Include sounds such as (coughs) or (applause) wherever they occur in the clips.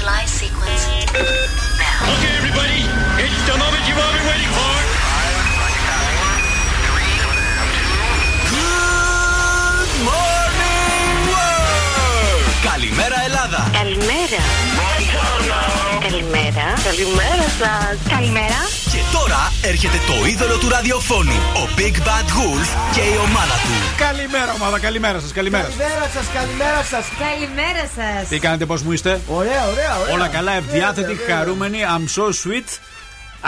Initialize sequence now. Okay, everybody, it's the moment you've all been waiting for. Καλημέρα Ελλάδα! Καλημέρα. Καλημέρα. Καλημέρα σα. Καλημέρα. Και τώρα έρχεται το είδωλο του ραδιοφώνου, ο Big Bad Wolf και η ομάδα του. Καλημέρα, ομάδα, καλημέρα σας, καλημέρα. σας. Καλημέρα σας, καλημέρα σας. Καλημέρα σας. Τι κάνετε, πώς μου είστε, Ωραία, ωραία, ωραία. Όλα καλά, ευδιάθετοι, Βέβαια, βέβαια. χαρούμενοι. I'm so sweet.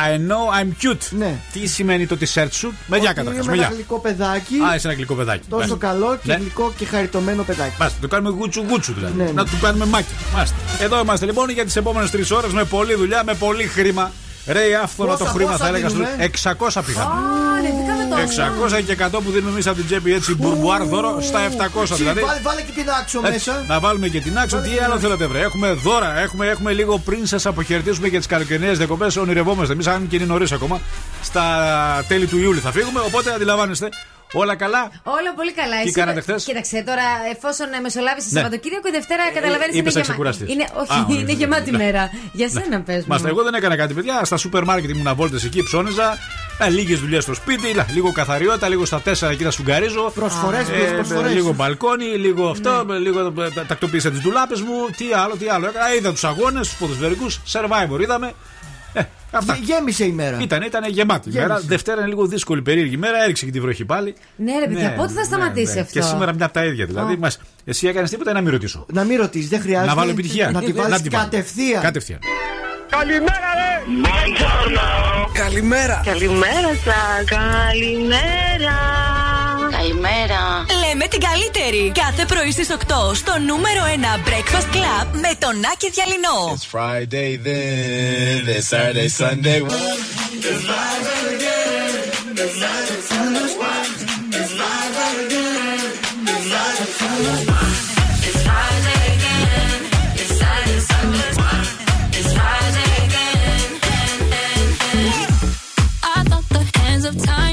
I know I'm cute. Ναι. Τι σημαίνει το t-shirt σου, με γεια Ότι καταρχάς. Είμαι Με ένα γεια. γλυκό παιδάκι. Α, είσαι ένα γλυκό παιδάκι. Τόσο Μάλιστα. καλό και Ναι. γλυκό και χαριτωμένο παιδάκι. Μάλιστα, το κάνουμε γούτσου γούτσου δηλαδή. Ναι, ναι. Να του κάνουμε μάκια. Μάλιστα. Εδώ είμαστε λοιπόν για τις επόμενες τρεις ώρες με πολλή δουλειά, με πολύ χρήμα. Ρε, η άφθονα Πόσα, το χρήμα πόσα θα έλεγα στο. δίνουμε; 600 πήγαμε. Ανεβήκαμε τόσο. 600 και 100 που δίνουμε εμείς από την τσέπη έτσι μπουρμπουάρ δώρο στα 700 Τσι, δηλαδή. Βάλε, βάλε και την άξο Έτσι, μέσα. να βάλουμε και την άξο. Βάλε Τι την άλλο άξο. θέλετε, βρε. Έχουμε δώρα. Έχουμε, έχουμε λίγο πριν σας αποχαιρετήσουμε για τις καλοκαιρινές διακοπές. Ονειρευόμαστε. Εμείς, αν και είναι νωρίς ακόμα, στα τέλη του Ιούλη θα φύγουμε. Οπότε αντιλαμβάνεστε. Όλα καλά; Όλα πολύ καλά. Τι Εσύ κάνατε το- χθες; Κοίταξε τώρα, εφόσον ε, μεσολάβησες Ναι. Σαββατοκύριακο, η Δευτέρα καταλαβαίνεις είναι είπες να γεμα- ξεκουραστείς. Είναι, Α, όχι, ωραία. είναι γεμάτη Ναι. μέρα. Για σένα πες μου. Μάλιστα, εγώ δεν έκανα κάτι, παιδιά. Στα σούπερ μάρκετ ήμουν βόλτες εκεί, ψώνιζα. Ε, Λίγες δουλειές στο σπίτι, λα- λίγο καθαριότητα, λίγο στα τέσσερα εκεί να σουγκαρίζω. Προσφορές, Ε, προσφορές. λίγο μπαλκόνι, λίγο αυτό, Ναι. λίγο ε, τα- τακτοποίησα τις ντουλάπες μου. Τι άλλο, τι άλλο. έκανα. Είδα τους αγώνες, τους ποδοσφαιρικούς, survivor είδαμε. Ε, αυτά. Γε- Γέμισε η μέρα. Ήταν, ήταν γεμάτη η Γέμισε. μέρα. Δευτέρα είναι λίγο δύσκολη, περίεργη μέρα. Έριξε και τη βροχή πάλι. Ναι, ρε παιδιά, πότε θα σταματήσει αυτό; Και σήμερα μια από τα ίδια. Δηλαδή, μας, εσύ έκανες τίποτα ή να μην ρωτήσω; Να μην ρωτήσεις, δεν χρειάζεται. Να βάλω επιτυχία. Να τη βάλει τη βάλω. κατευθείαν. Κατευθείαν. Καλημέρα! Καλημέρα σα. Καλημέρα. Λέμε την καλύτερη. Κάθε πρωί στις 8 στο νούμερο Ένα Breakfast Club με τον Νάκη Διαλυνό. Friday then, of time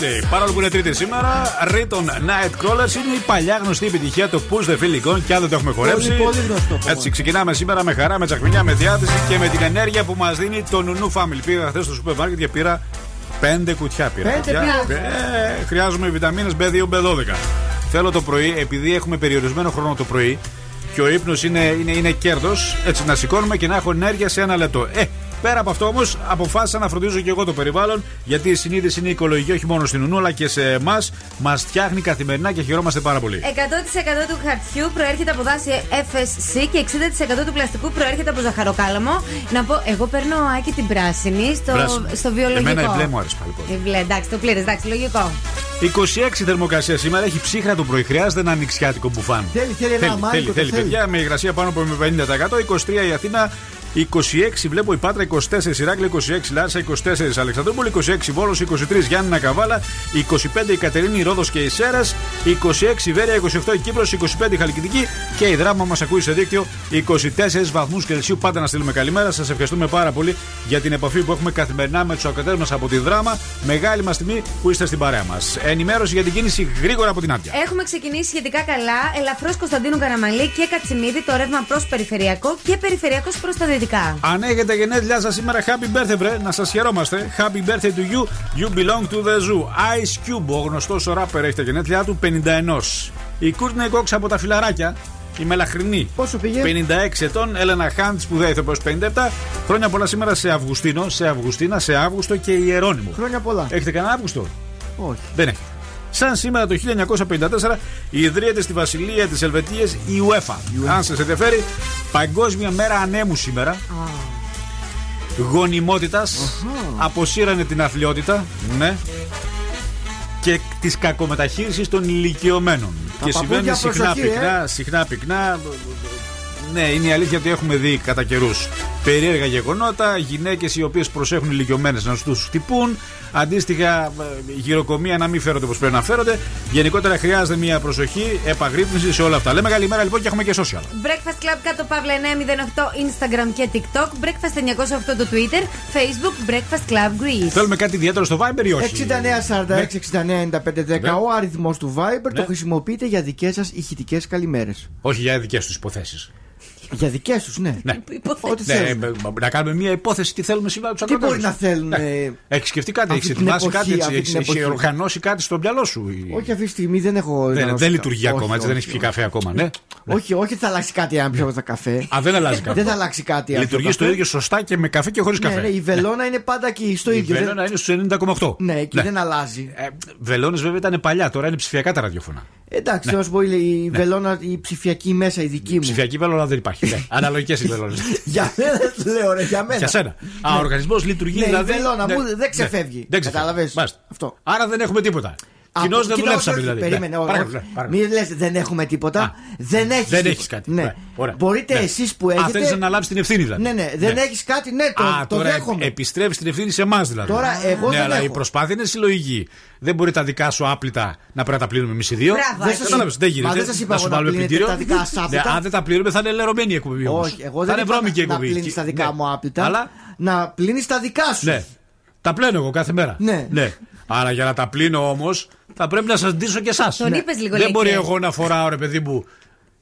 Friday, παρόλο που είναι Τρίτη σήμερα, Riton Nightcrawlers είναι η παλιά γνωστή επιτυχία το Push the Feeling On και αν δεν το έχουμε χορέψει. Πολύ, πολύ γνωστό κομμάτι. Έτσι, ξεκινάμε σήμερα με χαρά, με τσακμινιά, με διάθεση και με την ενέργεια που μας δίνει το Νουνού Family. Πήγα χθες στο σούπερ μάρκετ και πήρα πέντε κουτιά. Πήρα, Πέντε παιδιά. πήρες. Ε, χρειάζομαι βιταμίνες B2, B12. Θέλω το πρωί, επειδή έχουμε περιορισμένο χρόνο το πρωί και ο ύπνος είναι, είναι, είναι κέρδος, έτσι να σηκώνουμε και να έχω ενέργεια σε ένα λεπτό. Ε, Πέρα από αυτό όμως, αποφάσισα να φροντίζω και εγώ το περιβάλλον, γιατί η συνείδηση είναι οικολογική όχι μόνο στην Ουνού, αλλά και σε εμάς. Μας φτιάχνει καθημερινά και χαιρόμαστε πάρα πολύ. 100% του χαρτιού προέρχεται από δάση FSC και 60% του πλαστικού προέρχεται από ζαχαροκάλαμο. Να πω, εγώ παίρνω άκη την πράσινη στο, Πράσινη. στο βιολογικό. Εμένα η μπλε μου άρεσε πάλι πολύ. Η μπλε, εντάξει, το πλήρες, εντάξει, λογικό. 26 θερμοκρασία σήμερα, έχει ψύχρα το πρωί. Χρειάζεται ένα ανοιξιάτικο μπουφάν. Θέλει, θέλει ένα θέλει, αμάρικο, θέλει, το θέλει, θέλει. παιδιά, με υγρασία πάνω από 50%. 23 η Αθήνα, 26 βλέπω η Πάτρα 24, Ηράκλειο 26, Λάρισα 24, Αλεξανδρούπολη 26, Βόλος 23, Γιάννη Καβάλα 25 η Κατερίνη, η Ρόδος και η Σέρας 26 η Βέρεια, 28 η Κύπρος, 25 η Χαλκιδική και η Δράμα μας ακούει σε δίκτυο 24 βαθμούς Κελσίου. Πάντα να στείλουμε καλημέρα. Σας ευχαριστούμε πάρα πολύ για την επαφή που έχουμε καθημερινά με τους ακροτέ μας από τη Δράμα. Μεγάλη μας τιμή που είστε στην παρέα μας. Ενημέρωση για την κίνηση γρήγορα από την Άντια. Έχουμε ξεκινήσει σχετικά καλά. Ελαφρώς Κωνσταντίνου Καραμαλή και Κατσιμίδη το ρεύμα προς περιφερειακό και περιφερειακός προς τα δυτικά. Αν έχετε γενέθλιά σας σήμερα, happy birthday, βρε, να σας χαιρόμαστε. Happy birthday to you, you belong to the zoo. Ice Cube, ο γνωστός ο ράπερ, έχει τα γενέθλιά του 51. Η Courtney Cox από τα φιλαράκια, η μελαχρινή. Πόσο πήγε; 56 ετών, Έλενα Χάντς, σπουδαία ηθοποιό 57. Χρόνια πολλά σήμερα σε Αυγουστίνο, σε Αυγουστίνα, σε Αύγουστο και Ιερώνυμο. Χρόνια πολλά. Έχετε κανένα Αύγουστο; Όχι. Δεν έχει. Σαν σήμερα το 1954 ιδρύεται στη Βασιλεία της Ελβετίας η UEFA. Αν σας ενδιαφέρει, Παγκόσμια Μέρα Ανέμου σήμερα. Γονιμότητας. Αποσύρανε την αθλειότητα. Ναι. Και της κακομεταχείρισης των ηλικιωμένων. και παππούδια, συμβαίνει συχνά προσοχή, ε. πυκνά, συχνά πυκνά. Ναι, είναι η αλήθεια ότι έχουμε δει κατά καιρούς περίεργα γεγονότα, γυναίκες οι οποίες προσέχουν ηλικιωμένες να τους χτυπούν, αντίστοιχα ε, γυροκομεία να μην φέρονται όπως πρέπει να φέρονται. Γενικότερα χρειάζεται μια προσοχή, επαγρύπνηση σε όλα αυτά. Λέμε καλημέρα λοιπόν και έχουμε και social. Breakfast Club κάτω παύλα 908 Instagram και TikTok. Breakfast 908 το Twitter. Facebook Breakfast Club Greece. Θέλουμε κάτι ιδιαίτερο στο Viber ή όχι; 69 46 69 95 10 Ναι. ο αριθμός του Viber Ναι. το χρησιμοποιείτε για δικές σας ηχητικές καλημέρες. Όχι για δικές τους υποθέσεις. Για δικές τους, ναι. Ναι. Ό,τι Ναι, θέλουν. ε, να κάνουμε μια υπόθεση τι θέλουμε σήμερα τους Τι μπορεί να θέλουν. ε, Έχεις σκεφτεί κάτι, αυτή έχει την ετοιμάσει εποχή, κάτι, έτσι, αυτή έχεις- την έχεις εποχή. οργανώσει κάτι στο μυαλό σου. ή- Όχι αυτή τη στιγμή δεν έχω. Δεν, οργανώσει δεν κα- λειτουργεί όχι, ακόμα, έτσι, δεν όχι, έχει πιει όχι. καφέ ακόμα, ναι. Όχι, όχι, θα αλλάξει κάτι αν πιω τα καφέ. Α, δεν αλλάζει κάτι. Δεν θα αλλάξει κάτι. αν πιω Λειτουργεί καφέ. το ίδιο σωστά και με καφέ και χωρίς Ναι, καφέ. ναι, η βελόνα είναι πάντα εκεί στο Η ίδιο. δεν- βελόνα είναι στου 90,8. Ναι, εκεί Ναι. δεν αλλάζει. Ε, Βελόνες βέβαια ήταν παλιά, τώρα είναι ψηφιακά τα ραδιόφωνα. Εντάξει, θέλω να σου πω, η η βελόνα, η ψηφιακή μέσα, η δική μου. Ψηφιακή βελόνα δεν υπάρχει. Ναι. Αναλογικές οι βελόνε. (laughs) Για μένα το λέω, ρε, για μένα. Για σένα. Α, ο οργανισμός λειτουργεί Ναι, η δηλαδή. βελόνα μου δεν ναι, ξεφεύγει. Δεν ξεφεύγει. Κατάλαβες. Μάλιστα. Αυτό. Άρα δεν έχουμε τίποτα. Κοινώ Από- δεν κοίτα, δουλέψαμε όχι, όχι, δηλαδή. Περίμενε, Ναι. όχι, Παρακαλώ, όχι. παρακαλώ. Μην λες, δεν έχουμε τίποτα. Α. Δεν έχεις. Δεν έχεις κάτι. Ναι. Ναι. Ωραία. Μπορείτε Ναι. εσείς που Α, έχετε. θέλεις να αναλάβεις την ευθύνη δηλαδή. Ναι, ναι, δεν Ναι. έχεις κάτι, ναι, το, Α, το τώρα δέχομαι. επιστρέφεις την ευθύνη σε εμάς δηλαδή. Τώρα, εγώ ναι, δεν αλλά η έχω. προσπάθεια είναι συλλογική. Δεν μπορεί τα δικά σου άπλυτα να πρέπει να τα πλύνουμε εμείς οι δύο. Μπράβο, Δεν Άκη. σας Κατάλαβες, είπα- δεν γίνεται. Μα δεν σας είπα να σου εγώ να βάλουμε πλύνετε πλυντήριο. τα δικά σας άπλυτα. Ναι, αν δεν τα πληρώνουμε θα είναι λερωμένη η εκπομπή όμως. Όχι, εγώ θα δεν είναι είπα βρώμικη η να εκπομπή. πλύνεις τα δικά Ναι. μου άπλυτα. Αλλά Να πλύνεις τα δικά σου. ναι. Τα πλένω εγώ κάθε μέρα. Ναι. Άρα για να τα πλύνω όμως θα πρέπει να σας ντύσω και εσάς. Τον είπες λίγο, Δεν λέει, μπορεί και- εγώ να φοράω ρε παιδί μου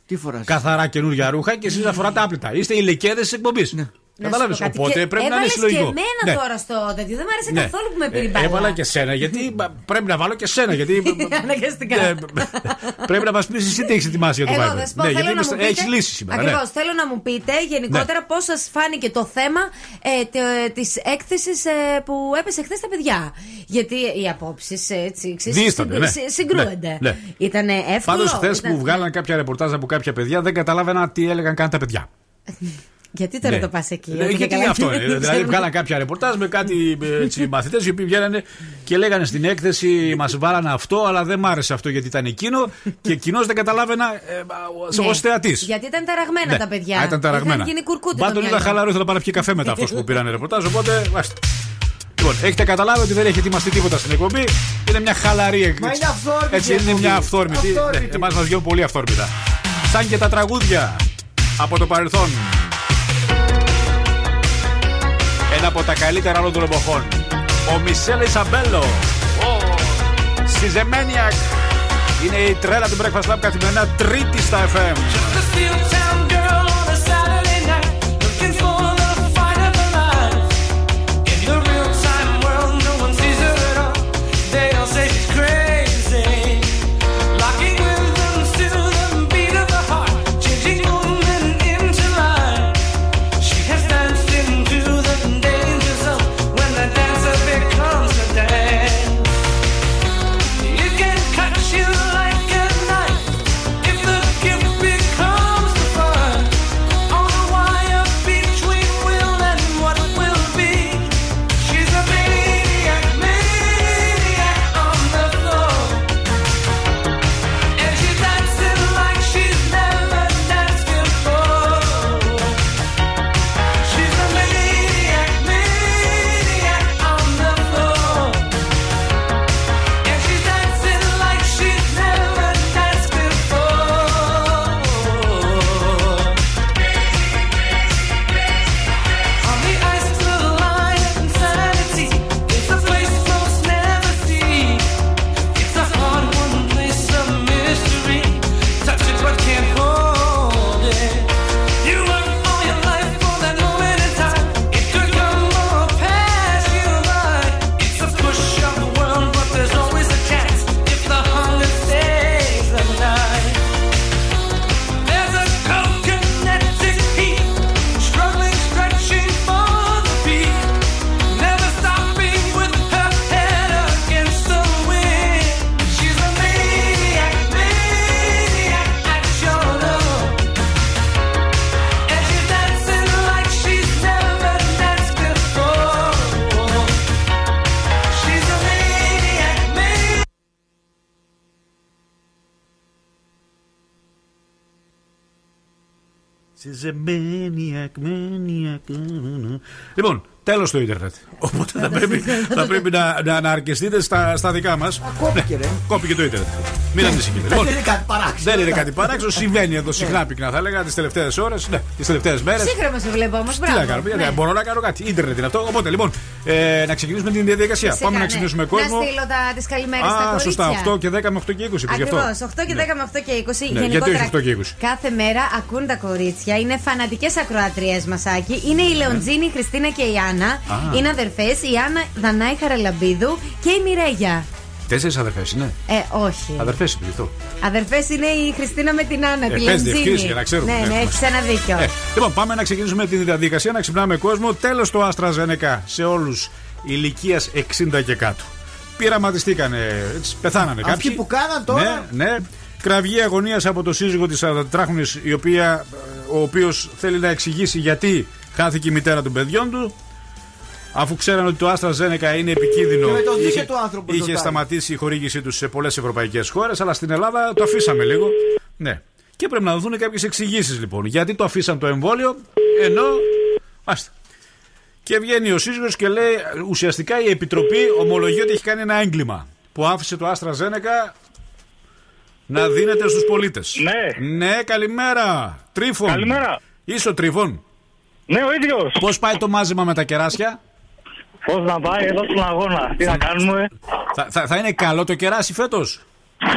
Τι φοράς; καθαρά καινούργια ρούχα και εσείς να φοράτε άπλυτα. Είστε οι λεκέδε της εκπομπής. Ναι. Να σου Κατάλαβες. πω κάτι. Οπότε Και πρέπει να είναι έβαλες συλλογικό. και εμένα Ναι. τώρα στο τέτοιο. Δεν μου άρεσε Ναι. καθόλου που με πήρε Ε, μπάλα. Έβαλα και σένα γιατί (laughs) μπα, πρέπει να βάλω και σένα. Γιατί (laughs) Αναγκαστικά. Ναι, πρέπει να μας πεις εσύ τι έχεις ετοιμάσει για το Εγώ Viber. θα σου πω, Ναι, θέλω γιατί να μου πείτε. έχει λύσει σήμερα. ναι. Ακριβώς, θέλω να μου πείτε γενικότερα πώς σας φάνηκε το θέμα ε, της έκθεσης που έπεσε χθες στα παιδιά. Γιατί οι απόψεις έτσι ξέρεις, Δίστανται, συγκρου- ναι. συ- συγκρούονται. Ναι, ναι. Ήταν εύκολο. Πάντως, χθες ήταν- που βγάλαν κάποια ρεπορτάζ από κάποια παιδιά, δεν καταλάβαινα τι έλεγαν καν τα παιδιά. (laughs) Γιατί τώρα Ναι. το πας εκεί. Ναι, ότι γιατί καλά αυτό δεν είναι. Δηλαδή, ξέρουμε. βγάλαν κάποια ρεπορτάζ με κάτι μαθητές οι οποίοι βγαίνανε και λέγανε στην έκθεση Μας βάλανε αυτό, αλλά δεν μ' άρεσε αυτό γιατί ήταν εκείνο και εκείνος δεν καταλάβαινα ε, Ναι. ως θεατής. Γιατί ήταν ταραγμένα Ναι. τα παιδιά. Α, ήταν ταραγμένα. Είχαν γίνει κουρκούτι. το Πάντων ήταν μυαλό. χαλαρό, ήθελα να πάω να πιει καφέ μετά αυτός που πήραν ρεπορτάζ. Οπότε. βάστε. Λοιπόν, έχετε καταλάβει ότι δεν έχει ετοιμαστεί τίποτα στην εκπομπή. Είναι μια χαλαρή εκπομπή. Μα είναι αυθόρμητη Έτσι η είναι εκπομπή. μια αυθόρμητη. Αυθόρμητη. Ναι, Εμάς μας βγαίνουν πολύ αυθόρμητα. Σαν και τα τραγούδια από το παρελθόν. Ένα από τα καλύτερα όλων των εποχών. Ο Μισελ Ισαμπέλο. Στη Ζεμένιακ. Είναι η τρέλα του Breakfast Lab καθημερινά τρίτη στα FM. Λοιπόν, τέλος το ίντερνετ. Οπότε θα πρέπει, θα πρέπει να, να, να αρκεστείτε στα, στα δικά μας. Κόπηκε, ρε. Κόπηκε το ίντερνετ. Μην ανησυχείτε. (laughs) Λοιπόν, Δεν είναι κάτι παράξενο. δεν είναι κάτι παράξενο. Συμβαίνει εδώ συχνά πυκνά, θα έλεγα, τις τελευταίες ώρες. Ναι, τις τελευταίες μέρες. Σύγχρονο σε βλέπω όμως. Τι να κάνουμε, γιατί μπορώ να κάνω κάτι. Ιντερνετ είναι αυτό. Οπότε λοιπόν, ε, να ξεκινήσουμε την διαδικασία. Πάμε να ξεκινήσουμε κόσμο. Να στείλω τα τι καλημέρε στα Α, κορίτσια. σωστά. 8 και 10 με 8 και 20. είπες γι' αυτό. Ακριβώς. 8 και 10 με 8 και 20. Ναι, Γενικότερα, γιατί όχι 8 και 20? Κάθε μέρα ακούν τα κορίτσια. Είναι φανατικές ακροατριές μασάκι. Είναι η Λεοντζίνη, η Χριστίνα και η Άννα. Α. Είναι αδερφές. Η Άννα Δανάη Χαραλαμπίδου και η Μιρέγια. Τέσσερις αδερφές είναι; Ε, όχι. Αδερφές είναι γι' αυτό. Αδερφές είναι η Χριστίνα με την Άννα, Ε, τη πες διευκρίνηση Λεοντζίνη. για να ξέρουμε. Ναι, Ναι, ναι, μας- έχει ένα δίκιο. Ε, λοιπόν, πάμε να ξεκινήσουμε τη διαδικασία να ξυπνάμε κόσμο. Τέλος το AstraZeneca σε όλους ηλικίας 60 και κάτω. Πειραματιστήκανε, έτσι, πεθάνανε Αυτοί κάποιοι. που κάναν τώρα. Ναι, ναι. Κραυγή αγωνίας από το σύζυγο της 44χρονη, η οποία, ε, ο οποίος θέλει να εξηγήσει γιατί χάθηκε η μητέρα των παιδιών του. Αφού ξέραν ότι το AstraZeneca είναι επικίνδυνο, Και με το δίκαιο είχε, του άνθρωπο είχε ρωτάει. σταματήσει η χορήγησή τους σε πολλές ευρωπαϊκές χώρες, αλλά στην Ελλάδα το αφήσαμε λίγο. Ναι. Και πρέπει να δοθούν κάποιες εξηγήσεις λοιπόν. Γιατί το αφήσαν το εμβόλιο, ενώ. Μάλιστα. Και βγαίνει ο σύζυγος και λέει ουσιαστικά η Επιτροπή ομολογεί ότι έχει κάνει ένα έγκλημα. Που άφησε το AstraZeneca να δίνεται στους πολίτες. Ναι. Ναι, καλημέρα. Τρίφων. Καλημέρα. Είσαι ο Τρίφων. Ναι, ο ίδιος. Πώς πάει το μάζεμα με τα κεράσια; Πώς να πάει εδώ στον αγώνα, τι να κάνουμε; Θα, θα, θα είναι καλό το κεράσι φέτος;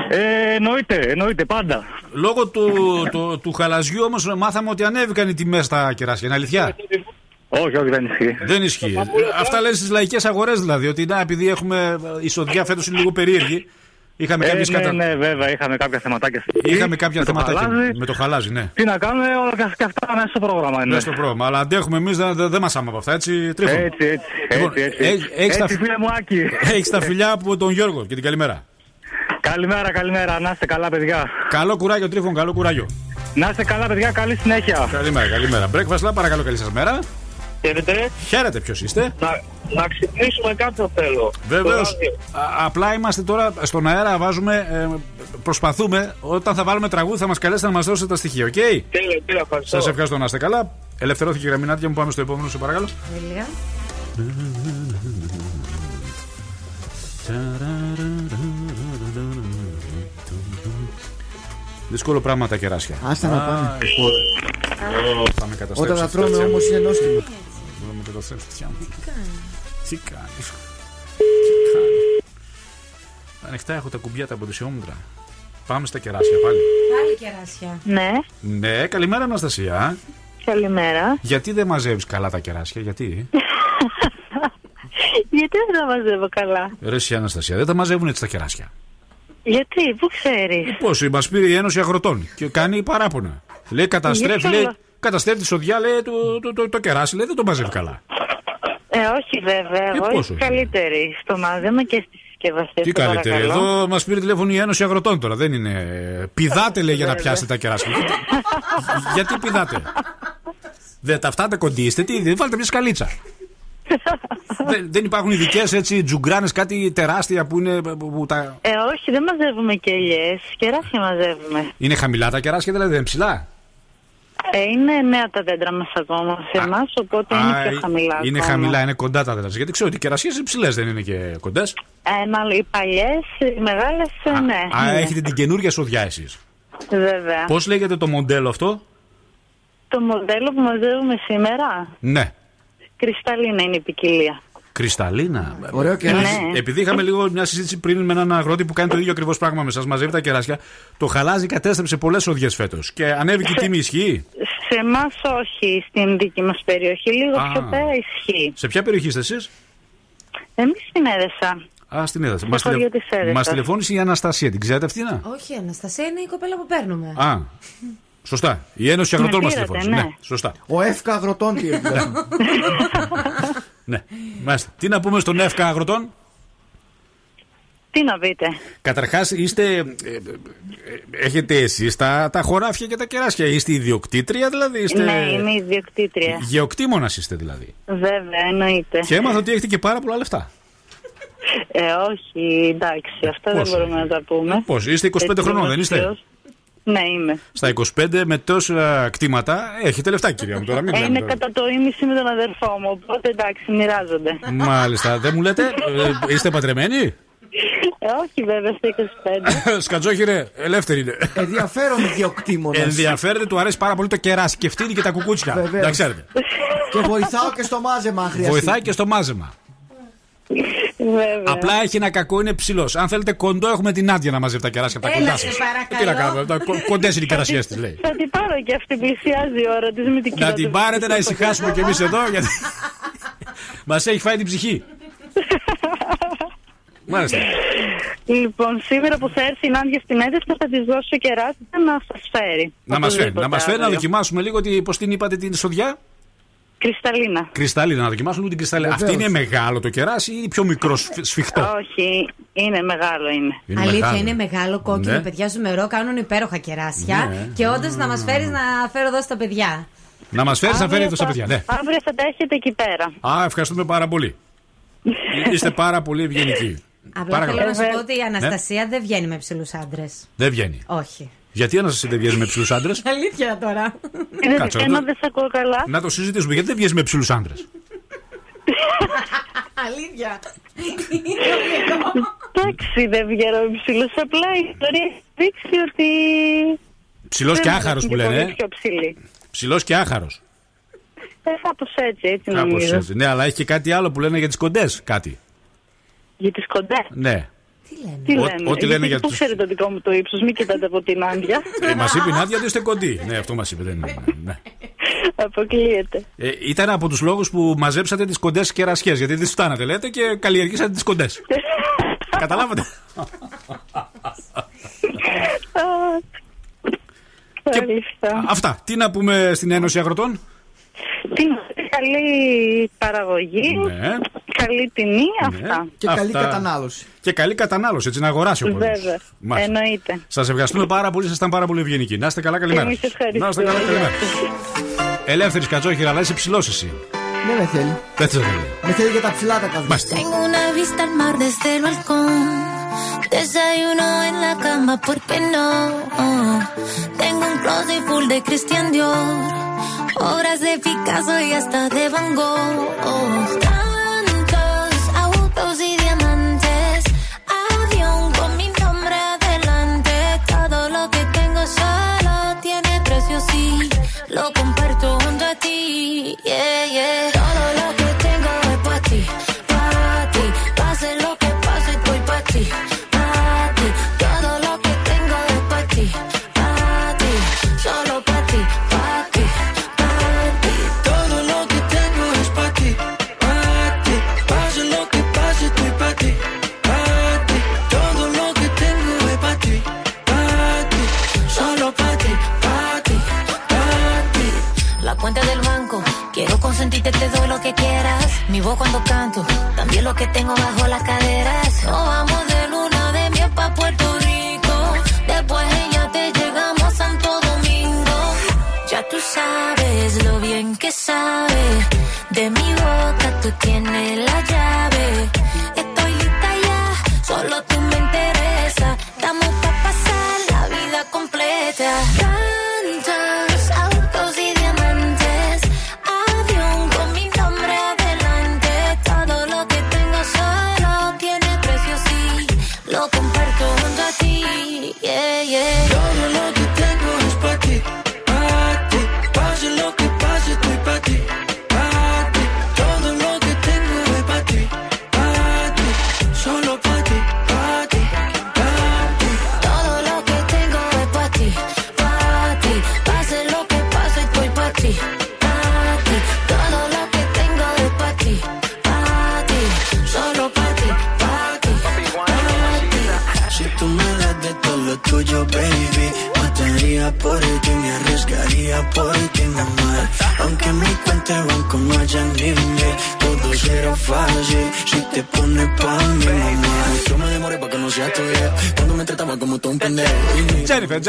Ε, εννοείται, εννοείται πάντα. Λόγω του, του, του χαλαζιού όμως μάθαμε ότι ανέβηκαν οι τιμές στα κεράσια. Είναι αλήθεια; Όχι, όχι, δεν ισχύει. Δεν ισχύει. Ε, Αυτά λένε στις λαϊκές αγορές δηλαδή. Ότι να, επειδή έχουμε η εισοδιά φέτος είναι λίγο περίεργη. Είχαμε Ε, κάποιες ναι, κατα... ναι, βέβαια, είχαμε κάποια θεματάκια. στην αρχή. Είχαμε κάποια Με το θεματάκια χαλάζι. με το χαλάζι, ναι. Τι να κάνουμε, όλα και- και αυτά μέσα στο πρόγραμμα είναι. Μέσα στο πρόγραμμα. Αλλά αντέχουμε εμείς, δεν δεν μασάμε από αυτά, έτσι. Τρίφων. Έτσι, έτσι. Λοιπόν, έτσι, έτσι. έχ- έχεις έτσι τα- φίλε μου, Άκη. Έχεις τα φιλιά από τον Γιώργο και την καλημέρα. Καλημέρα, καλημέρα. Να είστε καλά, παιδιά. Καλό κουράγιο, Τρύφων, καλό κουράγιο. Να είστε καλά, παιδιά. Καλή συνέχεια. Καλημέρα, καλημέρα. Breakfast Club, παρακαλώ, καλή σας μέρα. Χαίρετε. Χαίρετε, ποιος είστε. Να, να ξυπνήσουμε κάποιον θέλω. Βεβαίως. Στο ράδιο. Απλά είμαστε τώρα στον αέρα, βάζουμε. ε, προσπαθούμε. Όταν θα βάλουμε τραγούδι, θα μας καλέσετε να μας δώσετε τα στοιχεία, οκ; Τέλεια, τέλεια, ευχαριστώ. Σας ευχαριστώ να είστε καλά. Ελευθερώθηκε η γραμμινάτια μου, πάμε στο επόμενο, σε παρακαλώ. Τέλεια. Δύσκολο πράγμα τα κεράσια. Άστα να Α, πάνε. λοιπόν. Ω, Θα με καταστρέψεις. Όταν τα αυτή τρώμε η αυτιά μου. όμως είναι νόστιμο. Θα με καταστρέψεις η αυτιά μου. Τι κάνεις. Τι κάνεις. Ανοιχτά έχω τα κουμπιά τα αποτεσιόμετρα. Πάμε στα κεράσια πάλι. Πάλι κεράσια. Ναι, Ναι, καλημέρα Αναστασία. καλημέρα. Γιατί δεν μαζεύεις καλά τα κεράσια, γιατί; (laughs) Γιατί δεν τα μαζεύω καλά; Ρε εσύ Αναστασία, δεν τα μαζεύουν έτσι τα κεράσια. Γιατί, πού ξέρεις; Πώς, μας πήρε η Ένωση Αγροτών και κάνει παράπονα. Λέει καταστρέφει, Γιατί λέει, καλά; καταστρέφει τη σοδιά, λέει το, το, το, το κεράσι, λέει δεν το μαζεύει καλά. Ε, όχι βέβαια. Εγώ πώς είμαι όχι; καλύτερη στο μάζεμα και στη συσκευασία. Τι καλύτερη, εδώ μας πήρε τηλέφωνο η Ένωση Αγροτών τώρα, δεν είναι. Πηδάτε λέει για να Βέβαια. πιάσετε τα κεράσια. Γιατί, γιατί πηδάτε; Δεν τα φτάτε κοντίστε, τι, δεν βάλτε μια σκαλίτσα. δεν, δεν υπάρχουν ειδικές έτσι τζουγκράνες, κάτι τεράστια που είναι. Που, που τα... Ε, όχι, δεν μαζεύουμε και ελιέ. Κεράσια μαζεύουμε. Είναι χαμηλά τα κεράσια, δηλαδή δεν είναι ψηλά; Ε, είναι νέα τα δέντρα μας ακόμα σε εμάς, οπότε είναι Α, πιο χαμηλά. είναι ακόμα. χαμηλά, είναι κοντά τα δέντρα. Γιατί ξέρω ότι οι κερασίες είναι ψηλές, δεν είναι και κοντές. Ε, μάλλον οι παλιές, οι μεγάλες, ναι. Α, ναι. έχετε την καινούργια σοδιά εσείς. Βέβαια. Πώς λέγεται το μοντέλο αυτό, Το μοντέλο που μαζεύουμε σήμερα, Ναι. κρυσταλλίνα είναι η ποικιλία. Κρυσταλλίνα. Ωραίο κεράσι. Ναι. Επειδή είχαμε λίγο μια συζήτηση πριν με έναν αγρότη που κάνει το ίδιο ακριβώς πράγμα με σας, μαζεύει τα κεράσια, το χαλάζι κατέστρεψε πολλές οδιές φέτος. Και ανέβηκε η τιμή, ισχύει; Σε εμάς όχι, στην δική μας περιοχή. Λίγο Α. πιο πέρα ισχύει. Σε ποια περιοχή είστε εσείς, Εμείς στην Έδεσα. Α, στην Έδρα. Στο χωριό της Έδεσας. Μας τηλεφώνησε η Αναστασία, την ξέρετε αυτή, να. Όχι, Αναστασία είναι η κοπέλα που παίρνουμε. Α, σωστά. Η Ένωση Αγροτών μας πήρατε, τηλεφώνησε. ναι. Ναι, σωστά. Ο Εύκα αγροτών τι (laughs) ήρθε. (laughs) (laughs) Ναι. Μάλιστα. Τι να πούμε στον ΕΦΚΑ Αγροτών; Τι να πείτε. Καταρχάς, είστε. ε, ε, ε, έχετε εσείς τα, τα χωράφια και τα κεράσια. Είστε ιδιοκτήτρια, δηλαδή. Είστε... Ναι, είμαι ιδιοκτήτρια. Γεωκτήμονας είστε, δηλαδή. Βέβαια, εννοείται. Και έμαθα ότι έχετε και πάρα πολλά λεφτά. Ε, όχι, εντάξει, αυτά Πώς; δεν μπορούμε όχι. να τα πούμε. Πώς, είστε 25 Έτσι, χρονών, δεν είστε; Δημοσίως. Ναι, είμαι. Στα 25 με τόσα κτήματα έχετε λεφτά, κυρία μου τώρα. Μην Ε, λέμε είναι τώρα. κατά το ίμιση με τον αδερφό μου, οπότε εντάξει, μοιράζονται. Μάλιστα. Δεν μου λέτε, ε, είστε παντρεμένοι; Ε, όχι βέβαια στα 25. (laughs) Σκατζόχυρε, ελεύθερη είναι. Ενδιαφέρον διοκτήμονα. Ενδιαφέρεται, του αρέσει πάρα πολύ το κεράσι και φτύνει και τα κουκούτσια. Βεβαίως. Να ξέρετε. Και βοηθάω και στο μάζεμα, αν χρειαστεί. Βοηθάει και στο μάζεμα. Βέβαια. Απλά έχει ένα κακό, είναι ψηλός. Αν θέλετε κοντό, έχουμε την άδεια να μαζεύει τα κεράσια από τα Έλα, κοντά σε σας. παρακαλώ. Τι να κάνουμε, τα κοντές είναι οι κερασιές τη, λέει. Θα την πάρω και αυτή, πλησιάζει η ώρα της με την Να την πάρετε να ησυχάσουμε κι εμείς εδώ, γιατί. Μας έχει φάει την ψυχή. (laughs) Μάλιστα. Λοιπόν, σήμερα που θα έρθει η Νάντια στην έντευξη θα της δώσω κεράσι να σας φέρει. Να μας φέρει, Οπωσδήποτε να μας φέρει να αύριο. δοκιμάσουμε λίγο πώς την είπατε την σοδιά; Κρυσταλλίνα. Κρυσταλλίνα, να δοκιμάσουμε λίγο την κρυσταλλίνα. Αυτή Βεβαίως. είναι μεγάλο το κεράσι ή πιο μικρό σφ- σφιχτό; Όχι, είναι μεγάλο είναι. Είναι Αλήθεια, μεγάλο. είναι μεγάλο κόκκινο. Ναι. Παιδιά στο μερό κάνουν υπέροχα κεράσια. Ναι. Και όντως να μας φέρεις να φέρω εδώ στα παιδιά. Να μας φέρεις να φέρει Αύριο εδώ στα θα- παιδιά. Ναι. Αύριο θα τα έχετε εκεί πέρα. Α, ευχαριστούμε πάρα πολύ. (laughs) Είστε πάρα πολύ ευγενικοί. Απλά Παρακαλώ. θέλω να σου Βέβαια. πω ότι η Αναστασία δεν βγαίνει με ψηλούς άντρες. Δεν βγαίνει. Όχι. Γιατί ένα δεν βγαίνει με ψηλούς άντρες; (laughs) Αλήθεια τώρα. Είναι Κάτσε, θέμα, να- δεν σε ακούω καλά. Να το συζητήσουμε. Γιατί δεν βγαίνει με ψηλούς άντρες; (laughs) Αλήθεια. Εντάξει, δεν βγαίνω υψηλού. Απλά η ιστορία έχει δείξει ότι. Ψηλός και δεν άχαρος είναι που λένε. πολύ πιο ψηλή. Ψηλός και άχαρος. Ε, κάπως έτσι, έτσι Κάπως νομίζω. έτσι. Ναι, αλλά έχει και κάτι άλλο που λένε για τις κοντές. Κάτι. Για τις κοντές. Ναι. Τι λένε; Τι Ό- λένε; ό,τι λένε Γιατί για Πού τους- ξέρετε το δικό μου το ύψος, μην κοιτάτε από την Άντια. Ε, μας είπε η Νάντια ότι είστε κοντοί. Ναι, αυτό μας είπε. Δεν είναι. Ναι. Αποκλείεται. Ε, ήταν από τους λόγους που μαζέψατε τις κοντές κερασιές. Γιατί δεν φτάνατε, λέτε, και καλλιεργήσατε τις κοντές. (laughs) Καταλάβατε. Και- Μάλιστα. Αυτά. Τι να πούμε στην Ένωση Αγροτών; Τι να πω, καλή παραγωγή, Ναι. καλή τιμή, αυτά. Και καλή Αυτά. κατανάλωση. Και καλή κατανάλωση, έτσι να αγοράσει ο κόσμος. Βέβαια, εννοείται. Σας ευχαριστούμε πάρα πολύ, ήσασταν πάρα πολύ ευγενικοί. Να είστε καλά, καλημέρα. Εμείς ευχαριστούμε. Να είστε καλά, καλημέρα. Ελεύθερης Κατσόχυρα, αλλά είσαι ψηλός εσύ. Δεν με θέλει. Δεν σε θέλει. Με θέλει για τα ψηλά τα καδιά. Μάλιστα. Tengo una vista al mar desde el balcón. Desayuno en la cama, ¿por qué no? Tengo un closet full de Christian Dior. Obras de Picasso y hasta de Van Gogh. Tantos autos y diamantes. Avión con mi nombre adelante. Todo lo que tengo solo tiene precio, sí. Lo comparto junto a ti. Yeah, yeah. Consentirte, te doy lo que quieras. Mi voz cuando canto, también lo que tengo bajo las caderas. Nos vamos de luna de miel pa' Puerto Rico. Después ella te llegamos a Santo Domingo. Ya tú sabes lo bien que sabe. De mi boca tú tienes la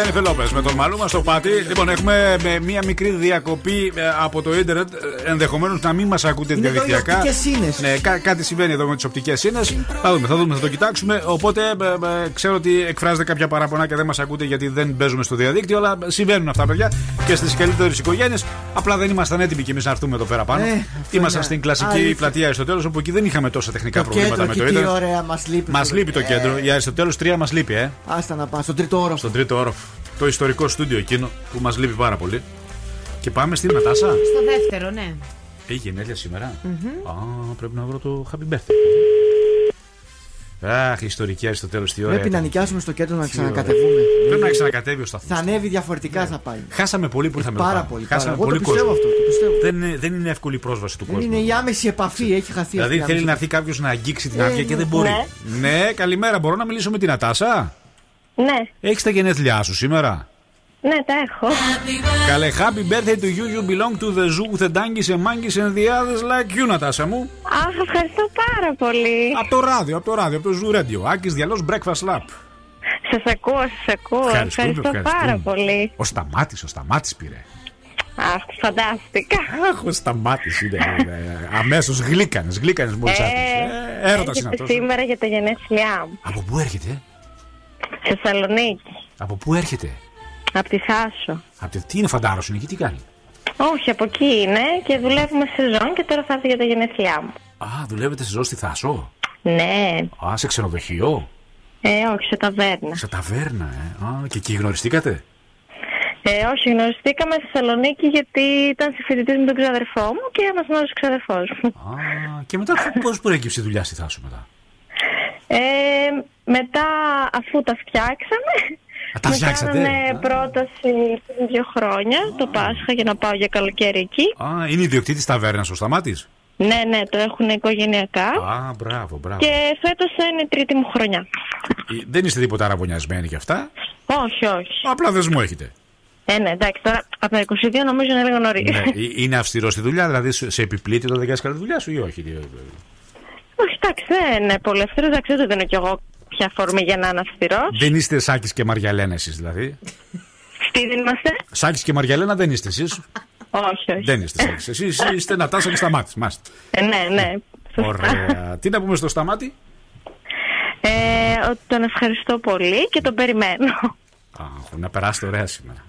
Τζένιφερ, Τζένιφερ Λόπες με τον Μαλούμα στο πάτη. Λοιπόν, έχουμε με μία μικρή διακοπή ε, από το ίντερνετ. Ενδεχομένως να μην μας ακούτε Είναι εδώ οι διαδικτυακά. οπτικές σύνες. Ναι, κά- κάτι συμβαίνει εδώ με τις οπτικές σύνες. Θα δούμε, θα δούμε, θα το κοιτάξουμε. Οπότε ε, ε, ξέρω ότι εκφράζετε κάποια παράπονα και δεν μας ακούτε γιατί δεν παίζουμε στο διαδίκτυο. Αλλά συμβαίνουν αυτά, παιδιά, και στις καλύτερες οικογένειες. Απλά δεν ήμασταν έτοιμοι κι εμείς να έρθουμε εδώ πέρα πάνω. Ε, αυτό Ήμασταν είναι στην κλασική αλήθεια. πλατεία Αριστοτέλους, όπου εκεί δεν είχαμε τόσα τεχνικά Το προβλήματα κέντρο με εκεί το τι ίντερνετ. ωραία μας λείπει. Μας λείπει το κέντρο. Η Αριστοτέλους 3 μας λείπει, ε. Άστα να πάμε, στον τρίτο όροφο. Στον τρίτο όροφο. Το ιστορικό στούντιο εκείνο που μας λείπει πάρα πολύ. Και πάμε στην Νατάσα. Στο δεύτερο, ναι. Έχει γενέθλια σήμερα. Α, πρέπει να βρω το happy birthday. Αχ, ιστορική Αριστοτέλου, τι ωραία. Πρέπει να ήταν. νοικιάσουμε στο κέντρο να Τι ξανακατεβούμε. Πρέπει να ξανακατέβει ο σταθμός. Θα ανέβει διαφορετικά θα πάει. Χάσαμε πολύ που ήρθαμε Πάρα εδώ πάνω. πολύ. πάρα. Χάσαμε Εγώ το πολύ πιστεύω κόσμο. αυτό. Το πιστεύω. Δεν είναι, δεν είναι εύκολη η πρόσβαση του Δεν κόσμου. είναι η άμεση επαφή, έχει χαθεί Δηλαδή αυτή η θέλει άμεση να έρθει κάποιος να αγγίξει την Ε, άδεια και δεν μπορεί. Ναι, καλημέρα. Μπορώ να μιλήσω με την Νατάσα; Ναι, Έχεις τα γενέθλιά σου σήμερα; ναι, τα έχω. Καλέ, happy birthday to you. You belong to the zoo with the donkeys and monkeys and the others like you, Νατάσα μου. Αχ, ευχαριστώ πάρα πολύ. Από το ράδιο, από το ράδιο, από το Zoo Radio. Άκης Διαλός Breakfast Lab. Σας ακούω, σας ακούω. Ευχαριστούμε, Ευχαριστώ πάρα ευχαριστούμε. πολύ. Ο Σταμάτης, ο Σταμάτης πήρε. Αχ, φαντάστηκα. Αχ, ο Σταμάτης είναι. Αμέσως γλύκανες, γλύκανες μόλις άκουσες. Ε, Έρωτας είναι έρχεται αυτός. σήμερα για τα γενέθλιά μου. Από πού έρχεται, Θεσσαλονίκη. από πού έρχεται; Από τη Θάσο. Από τη- τι είναι φαντάρος είναι εκεί, τι κάνει; Όχι, από εκεί είναι και δουλεύουμε σεζόν και τώρα θα έρθει για τα γενέθλιά μου. Α, δουλεύετε σε ζώο στη Θάσο; Ναι, Α, σε ξενοδοχείο; ε, όχι, σε ταβέρνα. Σε ταβέρνα, ε. Α, και εκεί γνωριστήκατε; Ε, όχι, γνωριστήκαμε στη Θεσσαλονίκη γιατί ήταν συμφοιτητή με τον ξαδερφό μου και μα γνώρισε ο ξαδερφός μου. Α, και μετά πώς προέκυψε η δουλειά στη Θάσο μετά; Ε, μετά, αφού τα φτιάξαμε, Α, τα μου φτιάξατε; κάνανε Α. πρόταση πριν δύο χρόνια, το Πάσχα, για να πάω για καλοκαίρι εκεί. Α, είναι ιδιοκτήτης ταβέρνας ο Σταμάτης. Ναι, ναι, το έχουν οικογενειακά. Α, μπράβο, μπράβο. Και φέτος είναι η τρίτη μου χρονιά. Ε, Δεν είστε τίποτα αραβωνιασμένοι κι αυτά; Όχι, όχι. Απλά δεσμό έχετε. Ε, ναι, εντάξει, τώρα από τα 22 νομίζω είναι λίγο νωρίς. ναι, ε, είναι αυστηρός στη δουλειά, δηλαδή σε σε επιπλήττει το δεν κάνεις καλή δουλειά σου ή όχι. τι, ε, Όχι, εντάξει, δεν είναι πολύ αυστηρός. Εντάξει, δεν δίνω κι εγώ ποια φορμή για να είναι αυστηρός. Δεν είστε Σάκης και Μαριαλένα εσείς δηλαδή. Τι δεν είμαστε; Σάκης και Μαριαλένα δεν είστε εσείς. Όχι, όχι. δεν είστε Σάκης. Εσείς είστε Νατάσα και Σταμάτη. Μάστε. Ε, ναι, ναι. Ωραία. Τι να πούμε στο Σταμάτη; Ε, ότι τον ευχαριστώ πολύ και τον περιμένω. Α, να περάσετε ωραία σήμερα.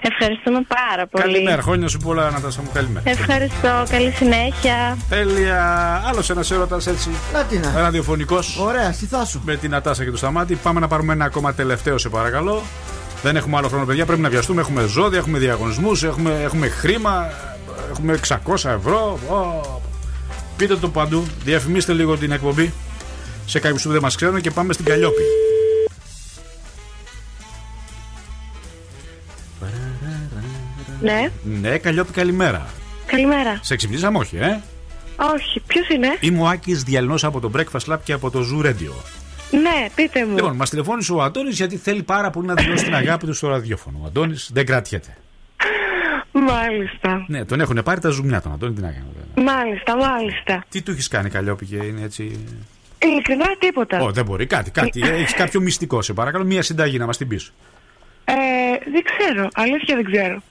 Ευχαριστούμε πάρα πολύ. Καλημέρα, χρόνια σου πολλά, Νατάσα μου. Καλημέρα. Ευχαριστώ. Καλή συνέχεια. Τέλεια. Άλλος ένας έρωτας έτσι. Να τι να. Ραδιοφωνικός. Ωραία, στη Θάσο. Με την Νατάσα και τον Σταμάτη. Πάμε να πάρουμε ένα ακόμα τελευταίο, σε παρακαλώ. Δεν έχουμε άλλο χρόνο, παιδιά. Πρέπει να βιαστούμε. Έχουμε ζώδια, έχουμε διαγωνισμούς, έχουμε, έχουμε χρήμα, έχουμε 600 ευρώ. Ω, Πείτε το παντού. Διαφημίστε λίγο την εκπομπή σε κάποιους που δεν μας ξέρουν και πάμε στην Καλλιόπη. Ναι, Ναι, Καλλιόπη, καλημέρα. καλημέρα. Σε ξυπνήσαμε, όχι, ε; Όχι, ποιος είναι; Είμαι ο Άκης Διαλνός από το Breakfast Lab και από το Zoo Radio. Ναι, πείτε μου. Λοιπόν, μας τηλεφώνησε ο Αντώνης γιατί θέλει πάρα πολύ να δηλώσει την αγάπη του στο ραδιόφωνο. Ο Αντώνης δεν κρατιέται. Μάλιστα. Ναι, τον έχουν πάρει τα ζουμιά τον Αντώνη, τι να κάνει. Μάλιστα, μάλιστα. Τι του έχεις κάνει Καλλιόπη και είναι έτσι; Ειλικρινά τίποτα. Ω, δεν μπορεί, κάτι, κάτι. έχεις κάποιο μυστικό, σε παρακαλώ, μία συνταγή να μας την πεις. Ε, δεν ξέρω. Αλήθεια δεν ξέρω.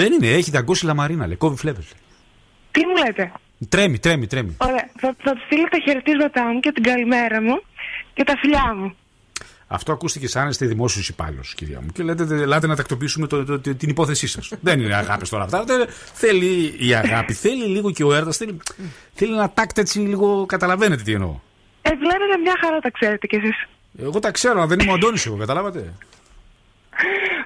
Δεν είναι, έχει δαγκώσει λαμαρίνα, λέει, κόβει φλέβε. Τι μου λέτε; Τρέμει, τρέμει, τρέμει. Ωραία. Θα, θα τους στείλω τα χαιρετίσματά μου και την καλημέρα μου και τα φιλιά μου. Αυτό ακούστηκε σαν να είστε δημόσιος υπάλληλος, κυρία μου. Και λέτε, «Τε- ελάτε να τακτοποιήσουμε το, το- το- την υπόθεσή σας. (laughs) δεν είναι αγάπη τώρα αυτά. Δεν- θέλει η αγάπη, θέλει λίγο και ο έρωτας. Θέλει, θέλει ένα τάκτ έτσι λίγο. Καταλαβαίνετε τι εννοώ. Ε, βλέπετε μια χαρά τα ξέρετε κι εσείς. Εγώ τα ξέρω, αλλά δεν είμαι ο Αντώνης εγώ, καταλάβατε.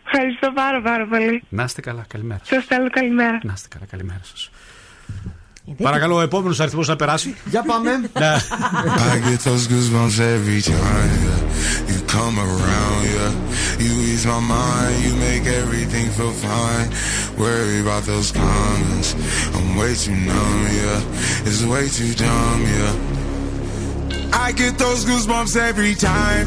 Ευχαριστώ πάρα πάρα πολύ. Να είστε καλά, καλημέρα. Σας στέλνω καλημέρα. Να είστε καλά, καλημέρα σα. Παρακαλώ, ο επόμενο αριθμό να περάσει. Για πάμε. Ναι. I get those goosebumps every time yeah. you come around. Yeah, you ease my mind, you make everything feel fine. Worry about those comments, I'm way too numb. Yeah, it's way too dumb. Yeah, I get those goosebumps every time.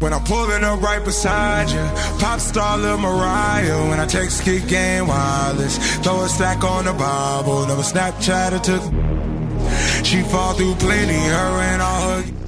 When I'm pulling up right beside you, pop star Lil Mariah. When I take kick game wireless, throw a stack on the Bible. Never Snapchat or took. She fall through plenty, her and all her.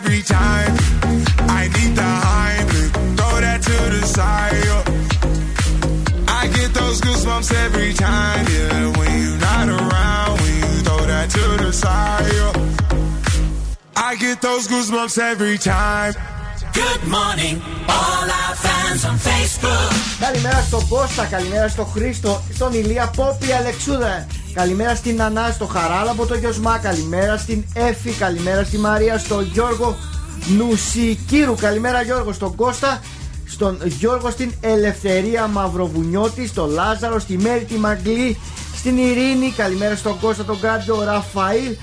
I get those goosebumps every time. Good morning, all our fans on Facebook. Καλημέρα στον Κώστα, καλημέρα στον Χρήστο, στον Ηλία Πόπη Αλεξούδα. Καλημέρα στην Ανά, στο Χαράλαμπο το Γιωσμά. Καλημέρα στην Έφη, καλημέρα στη Μαρία, στον Γιώργο Νουσικύρου. Καλημέρα Γιώργο, στον Κώστα, στον Γιώργο στην Ελευθερία Μαυροβουνιώτη, στον Λάζαρο, στη Μέρη τη Μαγκλή, στην Ειρήνη. Καλημέρα στον Κώστα, τον Κάντιο Ραφαήλ.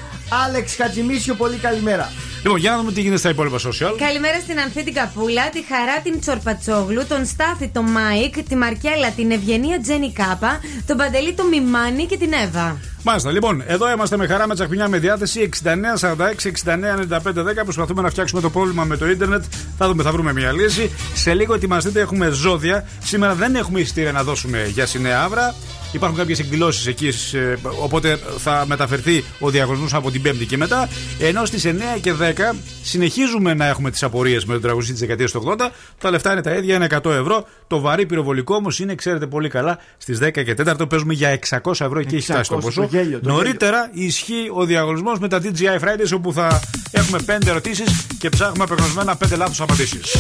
Άλεξ Χατζημίσιο, πολύ καλημέρα. Λοιπόν, για να δούμε τι γίνεται στα υπόλοιπα social. Καλημέρα στην Ανθή την Καπούλα, τη Χαρά την Τσορπατσόγλου, τον Στάθη τον Μάικ, τη Μαρκέλα την Ευγενία Τζένι Κάπα, τον Παντελή τον Μιμάνι και την Εύα. Μάλιστα, λοιπόν, εδώ είμαστε με χαρά με τσαχπινιά με διάθεση 6946-699510. Προσπαθούμε να φτιάξουμε το πρόβλημα με το ίντερνετ. Θα δούμε, θα βρούμε μια λύση. Σε λίγο ετοιμαστείτε, έχουμε ζώδια. Σήμερα δεν έχουμε εισιτήρια να δώσουμε για Σινέ Αύρα. Υπάρχουν κάποιες εκδηλώσεις εκεί, ε, οπότε θα μεταφερθεί ο διαγωνισμός από την Πέμπτη και μετά. Ενώ στις 9 και 10 συνεχίζουμε να έχουμε τις απορίες με τον τραγουδιστή της δεκαετίας του 80. Τα λεφτά είναι τα ίδια, είναι 100 ευρώ. Το βαρύ πυροβολικό όμως είναι, ξέρετε πολύ καλά, στις 10 και 4 παίζουμε για 600 ευρώ και έχει φτάσει το 600, ποσό. το γέλιο, το Νωρίτερα ισχύει ο διαγωνισμός με τα DJI Fridays όπου θα έχουμε 5 ερωτήσεις και ψάχνουμε απεγνωσμένα 5 λάθος απαντήσεις.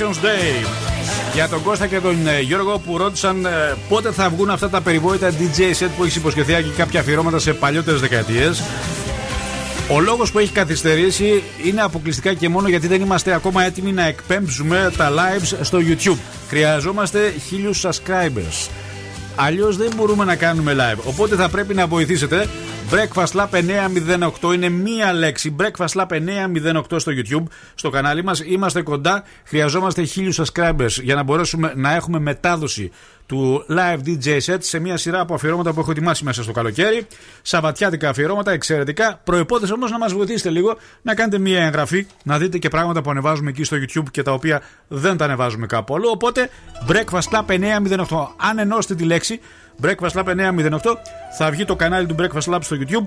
Revelations Day. Για τον Κώστα και τον ε, Γιώργο που ρώτησαν ε, πότε θα βγουν αυτά τα περιβόητα DJ set που έχεις υποσχεθεί και κάποια αφιερώματα σε παλιότερες δεκαετίες. Ο λόγος που έχει καθυστερήσει είναι αποκλειστικά και μόνο γιατί δεν είμαστε ακόμα έτοιμοι να εκπέμψουμε τα lives στο YouTube. Χρειαζόμαστε χίλιους subscribers. Αλλιώς δεν μπορούμε να κάνουμε live. Οπότε θα πρέπει να βοηθήσετε. Breakfast Lab 908 είναι μία λέξη. Breakfast Lab 908 στο YouTube, στο κανάλι μας. Είμαστε κοντά. Χρειαζόμαστε χίλιους subscribers για να μπορέσουμε να έχουμε μετάδοση του live DJ set σε μια σειρά από αφιερώματα που έχω ετοιμάσει μέσα στο καλοκαίρι. Σαββατιάτικα αφιερώματα, εξαιρετικά. Προπόθεση όμως να μας βοηθήσετε λίγο να κάνετε μια εγγραφή, να δείτε και πράγματα που ανεβάζουμε εκεί στο YouTube και τα οποία δεν τα ανεβάζουμε κάπου αλλού. Οπότε Breakfast Lab 908. Αν ενώσετε τη λέξη Breakfast Lab 908, θα βγει το κανάλι του Breakfast Lab στο YouTube.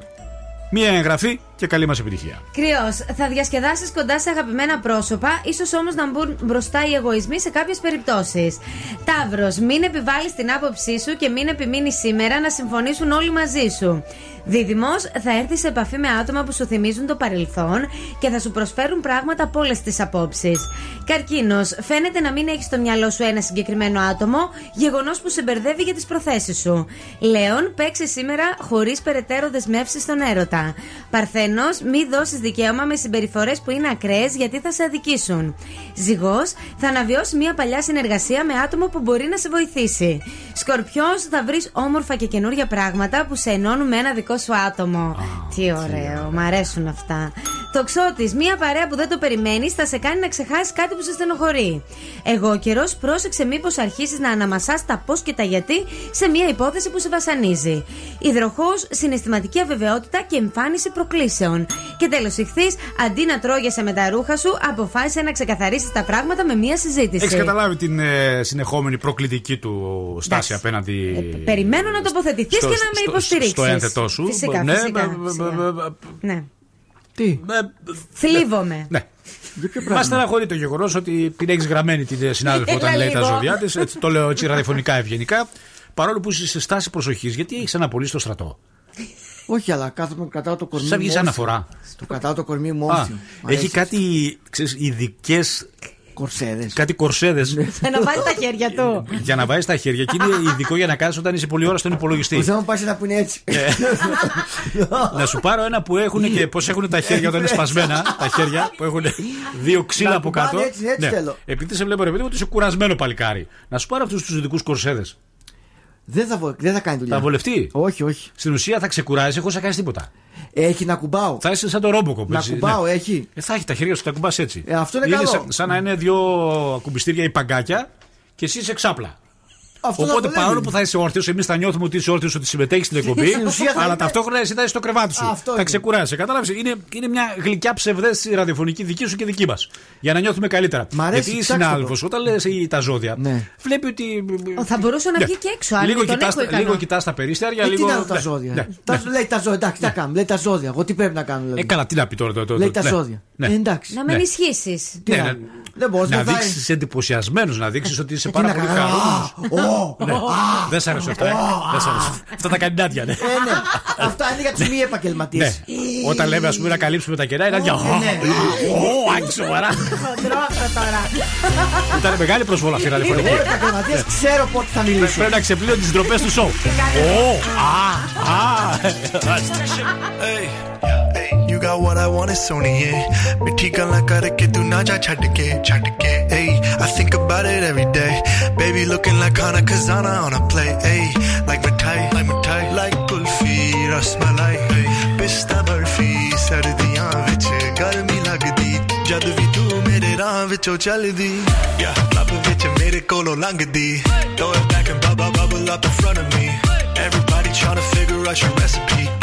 Μία εγγραφή και καλή μας επιτυχία. Κρυός, θα διασκεδάσεις κοντά σε αγαπημένα πρόσωπα, ίσως όμως να μπουν μπροστά οι εγωισμοί σε κάποιες περιπτώσεις. Ταύρος, μην επιβάλλεις την άποψή σου και μην επιμείνεις σήμερα να συμφωνήσουν όλοι μαζί σου. Δίδυμος, θα έρθει σε επαφή με άτομα που σου θυμίζουν το παρελθόν και θα σου προσφέρουν πράγματα από όλες τις απόψεις. Καρκίνος, φαίνεται να μην έχεις στο μυαλό σου ένα συγκεκριμένο άτομο, γεγονός που σε μπερδεύει για τις προθέσεις σου. Λέων, παίξε σήμερα χωρίς περαιτέρω δεσμεύσεις στον έρωτα. Παρθένος, Ξένο, μη δώσεις δικαίωμα με συμπεριφορές που είναι ακραίες γιατί θα σε αδικήσουν. Ζυγός, θα αναβιώσεις μια παλιά συνεργασία με άτομο που μπορεί να σε βοηθήσει. Σκορπιός, θα βρεις όμορφα και καινούργια πράγματα που σε ενώνουν με ένα δικό σου άτομο. τι ωραίο, μ' αρέσουν αυτά. Τοξότη, μια παρέα που δεν το περιμένεις θα σε κάνει να ξεχάσεις κάτι που σε στενοχωρεί. Εγώ καιρός, πρόσεξε μήπως αρχίσεις να αναμασάς τα πώς και τα γιατί σε μια υπόθεση που σε βασανίζει. Υδροχός, συναισθηματική αβεβαιότητα και εμφάνιση προκλήσεων. Και τέλος, ηχθείς, αντί να τρώγεσαι με τα ρούχα σου, αποφάσισε να ξεκαθαρίσεις τα πράγματα με μια συζήτηση. Έχεις καταλάβει την ε, συνεχόμενη προκλητική του στάση απέναντι. Περιμένω να τοποθετηθείς και στο- να με στο- υποστηρίξει. Στο ένθετό σου. Φυσικά, Ναι, Τι; Θλίβομαι. Ναι. Μα στεναχωρεί το γεγονός ότι την έχεις γραμμένη την ε, συνάδελφο όταν Έλα λέει τα λίγο. ζώδια της. Το λέω έτσι ραδιοφωνικά ευγενικά. Παρόλο που είσαι σε στάση προσοχής, γιατί έχεις αναπολύσει στο στρατό. Όχι, αλλά κάθομαι κρατάω το κορμί Σαν μου. βγεις όρθιο. αναφορά. Το κρατάω το κορμί μου Α, όρθιο. Μ' αρέσει. έχει κάτι ξέρεις, ειδικές. Κορσέδες. Κάτι κορσέδες. Για να βάλει τα χέρια του. για να βάζει τα χέρια και είναι ειδικό για να κάνει όταν είσαι πολλή ώρα στον υπολογιστή. Που θέλω να πάει ένα που είναι έτσι. να σου πάρω ένα που έχουν και πώς έχουν τα χέρια όταν είναι σπασμένα. τα χέρια που έχουν δύο ξύλα Να από κουμπάνε κάτω. Ναι. έτσι, έτσι θέλω. Επειδή σε βλέπω ρε παιδί μου ότι είσαι κουρασμένο παλικάρι. Να σου πάρω αυτούς τους ειδικούς κορσέδες. Δεν θα, βο- δεν θα κάνει δουλειά. Θα βολευτεί; Όχι, όχι. Στην ουσία θα ξεκουράζει χωρίς να κάνεις τίποτα. Έχει να κουμπάω. Θα είσαι σαν το ρόμποκο. Να κουμπάω, έχει. Ε, θα έχει τα χέρια σου, θα κουμπάς έτσι. Ε, αυτό είναι καλό. σαν, σαν να είναι δύο κουμπιστήρια ή παγκάκια και εσύ είσαι ξάπλα. Αυτό Οπότε θα δουλεύει. παρόλο που θα είσαι όρθιος, εμείς θα νιώθουμε ότι είσαι όρθιος, ότι συμμετέχεις στην εκπομπή. Στην ουσία θα αλλά είναι- ταυτόχρονα εσύ θα είσαι στο κρεβάτι σου. Αυτό θα είναι. ξεκουράσει. Κατάλαβες; Είναι, είναι μια γλυκιά ψευδέστηση ραδιοφωνική δική σου και δική μας. Για να νιώθουμε καλύτερα. Μ' αρέσει, Γιατί η ψάξτε το. συνάδελφος, όταν λες τα ζώδια, βλέπει ότι. Θα μπορούσε να Ναι. βγει και έξω. αν Λίγο δεν τον κοιτάς, έχω ικανό. λίγο κοιτάς τα περίσταρια, Ε, τι λίγο. να δω τα Ναι, ζώδια; ναι, Τα- ναι. Λέει τα ζώδια, εντάξει, τι να κάνουμε. Λέει τα ζώδια. Εγώ τι πρέπει να κάνω. δηλαδή; Ε, καλά, τι να πει τώρα. το- το- Λέει το- τα ναι. ζώδια. Ναι. Ε, εντάξει. Να με Ναι. ενισχύσεις. Ναι, να- ναι. Δεν μπορώ να να φάει. δείξεις εντυπωσιασμένο, να δείξεις ότι είσαι Ε, πάρα τι να πολύ κάνω. χαρούμενος. Α, Ναι. α, Δεν σ' άρεσε αυτό, ε. Δεν σ' άρεσε. Αυτά τα κάνει Νάντια, ναι. Ε, ναι. Αυτά είναι για του μη επαγγελματίε. Ναι. Όταν λέμε, α πούμε, να καλύψουμε τα κενά, είναι Νάντια. ναι. Ω, Άκη, σοβαρά. Χοντρό αυτό τώρα. Ήταν μεγάλη προσβολή αυτή η ραδιοφωνική. Εγώ επαγγελματίε ξέρω πότε θα μιλήσω. Πρέπει να ξεπλύνω τι ντροπέ του σοου. Ω, α, α. got what I want, it's only it. मिठी गल्ला करके तू ना जा छट के छट के ay I think about it every day. Baby looking like Hana Kazana on a play. ay like मिठाई like मिठाई like कुल्फी रसमलाई पिस्ता बर्फी सर्दियां विच गर्मी लगदी जद भी तू मेरे राह विचों चलदी क्लब विच मेरे कोलों लंघदी Throw it back and bubble bubble up in front of me. Everybody trying to figure out your recipe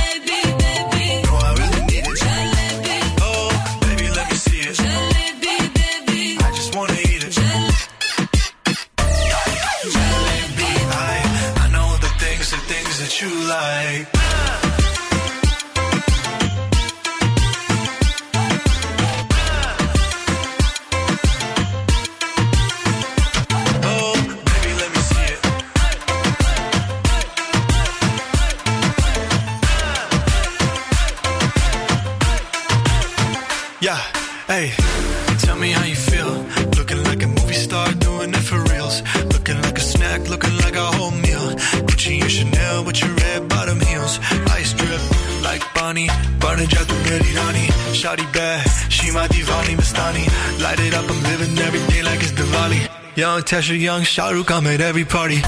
like Bonnie, burning out the Mary Rani. Shawty bad, she my divani Mastani. Light it up, I'm living every day like it's Diwali. Young Tesha, young Shahrukh, I'm at every party.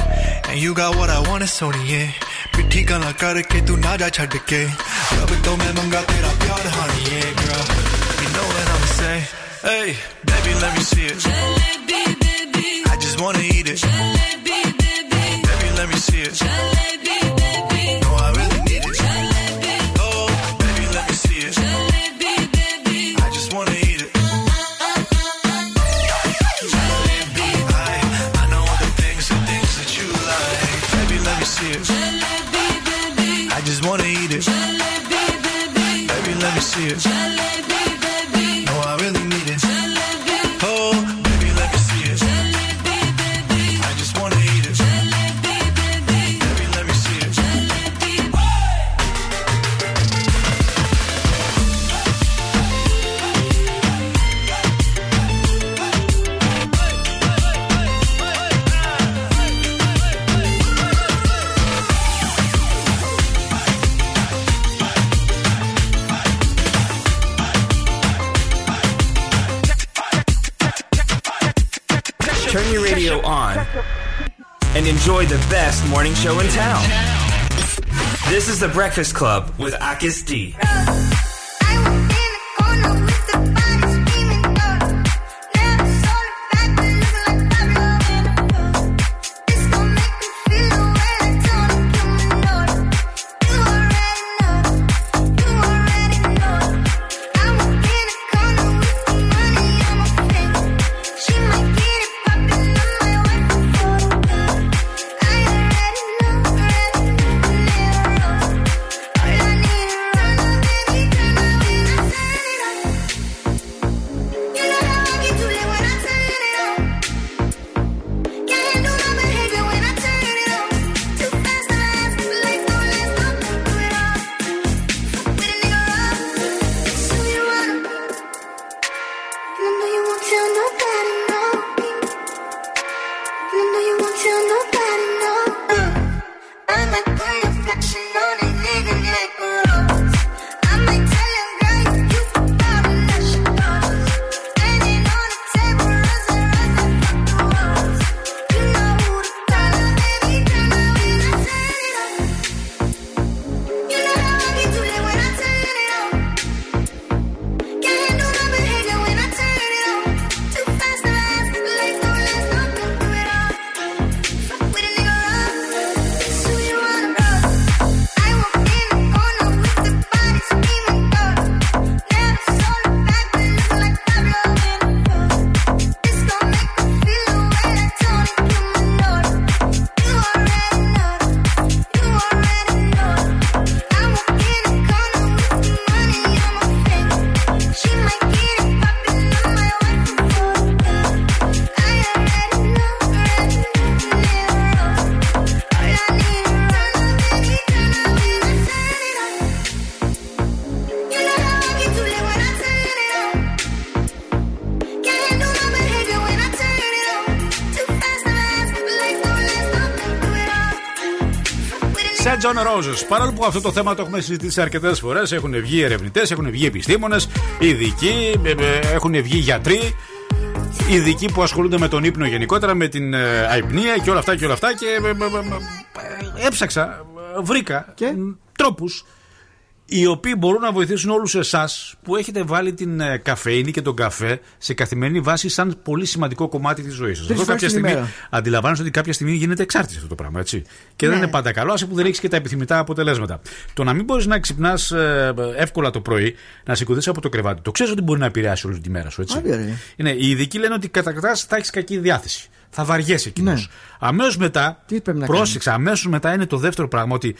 And you got what I want, it's Sony, yeah. मिठी गल्ला करके तू ना जा छड़ के रब तो मैं मंगा तेरा प्यार हानी yeah girl you know what I'ma say hey baby let me see it I just wanna eat it baby let me see it no Breakfast Club with Akis D. Roses. Παρόλο που αυτό το θέμα το έχουμε συζητήσει αρκετέ φορέ, έχουν βγει ερευνητέ, έχουν βγει επιστήμονε, ειδικοί, ε, ε, έχουν βγει γιατροί. Ειδικοί που ασχολούνται με τον ύπνο γενικότερα, με την ε, αϊπνία και όλα αυτά και όλα αυτά. Και ε, ε, ε, ε, έψαξα, ε, βρήκα τρόπου οι οποίοι μπορούν να βοηθήσουν όλους εσάς που έχετε βάλει την ε, καφέινη και τον καφέ σε καθημερινή βάση σαν πολύ σημαντικό κομμάτι της ζωής σας. Τρεις Αυτό φορές κάποια την στιγμή ημέρα. αντιλαμβάνεστε ότι κάποια στιγμή γίνεται εξάρτηση αυτό το πράγμα, έτσι. Και δεν Ναι. είναι πάντα καλό, άσε που δεν έχεις και τα επιθυμητά αποτελέσματα. Το να μην μπορείς να ξυπνάς εύκολα το πρωί, να σηκωθείς από το κρεβάτι, το ξέρεις ότι μπορεί να επηρεάσει όλη τη μέρα σου, έτσι. Άντε, ρε. Είναι, οι ειδικοί λένε ότι καταρχά θα έχεις κακή διάθεση. Θα βαριέσαι κοινώ. Ναι. Αμέσως μετά, να πρόσεξε, αμέσως μετά είναι το δεύτερο πράγμα ότι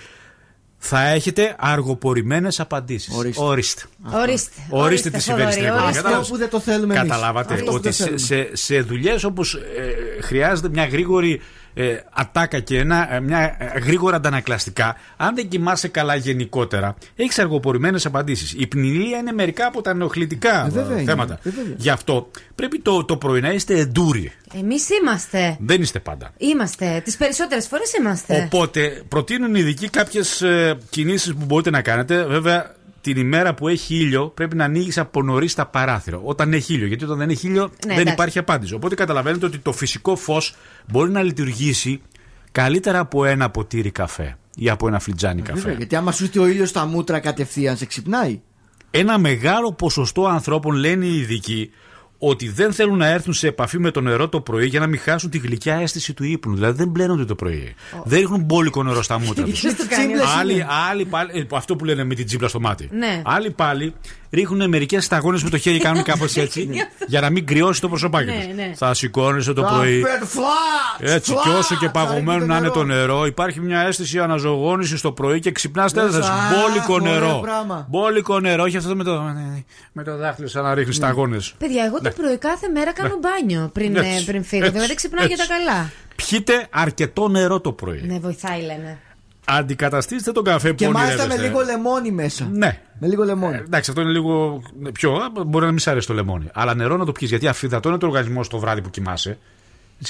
θα έχετε αργοπορημένες απαντήσεις. Ορίστε. Ορίστε. Ορίστε. Ορίστε τις συμβαίνει στην Θοδωρή, εκπομπή. ορίστε. Κατάλαβες; που δεν το θέλουμε εμείς. Καταλάβατε Αυτό που ότι δεν σε, θέλουμε. σε, σε δουλειές όπου ε, χρειάζεται μια γρήγορη ε, ατάκα και ένα, ε, μια ε, γρήγορα αντανακλαστικά, αν δεν κοιμάσαι καλά γενικότερα, έχεις αργοπορημένες απαντήσεις. Η πνηλία είναι μερικά από τα ενοχλητικά Ε, βέβαια ε, είναι. θέματα. Ε, βέβαια. Γι' αυτό πρέπει το, το πρωί να είστε εντούροι. Εμείς είμαστε. Δεν είστε πάντα. Είμαστε. Τις περισσότερες φορές είμαστε. Οπότε προτείνουν οι ειδικοί κάποιες ε, κινήσεις που μπορείτε να κάνετε. Βέβαια, την ημέρα που έχει ήλιο πρέπει να ανοίγεις από νωρίς τα παράθυρα. Όταν έχει ήλιο. Γιατί όταν δεν έχει ήλιο Ναι, δεν εντάξει. υπάρχει απάντηση. Οπότε καταλαβαίνετε ότι το φυσικό φως μπορεί να λειτουργήσει καλύτερα από ένα ποτήρι καφέ ή από ένα φλιτζάνι καφέ. Βέβαια, γιατί άμα σου έρθει ο ήλιος στα μούτρα κατευθείαν σε ξυπνάει. Ένα μεγάλο ποσοστό ανθρώπων λένε οι ειδικοί ότι δεν θέλουν να έρθουν σε επαφή με το νερό το πρωί για να μην χάσουν τη γλυκιά αίσθηση του ύπνου. Δηλαδή δεν μπλένονται το πρωί. Δεν ρίχνουν μπόλικο νερό στα (laughs) μούτρα τους. Ποιος το κάνει αυτό; άλλοι, άλλοι πάλι. ε, αυτό που λένε με την τσίπλα στο μάτι. Ναι. Άλλοι πάλι ρίχνουν μερικές σταγόνες με το χέρι, κάνουν (laughs) κάπως έτσι για να μην κρυώσει το προσωπάκι Ναι, τους. ναι. Θα σηκώνεσαι το πρωί. Έτσι, και όσο και παγωμένο να είναι το νερό, υπάρχει μια αίσθηση αναζωογόνησης το πρωί και ξυπνάς Μέσα, τέτοια. αχ, Μπόλικο ωραίο νερό. πράγμα. Μπόλικο νερό, όχι αυτό με το, με το δάχτυλο σαν να ρίχνεις σταγόνες. Παιδιά, εγώ το πρωί κάθε μέρα κάνω μπάνιο πριν, Έτσι, ε, πριν φύγω. έτσι, Δηλαδή ξυπνάω για τα έτσι. καλά. Πιείτε αρκετό νερό το πρωί. Ναι, βοηθάει λένε. Αντικαταστήστε τον καφέ που Και μάλιστα με ονειρεύεστε. λίγο λεμόνι μέσα. Ναι. Με λίγο λεμόνι. Ε, εντάξει, αυτό είναι λίγο πιο. α, Μπορεί να μην σ' αρέσει το λεμόνι. Αλλά νερό να το πιεις γιατί αφιδατώνει το οργανισμός το βράδυ που κοιμάσαι.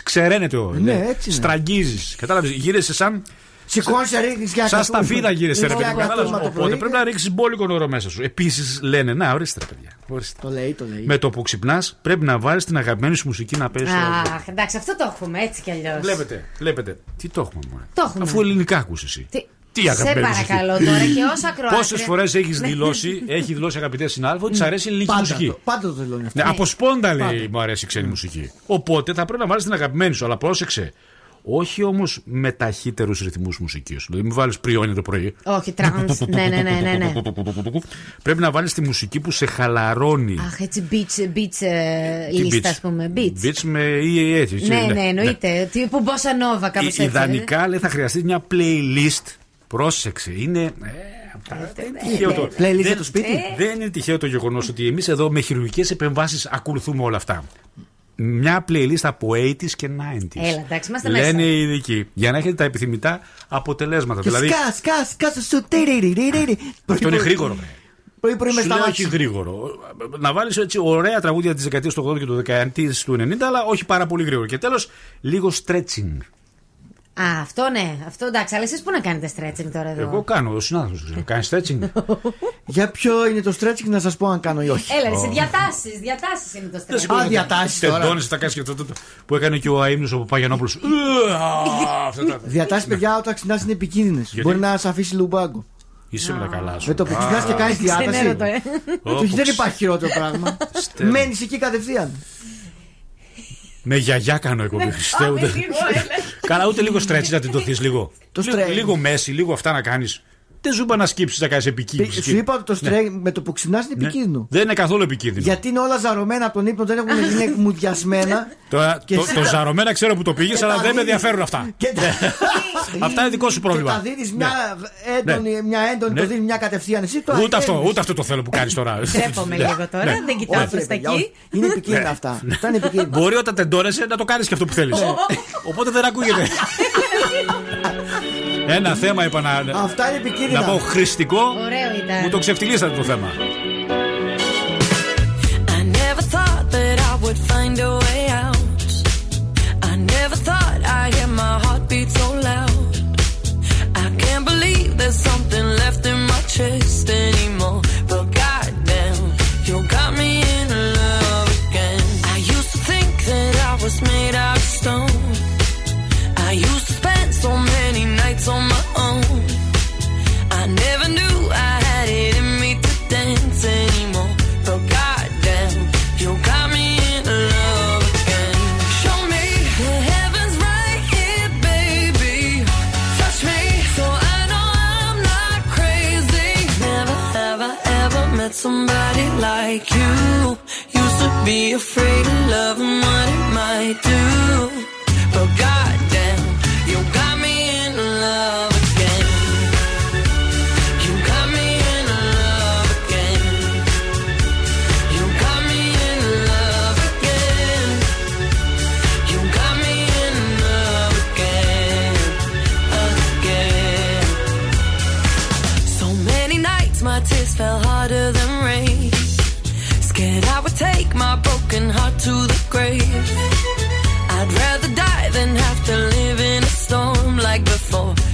Ξεραίνεται ο. Ναι, έτσι είναι. Στραγγίζεις. Κατάλαβες. Γύρεσαι σαν. Σηκώνει, ρίχνεις για Σαν κατούμπα. σταφίδα γύρεσαι, ρε Για παιδί μου. κατούμπα κατάλαβες. το Οπότε πρωί. πρέπει να ρίξεις μπόλικο νερό μέσα σου. Επίσης λένε, να ορίστε ρε παιδιά. ορίστε. Το λέει, το λέει. Με το που ξυπνάς, πρέπει να βάλεις την αγαπημένη σου μουσική να παίζει. στο ραδιό. Αχ, εντάξει, αυτό το έχουμε έτσι κι αλλιώς. Βλέπετε, βλέπετε. Τι το έχουμε, μωρέ; Το έχουμε. Αφού ελληνικά ακούς εσύ. Τι, Τι Σε αγαπημένη μουσική. παρακαλώ τώρα και όσα ακροάτρια. Πόσες φορές έχεις Ναι. δηλώσει, έχει δηλώσει αγαπητέ συνάδελφοι ότι τη αρέσει η ελληνική Πάντα μουσική. το, πάντα το δηλώνει αυτό. Ναι, από σπόντα λέει Πάντα. μου αρέσει η ξένη μουσική. Οπότε θα πρέπει να βάλεις την αγαπημένη σου, αλλά πρόσεξε. Όχι όμως με ταχύτερους ρυθμούς μουσικής. Δηλαδή, μην βάλεις πριόνι το πρωί. Όχι, trance. ναι, ναι, ναι, ναι, ναι. Πρέπει να βάλεις τη μουσική που σε χαλαρώνει. Αχ, έτσι beach, beach ε, Τι λίστα, beach? ας πούμε. Beach. Beach με ή έτσι. έτσι, Ναι, ναι, εννοείται. Τύπου Bossa Nova, κάπως Ε, έτσι. Ιδανικά λέει θα χρειαστείς μια playlist. Πρόσεξε, είναι. ε, δεν είναι τυχαίο το- Playlist για δεν- το σπίτι. Δεν είναι τυχαίο το γεγονός ότι εμείς εδώ με χειρουργικές επεμβάσεις ακολουθούμε όλα αυτά. Μια playlist από 80s και 90s. Έλα, εντάξει, είμαστε Λένε μέσα. οι ειδικοί. Για να έχετε τα επιθυμητά αποτελέσματα. Και δηλαδή. σκάς, σκάς, σκάς σου. τιριριριριρι. Αυτό είναι γρήγορο. βρε. Πρωί πρωί με Σου λέω όχι σταμάτησε. γρήγορο. Να βάλεις έτσι ωραία τραγούδια της δεκαετίας του 80 και του 10 του 90, αλλά όχι πάρα πολύ γρήγορο. Και τέλος, λίγο stretching. Α, αυτό ναι, αυτό εντάξει. Αλλά εσείς πού να κάνετε stretching τώρα εδώ; Εγώ κάνω, ο συνάδελφος. Κάνει stretching. (laughs) Για ποιο είναι το stretching να σας πω αν κάνω ή όχι. Έλα, ρε, σε διατάσεις. Διατάσεις είναι το stretching. Α, διατάσεις τώρα. Τεντώνεσαι, τα κάνεις και αυτό το- το- που έκανε και ο αίμνο (laughs) ο Παγιανόπουλος. Διατάσεις, παιδιά, όταν ξυπνά είναι επικίνδυνε. Μπορεί να σε αφήσει λουμπάγκο. Είσαι με τα καλά σου. Με το που ξυπνάς και κάνεις διάταση. Ξενέρωτο, ε. Όχι, δεν υπάρχει χειρότερο πράγμα. Στέλνω. Μένεις εκεί κατευθείαν. Με γιαγιά κάνω εγώ. Χριστέ, ούτε- Καλά, ούτε λίγο stretch να την δοθεί λίγο. Το Λίγο- stretch. Λίγο μέση, λίγο αυτά να κάνεις. Δεν ζούμπα να σκύψεις να κάνεις επικίνδυνο. Σου είπα ότι το στρέ με το που ξυπνάς είναι Ναι. επικίνδυνο. Δεν είναι καθόλου επικίνδυνο. Γιατί είναι όλα ζαρωμένα από τον ύπνο, δεν έχουν γίνει μουδιασμένα. (laughs) Τώρα, Και το, εσύ το τα- ζαρωμένα ξέρω που το πήγες, και αλλά τα δεν με δίνεις. ενδιαφέρουν αυτά. (laughs) Και τα- Αυτά είναι δικό σου Και τα πρόβλημα. δίνεις μια έντονη, μια έντονη, Ναι. το δίνεις μια κατευθείαν. Εσύ το Ούτε αυτό, αγγέλνεις. ούτε αυτό το θέλω που κάνεις τώρα. (laughs) Τρέπομαι Ναι. λίγο τώρα, Ναι. δεν κοιτάω Όχι, προ ρε τα παιδιά, εκεί. όχι. Είναι επικίνδυνα Ναι. αυτά. Αυτά είναι επικίνδυνα. Μπορεί όταν τεντώνεσαι να το κάνεις και αυτό που θέλεις. Οπότε δεν ακούγεται. Ένα θέμα είπα να, Αυτά είναι επικίνδυνα. να πω χρηστικό. Ωραίο ήταν. Μου το ξεφτυλίσατε το θέμα. I never thought that I would ever somebody like you. Used to be afraid of love and what it might do. Would take my broken heart to the grave. I'd rather die than have to live in a storm like before.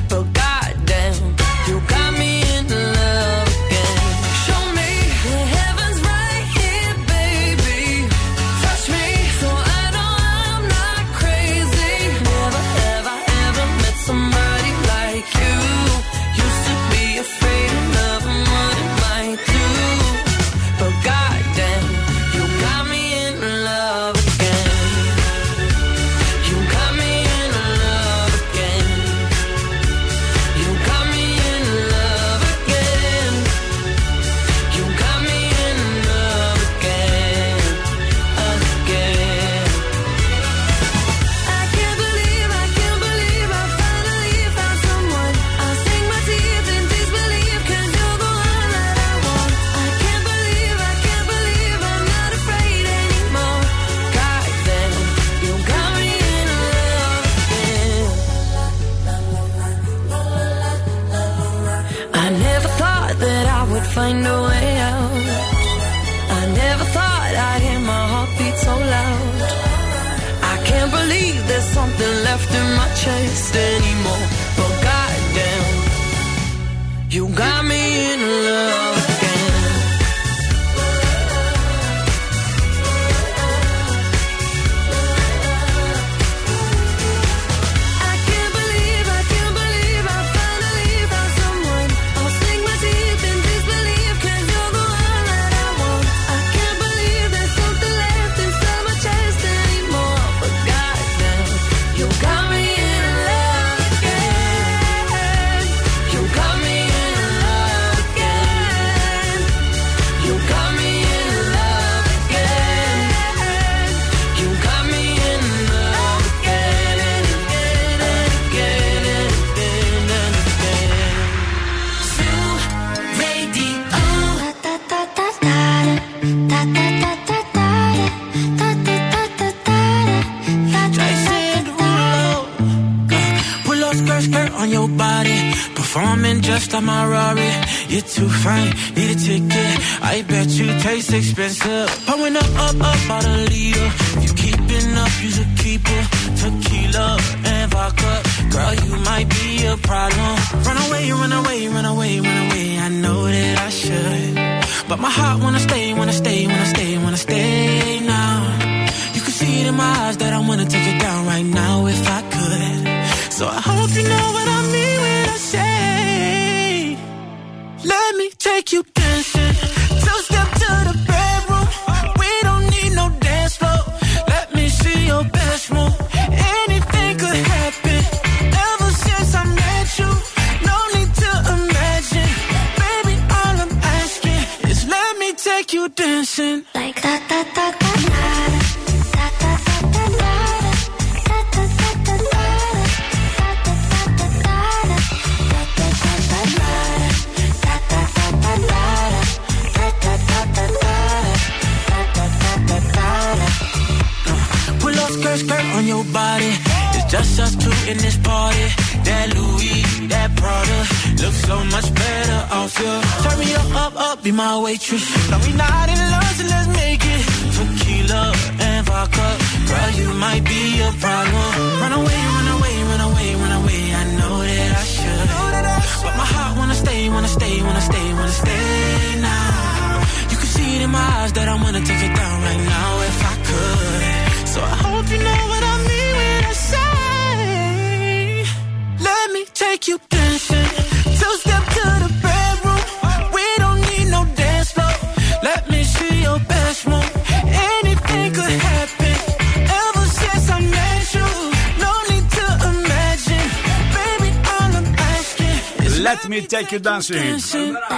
Take you dancing.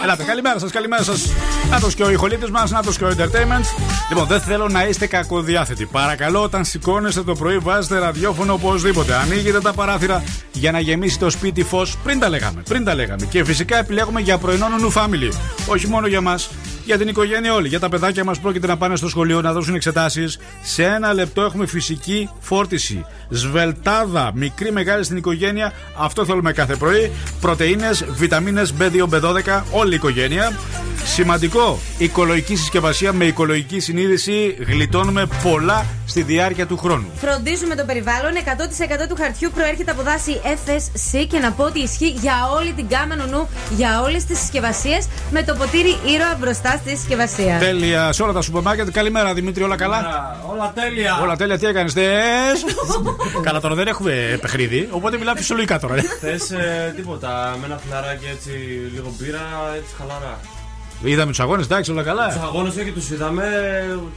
Ελάτε, καλημέρα σας, καλημέρα σας. Να και ο ηχολήπτης μας, να και ο entertainment. Λοιπόν, δεν θέλω να είστε κακοδιάθετοι. Παρακαλώ, όταν σηκώνεστε το πρωί, βάζετε ραδιόφωνο οπωσδήποτε. Ανοίγετε τα παράθυρα για να γεμίσει το σπίτι φως. Πριν τα λέγαμε, πριν τα λέγαμε. Και φυσικά επιλέγουμε για πρωινό νου family. Όχι μόνο για μας, για την οικογένεια όλη. Για τα παιδάκια μας πρόκειται να πάνε στο σχολείο να δώσουν εξετάσεις. Σε ένα λεπτό έχουμε φυσική φόρτιση. Σβελτάδα, μικρή μεγάλη στην οικογένεια. Αυτό θέλουμε κάθε πρωί. Πρωτενε, βιταμίνες B2, B12, όλη η οικογένεια. Σημαντικό, οικολογική συσκευασία με οικολογική συνείδηση. Γλιτώνουμε πολλά στη διάρκεια του χρόνου. Φροντίζουμε το περιβάλλον. 100% του χαρτιού προέρχεται από δάση FSC και να πω ότι ισχύει για όλη την κάμα νου, για όλες τις συσκευασίες με το ποτήρι ήρωα μπροστά στη συσκευασίας. Τέλεια σε όλα τα σούπερ μάρκετ. Καλημέρα Δημήτρη, όλα καλά; Όλα τέλεια. Όλα τέλεια, τι έκανες, θες; (laughs) καλά, τώρα δεν έχουμε παιχνίδι, οπότε μιλάμε φυσιολογικά τώρα. (laughs) ε. Θε τίποτα, με ένα φιλαράκι έτσι, λίγο μπύρα, έτσι χαλαρά. Είδαμε τους αγώνες, εντάξει, όλα καλά. Τους αγώνες όχι τους είδαμε,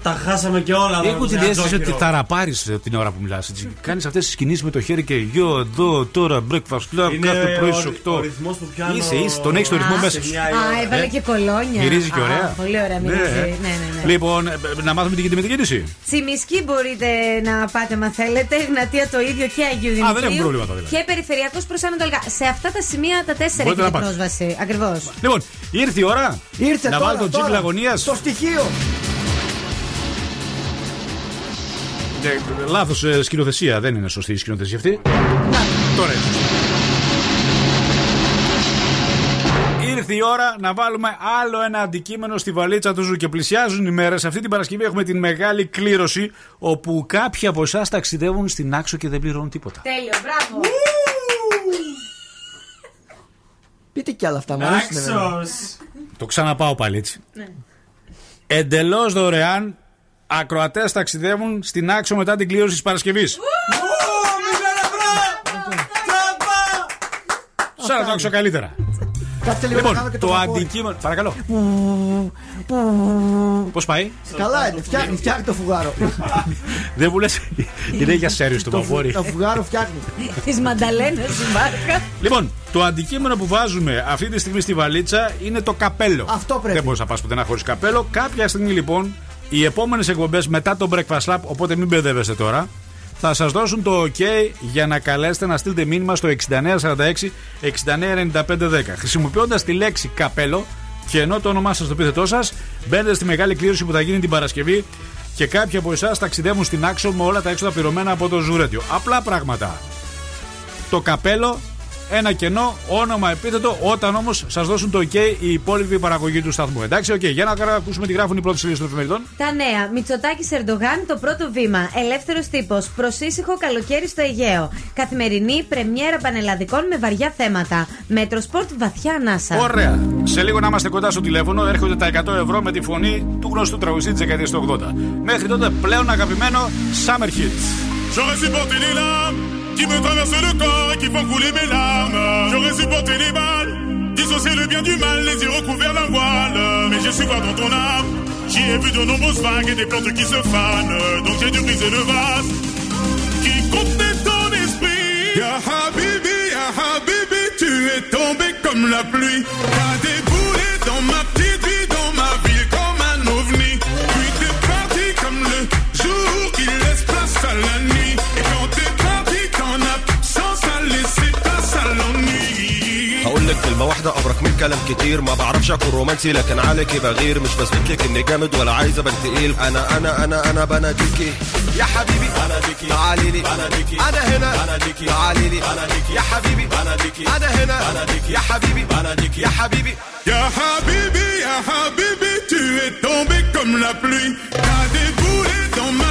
τα χάσαμε και όλα. Έχω την Μια αίσθηση ότι τζόκερο. τα ραπάρει την ώρα που μιλάς. Κάνεις αυτές τις κινήσεις με το χέρι και γιο εδώ τώρα breakfast club Είναι κάθε πρωί ο- στις 8. ο ρυθμός που πιάνω Είσαι, είσαι, τον έχεις το ρυθμό Α, μέσα σου. Α, έβαλε και κολόνια. Μυρίζει και Α, ωραία. Πολύ ωραία, Ναι. μυρίζει. Ναι, ναι, ναι. Λοιπόν, ε, να μάθουμε τι γίνεται με την κίνηση. Τσιμισκή μπορείτε να πάτε, μα θέλετε. Γνατία το ίδιο και Αγίου δεν Δημητρίου. έχουμε προβλήματα, δηλαδή. Και περιφερειακός προ Ανατολικά. Σε αυτά τα σημεία τα τέσσερα Μπορείτε έχετε να πάτε. πρόσβαση. Ακριβώς. Λοιπόν, ήρθε η ώρα Ήρθε να τώρα, βάλω το τώρα. τζίπλα αγωνία. Στο στοιχείο. Λάθος ε, σκηνοθεσία, δεν είναι σωστή η σκηνοθεσία αυτή. Τώρα είναι σωστή. Ήρθε η ώρα να βάλουμε άλλο ένα αντικείμενο στη βαλίτσα του Zoo και πλησιάζουν οι μέρες. Αυτή την Παρασκευή έχουμε την μεγάλη κλήρωση όπου κάποιοι από εσάς ταξιδεύουν στη Νάξο και δεν πληρώνουν τίποτα. Τέλειο, μπράβο. Πείτε κι άλλα αυτά, μου αρέσουν, βέβαια. Το ξαναπάω πάλι έτσι. Ναι. Εντελώς δωρεάν ακροατές ταξιδεύουν στη Νάξο μετά την κλήρωση της Παρασκευής. Σαν να το άξω καλύτερα. Κάτσε λίγο να κάνω Λοιπόν, και το βαπόρι. αντικείμενο. Παρακαλώ. Πώς πάει; Καλά είναι, φτιάχνει, φτιάχνει το φουγάρο. (laughs) Δεν μου λες. Είναι για σέριος το Το φου- βαπόρι. Το φουγάρο φτιάχνει. (laughs) Της Μανταλένας η μάρκα. Λοιπόν, το αντικείμενο που βάζουμε αυτή τη στιγμή στη βαλίτσα είναι το καπέλο. Αυτό πρέπει. Δεν μπορείς να πας πουθενά χωρίς καπέλο. Κάποια στιγμή λοιπόν, οι επόμενες εκπομπές μετά το Breakfast Lab, οπότε μην μπερδεύεστε τώρα, θα σας δώσουν το OK για να καλέσετε να στείλετε μήνυμα στο 6946 699510. Χρησιμοποιώντας τη λέξη καπέλο κενό το όνομά σας το επίθετό σας, μπαίνετε στη μεγάλη κλήρωση που θα γίνει την Παρασκευή και κάποιοι από εσάς ταξιδεύουν στη Νάξο με όλα τα έξοδα πληρωμένα από το Zoo Radio. Απλά πράγματα. Το καπέλο ένα κενό, όνομα, επίθετο, όταν όμως σας δώσουν το OK οι υπόλοιποι παραγωγοί του σταθμού. Εντάξει, οκ, για να ακούσουμε τι γράφουν οι πρώτες σελίδες των εφημερίδων. Τα νέα. Μητσοτάκης Ερντογάν, το πρώτο βήμα. Ελεύθερος τύπος. Προς ήσυχο καλοκαίρι στο Αιγαίο. Καθημερινή πρεμιέρα πανελλαδικών με βαριά θέματα. Metrosport βαθιά ανάσα. Ωραία. Σε λίγο να είμαστε κοντά στο τηλέφωνο, έρχονται τα 100 ευρώ με τη φωνή του γνωστού τραγουδιστή της δεκαετίας του 80. Μέχρι τότε πλέον αγαπημένο Summer Hits. Qui me traversent le corps et qui font couler mes larmes. J'aurais supporté les balles, dissocier le bien du mal, les yeux recouverts d'un voile. Mais j'ai su voir dans ton âme, j'y ai vu de nombreuses vagues et des plantes qui se fanent. Donc j'ai dû briser le vase qui contenait ton esprit. Ya Habibi, Ya Habibi, tu es tombé comme la pluie. T'as déboulé واحدة أبرك من كلام كتير. ما بعرفش أكون رومانسي لكن عليكي بغير. مش بثبت لك إني جامد ولا عايز أبان تقيل. أنا أنا أنا أنا بناديكي يا حبيبي بناديكي تعالي لي بناديكي أنا هنا. بناديكي تعالي لي بناديكي يا حبيبي بناديكي أنا هنا. بناديكي يا حبيبي بناديكي يا حبيبي. Ya Habibi, Ya Habibi, tu es tombé comme la pluie. T'as déboulé dans ma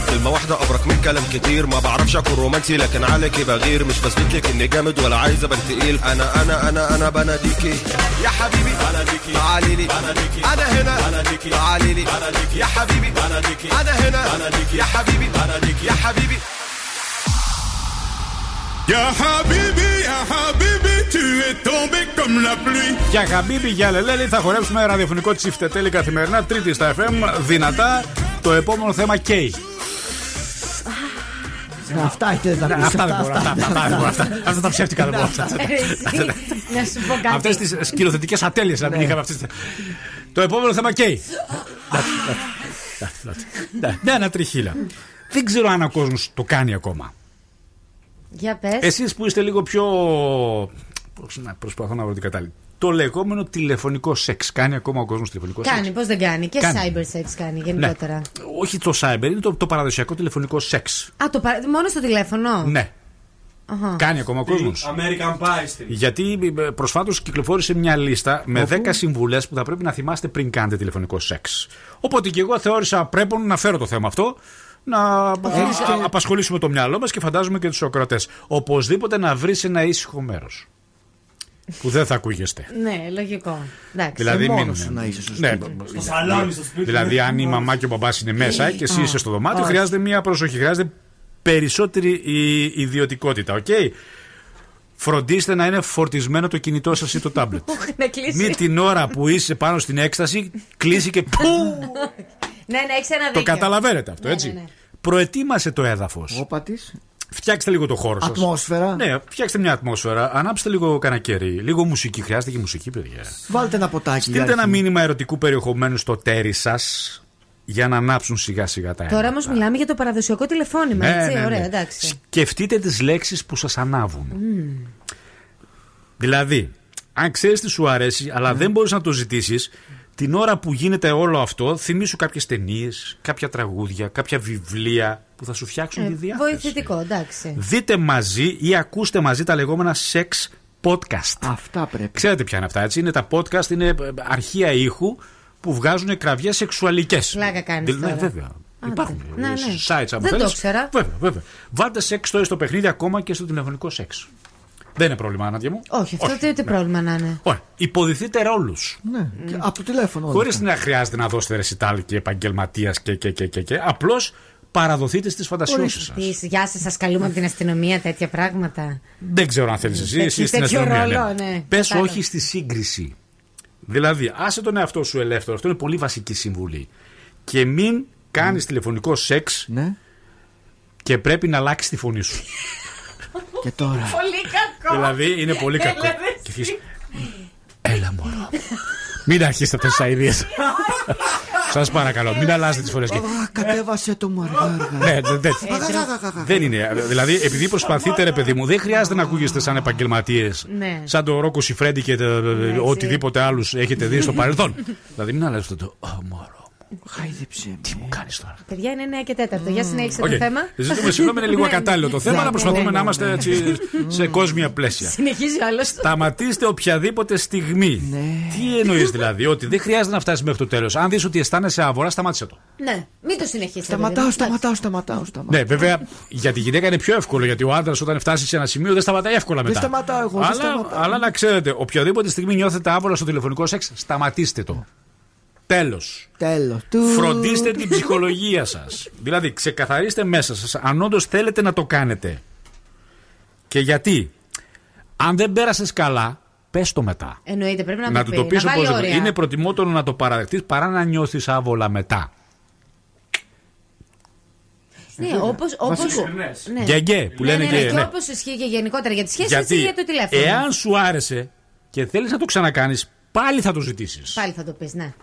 كلمة واحدة أبرك من كلام كتير ما بعرفش أكون رومانسي لكن عليكي بغير مش بثبت لك إني جامد ولا عايز أبان تقيل أنا أنا أنا أنا بناديكي يا حبيبي بناديكي تعالي لي بناديكي أنا هنا بناديكي تعالي لي بناديكي يا حبيبي بناديكي أنا هنا بناديكي يا حبيبي بناديكي يا حبيبي Ya Habibi, Ya Habibi, tu es tombé comme la pluie. Για Χαμπίμπι, για Λελέλη, θα χορέψουμε ραδιοφωνικό τσιφτετέλη καθημερινά, τρίτη στα FM, δυνατά. Το επόμενο θέμα καίει. Αυτά έχετε να Ναι, πεις. Αυτά δεν μπορώ. Αυτά, αυτά, αυτά δεν μπορώ, αυτά. (laughs) Αυτά τα ψεύτικα δεν μπορώ. αυτά. Εσύ, Να σου πω κάτι. Αυτές τις σκηνοθετικές ατέλειες να μην είχαμε αυτές. Το επόμενο θέμα καίει. Εντάξει, εντάξει, εντάξει, εντάξει. Ναι, ένα τριχύλα. Δεν ξέρω αν ο κόσμος το κάνει ακόμα. Για πες. Εσείς που είστε λίγο πιο. Πώς να προσπαθώ να βρω την κατάλληλη. Το λεγόμενο τηλεφωνικό σεξ. Κάνει ακόμα ο κόσμος τηλεφωνικό σεξ; Κάνει, πώς δεν κάνει; Και Κάνει. cyber sex κάνει γενικότερα. Όχι το cyber, είναι το, το παραδοσιακό τηλεφωνικό σεξ. Α, το παρα... μόνο στο τηλέφωνο; Ναι. Αχα. Κάνει ακόμα ο κόσμος. American Pie στην. Γιατί προσφάτως κυκλοφόρησε μια λίστα με 10 συμβουλές που θα πρέπει να θυμάστε πριν κάνετε τηλεφωνικό σεξ. Οπότε και εγώ θεώρησα πρέπει να φέρω το θέμα αυτό. Να α- απασχολήσουμε το μυαλό μας και φαντάζομαι και τους ακροατέ. Οπωσδήποτε να βρεις ένα ήσυχο μέρος. Που δεν θα ακούγεστε. Ναι, λογικό. Εντάξει. Δηλαδή, μόνος μην- σου να είσαι στο Ναι, σπίτι. μπ- Στο σαλόνι, στο σπίτι. Δηλαδή, αν η μαμά και ο μπαμπά είναι μέσα και εσύ είσαι στο δωμάτιο, Α. χρειάζεται μια προσοχή. Χρειάζεται περισσότερη η- ιδιωτικότητα, οκ; Φροντίστε να είναι φορτισμένο το κινητό σας ή το τάμπλετ. να κλείσει. Μην την ώρα που είσαι πάνω στην έκσταση κλείσει και (laughs) πού. Ναι, ναι, έχεις ένα το δίκιο. καταλαβαίνετε αυτό, Ναι, έτσι. ναι, ναι. Προετοίμασε το έδαφος. Όπα της. Φτιάξτε λίγο το χώρο σας. Ατμόσφαιρα. Ναι, φτιάξτε μια ατμόσφαιρα. Ανάψτε λίγο κανένα κερί. Λίγο μουσική. Χρειάζεται και μουσική, παιδιά. Βάλτε ένα ποτάκι. Στείλτε για ένα αρχή. μήνυμα ερωτικού περιεχομένου στο τέρι σας για να ανάψουν σιγά σιγά τα Τώρα αίματα. όμως μιλάμε για το παραδοσιακό τηλεφώνημα, Ναι, έτσι. ναι, ναι. Ωραία, εντάξει. Σκεφτείτε τις λέξεις που σας ανάβουν. Μμμ. Δηλαδή, αν ξέρεις τι σου αρέσει, Ναι. αλλά δεν μπορείς να το ζητήσεις, την ώρα που γίνεται όλο αυτό, θυμήσου κάποιες ταινίες, κάποια τραγούδια, κάποια βιβλία που θα σου φτιάξουν Ε, τη διάθεση. βοηθητικό, εντάξει. Δείτε μαζί ή ακούστε μαζί τα λεγόμενα sex podcast. Αυτά πρέπει. Ξέρετε ποια είναι αυτά, έτσι; Είναι τα podcast, είναι ε, αρχεία ήχου που βγάζουν κραυγές σεξουαλικές. Πλάκα κάνεις τώρα. βέβαια. Υπάρχουν ναι, ναι. sites αν Δεν το θέλεις. ήξερα. Βέβαια, βέβαια. Βάλτε σεξ toys στο παιχνίδι ακόμα και στο τηλεφωνικό σεξ. Δεν είναι πρόβλημα, Νάντια μου. Όχι, αυτό τι, τι πρόβλημα να είναι. Ωραία. Υποδηθείτε ρόλους. Ναι, και από το τηλέφωνο. όλα Χωρίς αυτά. να χρειάζεται να δώσετε ρεσιτάλ και επαγγελματίας και, και, και, και, και. Απλώς παραδοθείτε στις φαντασιώσεις σας. Τι, Γεια σας, σας καλούμε από την αστυνομία, τέτοια πράγματα. Δεν ξέρω αν θέλεις εσύ. Τέτοιο- εσύ στην τέτοιο αστυνομία. ρόλο, ναι. Πες Κατάλαβα. όχι στη σύγκριση. Δηλαδή, άσε τον εαυτό σου ελεύθερο. Αυτό είναι πολύ βασική συμβουλή. Και μην κάνεις τηλεφωνικό σεξ Ναι. και πρέπει να αλλάξεις τη φωνή σου. (laughs) Και τώρα. Πολύ κακό. δηλαδή, είναι πολύ κακό. Έλα, ρε, Και αρχίζεις, Έλα μωρό. Μην αρχίσετε αυτέ τι αειδίε. Σας παρακαλώ, μην αλλάζετε τις φωνές. Α, κατέβασε το μου αργά αργά. Ναι, δεν- δεν- δεν είναι. Δηλαδή, επειδή προσπαθείτε, ρε παιδί μου, δεν χρειάζεται να ακούγεστε σαν επαγγελματίες. Ναι. Σαν το Ρόκο Σιφρέντι και το- οτιδήποτε άλλους έχετε δει στο παρελθόν. δηλαδή, μην αλλάζετε το. «Ω, μωρό. Χάιδεψε. Τι μου κάνεις τώρα; Παιδιά είναι 9 και 4. Για συνέχισε Οκ. το θέμα. Ζητούμε συγγνώμη, είναι λίγο Ναι. ακατάλληλο το θέμα, Ναι, αλλά προσπαθούμε ναι, να ναι, είμαστε ναι. έτσι σε κόσμια πλαίσια. Συνεχίζει ο άλλος. Σταματήστε οποιαδήποτε στιγμή. Ναι. Τι εννοείς (laughs) δηλαδή, ότι δεν χρειάζεται να φτάσει μέχρι το τέλος. Αν δεις ότι αισθάνεσαι άβορα, σταμάτησε το. Ναι, μην το συνεχίσει. Σταματάω, σταματάω, σταματάω. σταματάω. Ναι, βέβαια για τη γυναίκα είναι πιο εύκολο γιατί ο άντρας όταν φτάσει σε ένα σημείο δεν σταματάει εύκολα Δεν μετά. σταματάω εγώ, δεν Αλλά, σταματάω. αλλά να ξέρετε, οποιαδήποτε στιγμή νιώθετε άβολα στο τηλεφωνικό σεξ, σταματήστε το. Τέλος. Τέλος. Του. Φροντίστε την ψυχολογία σας. Δηλαδή, ξεκαθαρίστε μέσα σας αν όντως θέλετε να το κάνετε. Και γιατί. Αν δεν πέρασες καλά, πες το μετά. Εννοείται, πρέπει να, να το του πει. το πει να βάλει οπωσδήποτε. όρια. Είναι προτιμότερο να το παραδεχτείς παρά να νιώθεις άβολα μετά. Ναι, όπω. Βασικό. Ναι. Γκέγκέ, που ναι, λένε ναι, ναι, και- και ναι. όπως ισχύει και γενικότερα για τη σχέση, έτσι Γιατί για το τηλέφωνο. εάν σου άρεσε και θέλεις να το ξανακάνεις, πάλι θα το ζητήσεις. Πάλι θα το πεις, ναι.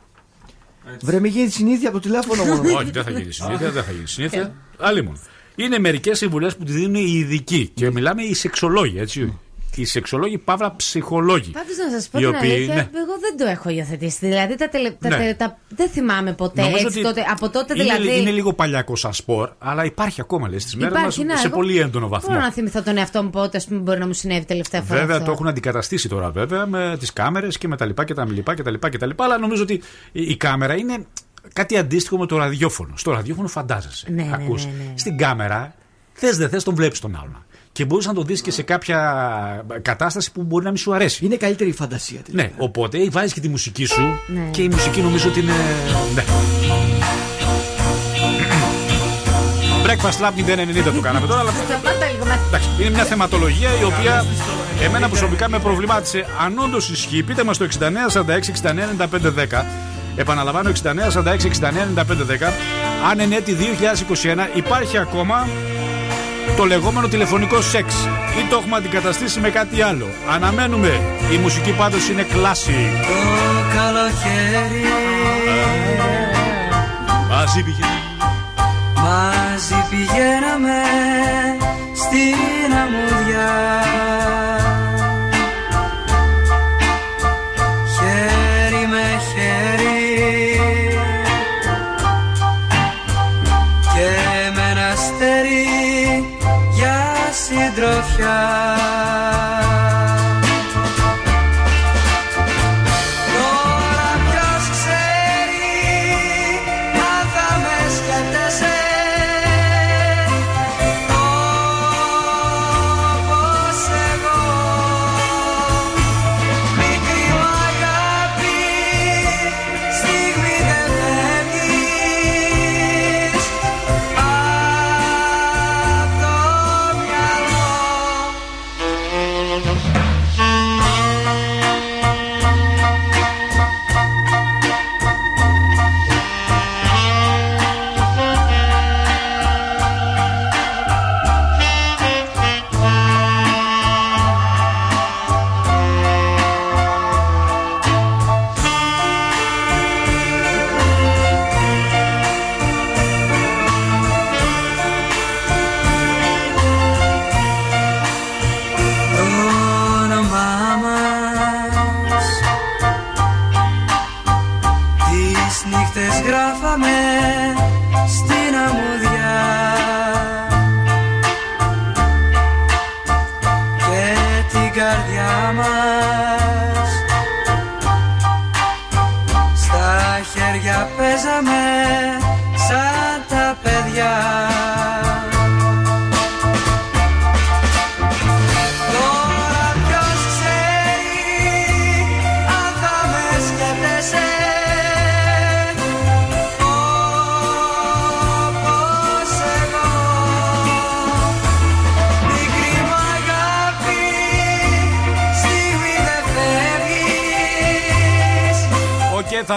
Βρε, μην γίνει συνήθεια από το τηλέφωνο μόνο. (laughs) Όχι, δεν θα γίνει συνήθεια. δεν θα γίνει συνήθεια. Αλλήμον. Είναι μερικές συμβουλές που τη δίνουν οι ειδικοί. Και μιλάμε οι σεξολόγοι, έτσι. Οι σεξολόγοι, παύλα ψυχολόγοι. Πάντως να σας πω Οι την οποίοι, αλήθεια, ναι. εγώ δεν το έχω υιοθετήσει. Δηλαδή τα, τελε... τα, Ναι. τε- τα- δεν θυμάμαι ποτέ. Νομίζω Έτσι, ότι τότε, από τότε είναι, δηλαδή. είναι λίγο παλιακό σαν σπορ, αλλά υπάρχει ακόμα λες στις μέρες μας Υπάρχει, ναι, σε εγώ πολύ έντονο βαθμό. Μπορώ να θυμηθώ τον εαυτό μου πότε ας πούμε, μπορεί να μου συνέβη τελευταία φορά. Βέβαια αυτό. το έχουν αντικαταστήσει τώρα βέβαια με τις κάμερες και με τα λοιπά και τα λοιπά και τα λοιπά και τα λοιπά. Αλλά νομίζω ότι η, η κάμερα είναι κάτι αντίστοιχο με το ραδιόφωνο. Στο ραδιόφωνο φαντάζεσαι. Ναι, ναι, Ακούς. ναι, ναι. Στην κάμερα θες δεν θες τον βλέπεις τον άλλον. Και μπορείς να τον δεις και σε κάποια κατάσταση που μπορεί να μην σου αρέσει. Είναι καλύτερη η φαντασία. Ναι, οπότε βάζεις και τη μουσική σου Ναι. και η μουσική νομίζω ότι είναι. Ναι. Breakfast Lab 090 το κάναμε τώρα, αλλά Σταμάτα λίγο με- Εντάξει, είναι μια θεματολογία η οποία εμένα προσωπικά με προβλημάτισε. Αν όντως ισχύει, πείτε μας το 69 46 69 95 10. Επαναλαμβάνω 69 46 69 95 10. Αν εν έτη 2021 υπάρχει ακόμα το λεγόμενο τηλεφωνικό σεξ ή το έχουμε αντικαταστήσει με κάτι άλλο. Αναμένουμε. Η μουσική πάντως είναι κλάση. Το καλοκαίρι Μαζί πηγαίνει. μαζί πηγαίναμε στην αμμουδιά συντροφιά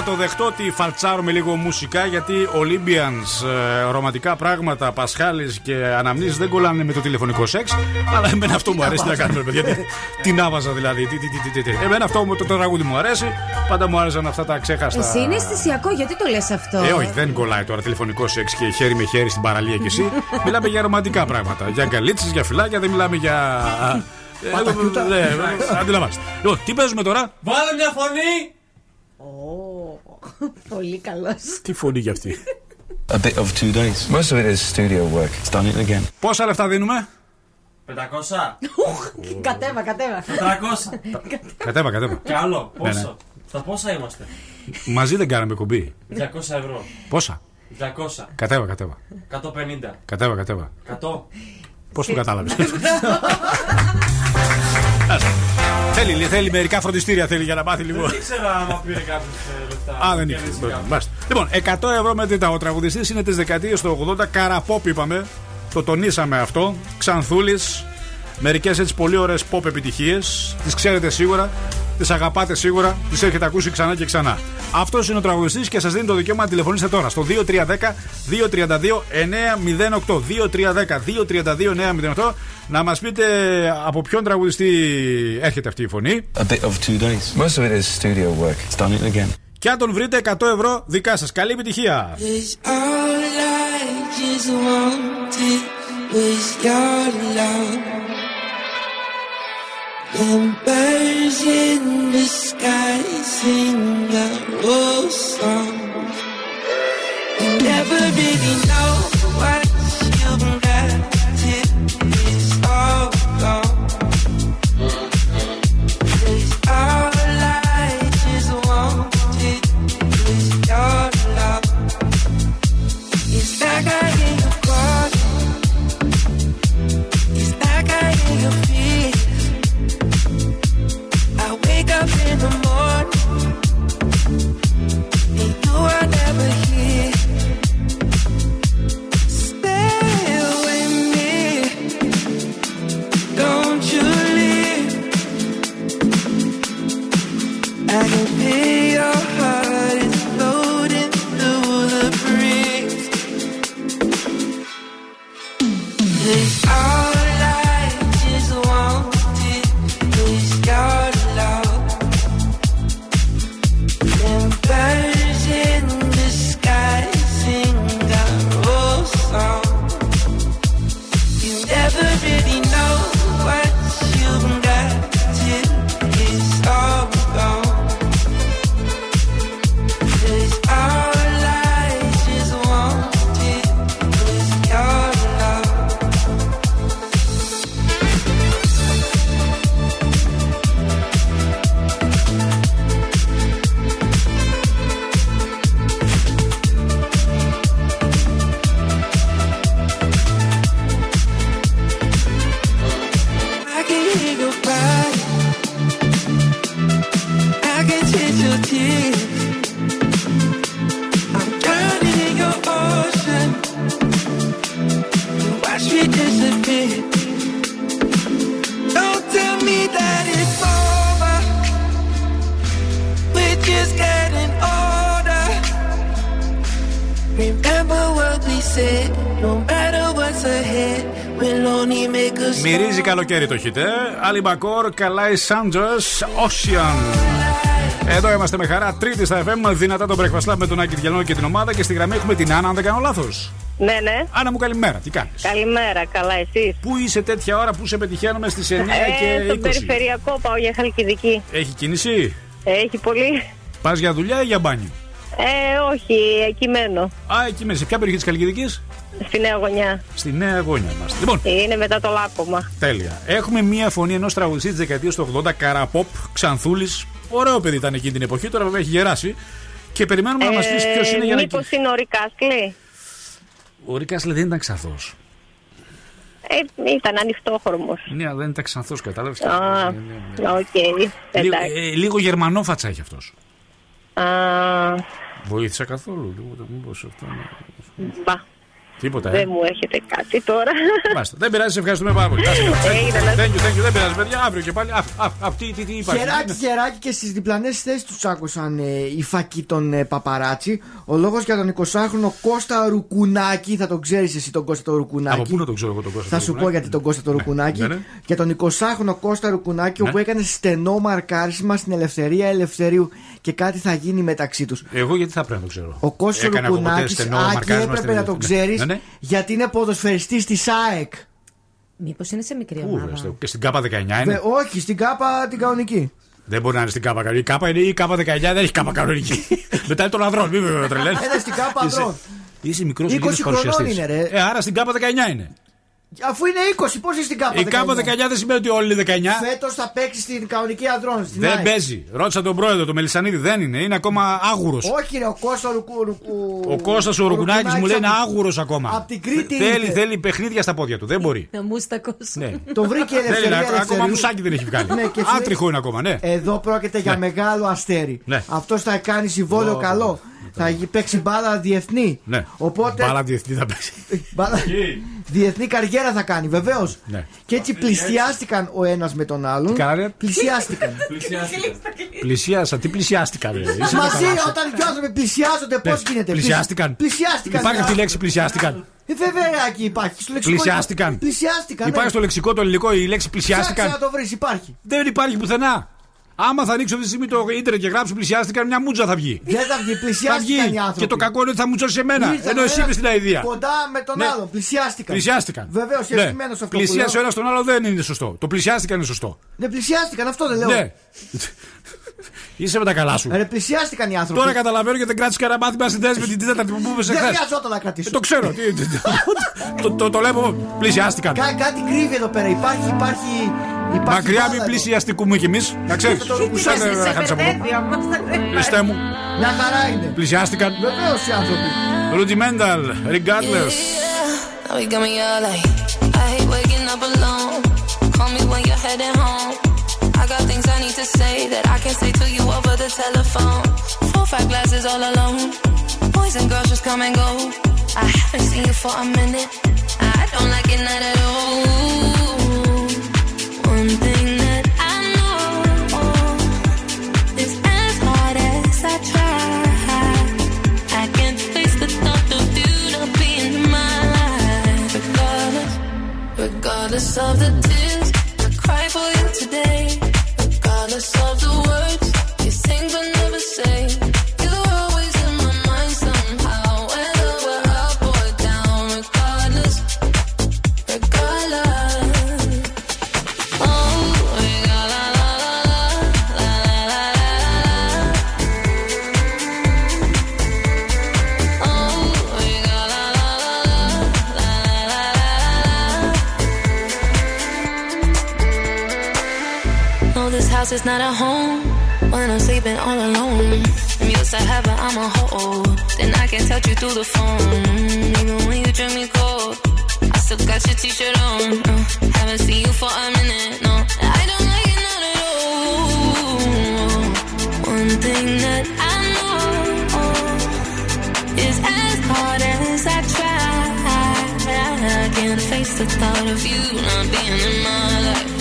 θα το δεχτώ ότι φαλτσάρουμε λίγο μουσικά γιατί Olympians, ε, ρομαντικά πράγματα, Πασχάλη και αναμνήσεις δεν κολλάνε με το τηλεφωνικό σεξ. Αλλά εμένα αυτό μου αρέσει τι να κάνουμε, παιδιά. Τι- Τι να βάζα δηλαδή. Τι, τι, τι, τι, τι, τι. Εμένα αυτό μου το, το τραγούδι μου αρέσει. Πάντα μου άρεσαν αυτά τα ξέχαστα. Εσύ είναι αισθησιακό, γιατί το λε αυτό. Ε, όχι, δεν κολλάει τώρα τηλεφωνικό σεξ και χέρι με χέρι στην παραλία κι εσύ. μιλάμε για ρομαντικά πράγματα. Για γκαλίτσε, για φυλάκια, δεν μιλάμε για. ε, Πατακιούτα. Ναι, ε, αντιλαμβάνεστε. Λοιπόν, τι παίζουμε τώρα. Βάλε μια φωνή! (laughs) Πολύ καλός. Τι φωνή για αυτή. A bit of two days. Most of it is studio work. It's done it again. Πόσα λεφτά δίνουμε; 500. Κατέβα, κατέβα. 400. Κατέβα, κατέβα. Κι άλλο. Ναι, ναι. Πόσο; Στα πόσα είμαστε; Μαζί δεν κάναμε κουμπί. 200 ευρώ. Πόσα; 200. Κατέβα, κατέβα. 150. Κατέβα, κατέβα. 100. Πώς το κατάλαβες; (laughs) θέλει, θέλει μερικά φροντιστήρια θέλει για να μάθει λίγο. Δεν ήξερα άμα πήρε κάποιος λεφτά. Α, δεν Κέρδισε ήξερε. κάποιος. Μάλιστα. Λοιπόν, 100 ευρώ μετρητά. Ο τραγουδιστής είναι της δεκαετίας του 80. Καραπόπ είπαμε. Το τονίσαμε αυτό. Ξανθούλης. Μερικές έτσι πολύ ωραίες pop επιτυχίες. Τις ξέρετε σίγουρα. Τις αγαπάτε σίγουρα. Τις έχετε ακούσει ξανά και ξανά. Αυτός είναι ο τραγουδιστής και σας δίνει το δικαίωμα να τηλεφωνήσετε τώρα στο 2310 232 908. 2310 232 908 να μας πείτε από ποιον τραγουδιστή έρχεται αυτή η φωνή. A bit of two days. Most of it is studio work. It's done it again. Και αν τον βρείτε 100 ευρώ δικά σας. Καλή επιτυχία. Cause all I καλοκαίρι το χιτέ. Αλιμπακόρ, Καλάι Σάντζος, Ocean. Εδώ είμαστε με χαρά. Τρίτη στα FM. Δυνατά τον Breakfast Lab με τον Άκη Διαλνό και την ομάδα. Και στη γραμμή έχουμε την Άννα, αν δεν κάνω λάθος. Ναι, ναι. Άννα μου, καλημέρα. Τι κάνεις; Καλημέρα, καλά, εσείς; Πού είσαι τέτοια ώρα που σε πετυχαίνουμε στις 9 Ε, και στον 20. περιφερειακό πάω για Χαλκιδική. Έχει κίνηση. Έχει πολύ. Πας για δουλειά ή για μπάνιο; Ε, όχι, εκεί μένω. Α, εκεί μέσα. Σε ποια περιοχή της Καλλικιδική. Στη Νέα Γωνιά. Στη Νέα Γωνιά είμαστε. Λοιπόν, Είναι μετά το Λάκκωμα. τέλεια. Έχουμε μία φωνή ενός τραγουδιστή της δεκαετίας του 80, Καραπόπ, ξανθούλης. Ωραίο παιδί ήταν εκείνη την εποχή, τώρα βέβαια έχει γεράσει. Και περιμένουμε να μας πεις ποιος είναι για να. Μήπως Ε, είναι ο Ρικ Άστλεϊ. Ο Ρικ Άστλεϊ δεν ήταν ξανθός. Ε, ήταν ανοιχτόχρωμος. Ναι, δεν ήταν ξανθός, κατάλαβες. Α, οκ. Λίγο, Εντάξει. ε, λίγο γερμανόφατσα έχει αυτός. Α, Βοήθησα καθόλου. Λίγο, μήπως αυτό. είναι- μπα. Τίποτα, ε. Δεν μου έχετε κάτι τώρα. Μάλιστα. Δεν πειράζει, σε ευχαριστούμε πάρα πολύ. Άσε, Έγινε, Thank you, να- thank you, thank you. Δεν πειράζει, παιδιά. Αύριο και πάλι. Αυ- αυ- Αυτή τι τι υπάρχει. Χεράκι, χεράκι και στις διπλανές θέσεις τους άκουσαν ε, οι φακοί των ε, παπαράτσι. Ο λόγος για τον 20χρονο Κώστα Ρουκουνάκη, θα τον ξέρεις εσύ τον Κώστα τον Ρουκουνάκη. Από πού να το ξέρω εγώ τον Κώστα. Θα τον σου πω Ρουκουνάκη; γιατί τον Κώστα τον Ρουκουνάκη. ναι, ναι. Για τον 20χρονο Κώστα Ρουκουνάκη, Ναι. όπου έκανε στενό μαρκάρισμα στην ελευθερία Ελευθερίου και κάτι θα γίνει μεταξύ τους. Εγώ γιατί θα πρέπει να το ξέρω. Ο Κώστα Έκανε από ποτέ Ρουκουνάκη, στενό Άκη, μαρκάρισμα έπρεπε στην- να το Ναι. ξέρεις, Ναι, ναι. γιατί είναι ποδοσφαιριστής της ΑΕΚ. Μήπως είναι σε μικρή Πού, ομάδα; ρε, στο- Και στην ΚΑΠΑ 19 Βε- είναι. όχι, στην ΚΑΠΑ την κανονική. Δεν μπορεί να είναι στην ΚΑΠΑ κανονική. Η ΚΑΠΑ είναι η ΚΑΠΑ 19, δεν έχει ΚΑΠΑ κανονική. (laughs) Μετά είναι των ανδρών, μην με τρελαίνεις. Ένα στην ΚΑΠΑ ανδρών. Είσαι μικρός 20 χρονών είναι, ρε. Ε, άρα στην ΚΑΠΑ 19 είναι. Αφού είναι 20, πώς είσαι στην ΚΑΠΑ Η ΚΑΠΑ 19 δεν σημαίνει ότι όλοι είναι 19. Φέτος θα παίξει στην κανονική ανδρών. Στην Δεν ΑΕΚ. παίζει. Ρώτησα τον πρόεδρο, τον Μελισανίδη. Δεν είναι. Είναι ακόμα άγουρος. Όχι, ρε, ο Κώστας Ρουκου. Ρουκου... Ο Κώστας ο Ρουκουνάκης μου λέει είναι άγουρος ακόμα. Απ' την Κρήτη Θέλει, ήρθε. θέλει παιχνίδια στα πόδια του. Δεν μπορεί. Να μουστακό. Ναι. Το βρήκε η Θέλει ελευθερία. να- ακόμα Ελευθερίου. μουσάκι δεν έχει βγάλει. Ναι, και σου λέει, Άτριχο είναι ακόμα, ναι. Εδώ πρόκειται για Ναι. μεγάλο αστέρι. Ναι. Αυτός θα κάνει συμβόλαιο Ω, καλό. Θα γι- παίξει μπάλα διεθνή. Ναι. Οπότε. Μπάλα διεθνή θα παίξει. μπάλα- διεθνή καριέρα θα κάνει, βεβαίως. Ναι. Και έτσι πλησιάστηκαν ο ένας με τον άλλον. κάνανε; Πλησιάστηκαν. (laughs) Πλησιάσα. Τι πλησιάστηκαν, ρε. Είσαι Μαζί, καλά. όταν οι δύο άνθρωποι πλησιάζονται, πώς Ναι. γίνεται; Πλησιάστηκαν. Πλησιάστηκαν. Υπάρχει αυτή η ναι. λέξη πλησιάστηκαν. Ε, βέβαια εκεί υπάρχει. Στο λεξικό Πλησιάστηκαν. Πλησιάστηκαν. Υπάρχει ναι. στο λεξικό το ελληνικό η λέξη Ψάξε πλησιάστηκαν. να το βρεις, υπάρχει. Δεν υπάρχει πουθενά. Άμα θα ανοίξω αυτή τη στιγμή το ίντερνετ και γράψω πλησιάστηκαν, μια μούτζα θα βγει. Δεν θα βγει, Θα πλησιάστηκαν βγει. οι άνθρωποι. Και το κακό είναι ότι θα μουτσώσει σε μένα. Ήρθαν Ενώ ο εσύ ένας είμαι στην αηδία. Κοντά με τον Ναι. άλλον. Πλησιάστηκαν. Πλησιάστηκαν. Βεβαίως, Ναι. επιμένω σε αυτό. που Πλησίασε ο λέω. ένας τον άλλο δεν είναι σωστό. Το πλησιάστηκαν είναι σωστό. Δεν πλησιάστηκαν, αυτό δεν λέω. Ναι. Είσαι με τα καλά σου. Ρε, πλησιάστηκαν οι άνθρωποι. Τώρα καταλαβαίνω γιατί δεν κράτησε κανένα μάθημα στην θέση με την τέταρτη που μου είπες Δεν χθε. χρειαζόταν να κρατήσω. Το ξέρω. τι- τι- το- Το το λέμε. Πλησιάστηκαν. Κα- κάτι κρύβει εδώ πέρα. Υπάρχει, υπάρχει. υπάρχει Μακριά μπάλα μην εδώ. πλησιαστικούμε κι εμεί. Να ξέρεις. Το ρουκουσάνε, Σε μπερδεύει όμως. Πιστέ μου. Μια χαρά είναι. Πλησιάστηκαν. Βεβαίως οι άνθρωποι. Rudimental. Regardless. Now we got me all like, I hate waking up alone. Call me when you're heading home. To say that I can't say to you over the telephone. Four, five glasses all alone. Boys and girls just come and go. I haven't seen you for a minute. I don't like it not at all. One thing that I know is as hard as I try, I can't face the thought of you not being in my life, regardless, of the house is not a home when I'm sleeping all alone. I'm used to heaven, I'm a hoe. Then I can touch you through the phone. Even when you drink me cold, I still got your t-shirt on. Uh, haven't seen you for a minute, no. I don't like it not at all. One thing that I know is as hard as I try, I can't face the thought of you not being in my life.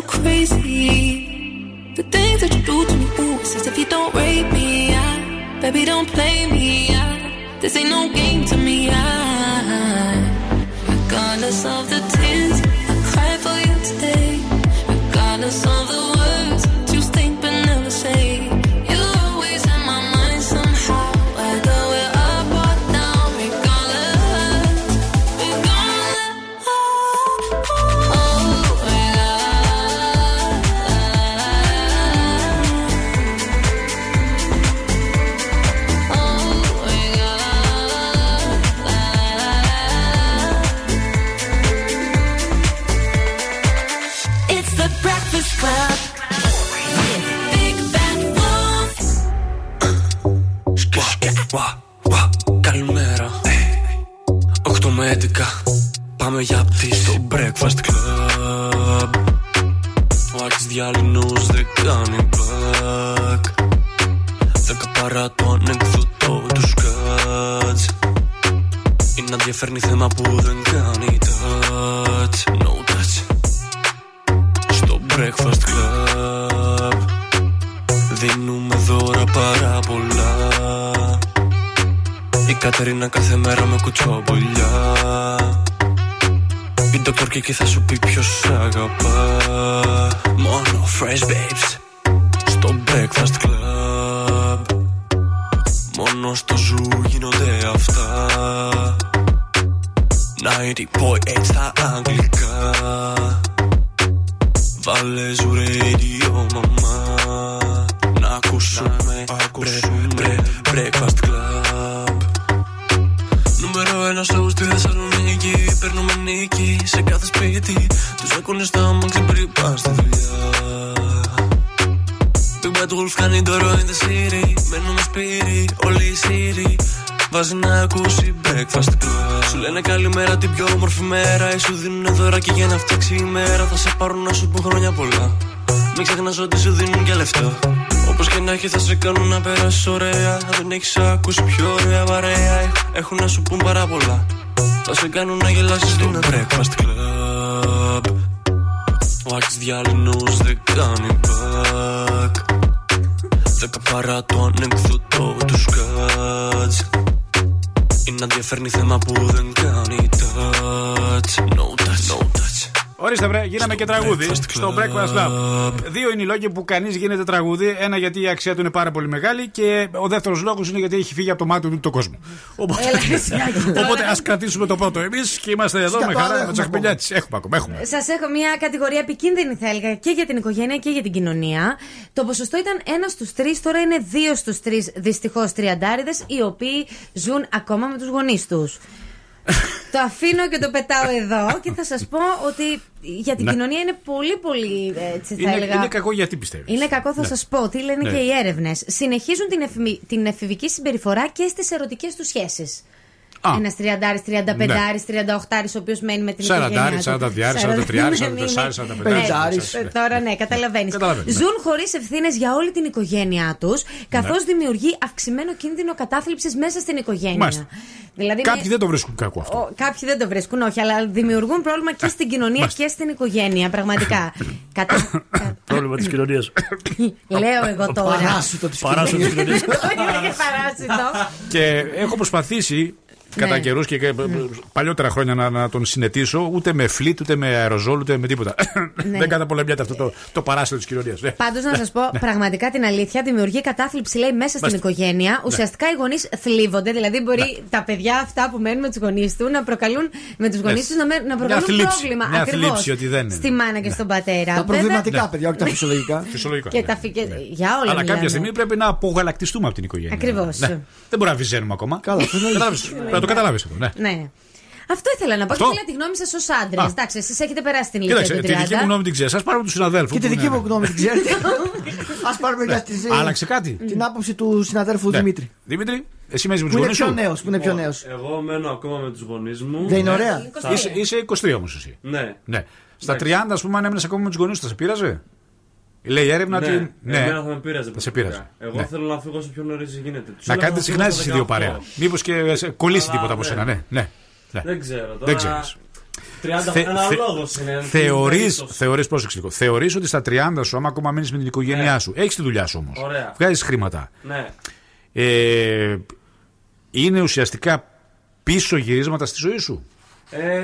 so crazy? The things that you do to me, ooh, it's if you don't rape me. I, baby, don't play me. I, this ain't no game to me. I, regardless of the tears I cry for you today, regardless of Είναι να διαφέρνει θέμα που δεν κάνει touch. No touch. Στο breakfast club. Δίνουμε δώρα πάρα πολλά. Η Κατερίνα κάθε μέρα με κουτσόμπολιά. Η Dr. Kiki θα σου πει ποιος σ' αγαπά. Μόνο fresh babes. Θα σε κάνουν να περάσεις ωραία. Αν δεν έχεις ακούσει πιο ωραία παρέα. Έχουν να σου πούν πάρα πολλά. Θα σε κάνουν να γελάσεις στο breakfast club. Ο Άκης διάλυνος δεν κάνει back. Δέκα παρά το ανεκδοτό τους σκάτς Είναι να διαφέρνει θέμα που Ορίστε, βρε, γίναμε και τραγούδι στο Breakfast Club. Δύο είναι οι λόγοι που κανείς γίνεται τραγούδι. Ένα γιατί η αξία του είναι πάρα πολύ μεγάλη και ο δεύτερος λόγος είναι γιατί έχει φύγει από το μάτι του το κόσμο. Οπότε, οπότε ας κρατήσουμε το πρώτο εμείς και είμαστε εδώ με χαρά με τσαχπινιά τη. Έχουμε ακόμα, έχουμε. Σας έχω μια κατηγορία επικίνδυνη, θα έλεγα, και για την οικογένεια και για την κοινωνία. Το ποσοστό ήταν ένα στους τρεις, τώρα είναι δύο στους τρεις δυστυχώς τριαντάριδες, οι οποίοι ζουν ακόμα με τους γονείς τους. Το αφήνω και το πετάω εδώ και θα σας πω ότι για την Ναι. κοινωνία είναι πολύ πολύ έτσι θα Είναι, έλεγα. είναι κακό γιατί πιστεύεις. Είναι κακό, θα Ναι. σας πω. Τι λένε Ναι. και οι έρευνες. Συνεχίζουν την, εφημι- την εφηβική συμπεριφορά και στις ερωτικές τους σχέσεις. Α. Ένας 30, 35, Ναι. 38, ο οποίος μένει με την 40, οικογένειά του. 42, 43, 44, 45. Ε, Τώρα ναι, καταλαβαίνεις. Καταλαβαίνω, ναι. Ζουν χωρίς ευθύνες για όλη την οικογένειά τους, καθώς δημιουργεί αυξημένο κίνδυνο κατάθλιψης μέσα στην οικογένεια. Μάλιστα. Δηλαδή, Κάποιοι είναι- δεν το βρίσκουν κακό αυτό. ο- κάποιοι δεν το βρίσκουν, όχι, αλλά δημιουργούν πρόβλημα και στην κοινωνία μάλιστα. και στην οικογένεια. Πραγματικά. (coughs) Κατα... (coughs) Πρόβλημα της κοινωνίας. (coughs) Λέω εγώ τώρα. Παράσιτο της Παράσιτο της κοινωνίας. Είναι και παράσιτο. Και έχω προσπαθήσει κατά Ναι. καιρούς και και παλιότερα χρόνια να, να τον συνετήσω ούτε με φλίτ, ούτε με αεροζόλ, ούτε με τίποτα. Ναι. Δεν καταπολεμιάται αυτό το, το παράσιτο της κοινωνίας. Πάντως να σας πω πραγματικά την αλήθεια, δημιουργεί κατάθλιψη λέει μέσα στην Μάλιστα. οικογένεια. Ουσιαστικά οι γονείς θλίβονται, δηλαδή μπορεί τα παιδιά αυτά που μένουν με τους γονείς του να προκαλούν με τους γονείς Ναι. τους να, με- να προκαλούν θλίψη. πρόβλημα. Μια Ακριβώς. θλίψη ότι δεν είναι. Στη μάνα και στον πατέρα. Τα προβληματικά, Ναι. παιδιά, όχι τα φυσιολογικά. Φυσιολογικό. Και τα φυ- και- Για όλα Αλλά μιλάμε. κάποια στιγμή πρέπει να απογαλακτιστούμε από την οικογένεια. Ακριβώς. Ναι. Δεν μπορούμε να βυζένουμε ακόμα. Καλά, αυτό είναι Κατάλαβες. Πρέπει να το καταλάβεις αυτό. Ναι. Ναι. Αυτό ήθελα να πω Αυτό; και ήθελα τη γνώμη σας ως άντρες. Α. Εντάξει, εσείς έχετε περάσει την ηλικία Κοίταξε, του 30. τη δική μου γνώμη την ξέρεις. Α πάρουμε τους συναδέλφους. Και τη δική μου γνώμη την ξέρετε. (laughs) Α πάρουμε για τη Άλλαξε κάτι. την άποψη του συναδέλφου Ναι. Δημήτρη. Δημήτρη, εσύ μένει με Που τους είναι γονείς πιο σου; νέος. Που είναι πιο νέος. Εγώ μένω ακόμα με τους γονείς μου. Δεν είναι ωραία. Θα- Είσαι, είσαι 23 όμως εσύ. Ναι. Ναι. Στα 30, Εντάξει. ας πούμε, αν έμενε ακόμα με τους γονείς σου, θα σε πείραζε; Λέει η έρευνα ναι, ότι. εμένα θα με πείραζε. Θα σε προσωπικά. πείραζε. Εγώ Ναι. θέλω να φύγω όσο πιο νωρίς γίνεται. Τους Να έλεγα κάνετε θα συχνά φύγω εσεί στα οι δύο 18. παρέα. Μήπως και σε κολλήσει Αλλά, τίποτα από ναι. σένα, ναι. ναι. ναι. Δεν ξέρω τώρα. Δεν ξέρεις. 30 Θε- ένα θε- λόγος είναι. Θεωρείς, περίπτωση. θεωρείς, πρόσεξε λίγο. Θεωρείς ότι στα 30 σου, άμα ακόμα μείνεις με την οικογένειά Ναι. σου, έχεις τη δουλειά σου όμως. Ωραία. Βγάζεις χρήματα. Ναι. Ε, είναι ουσιαστικά πίσω γυρίσματα στη ζωή σου. Ε,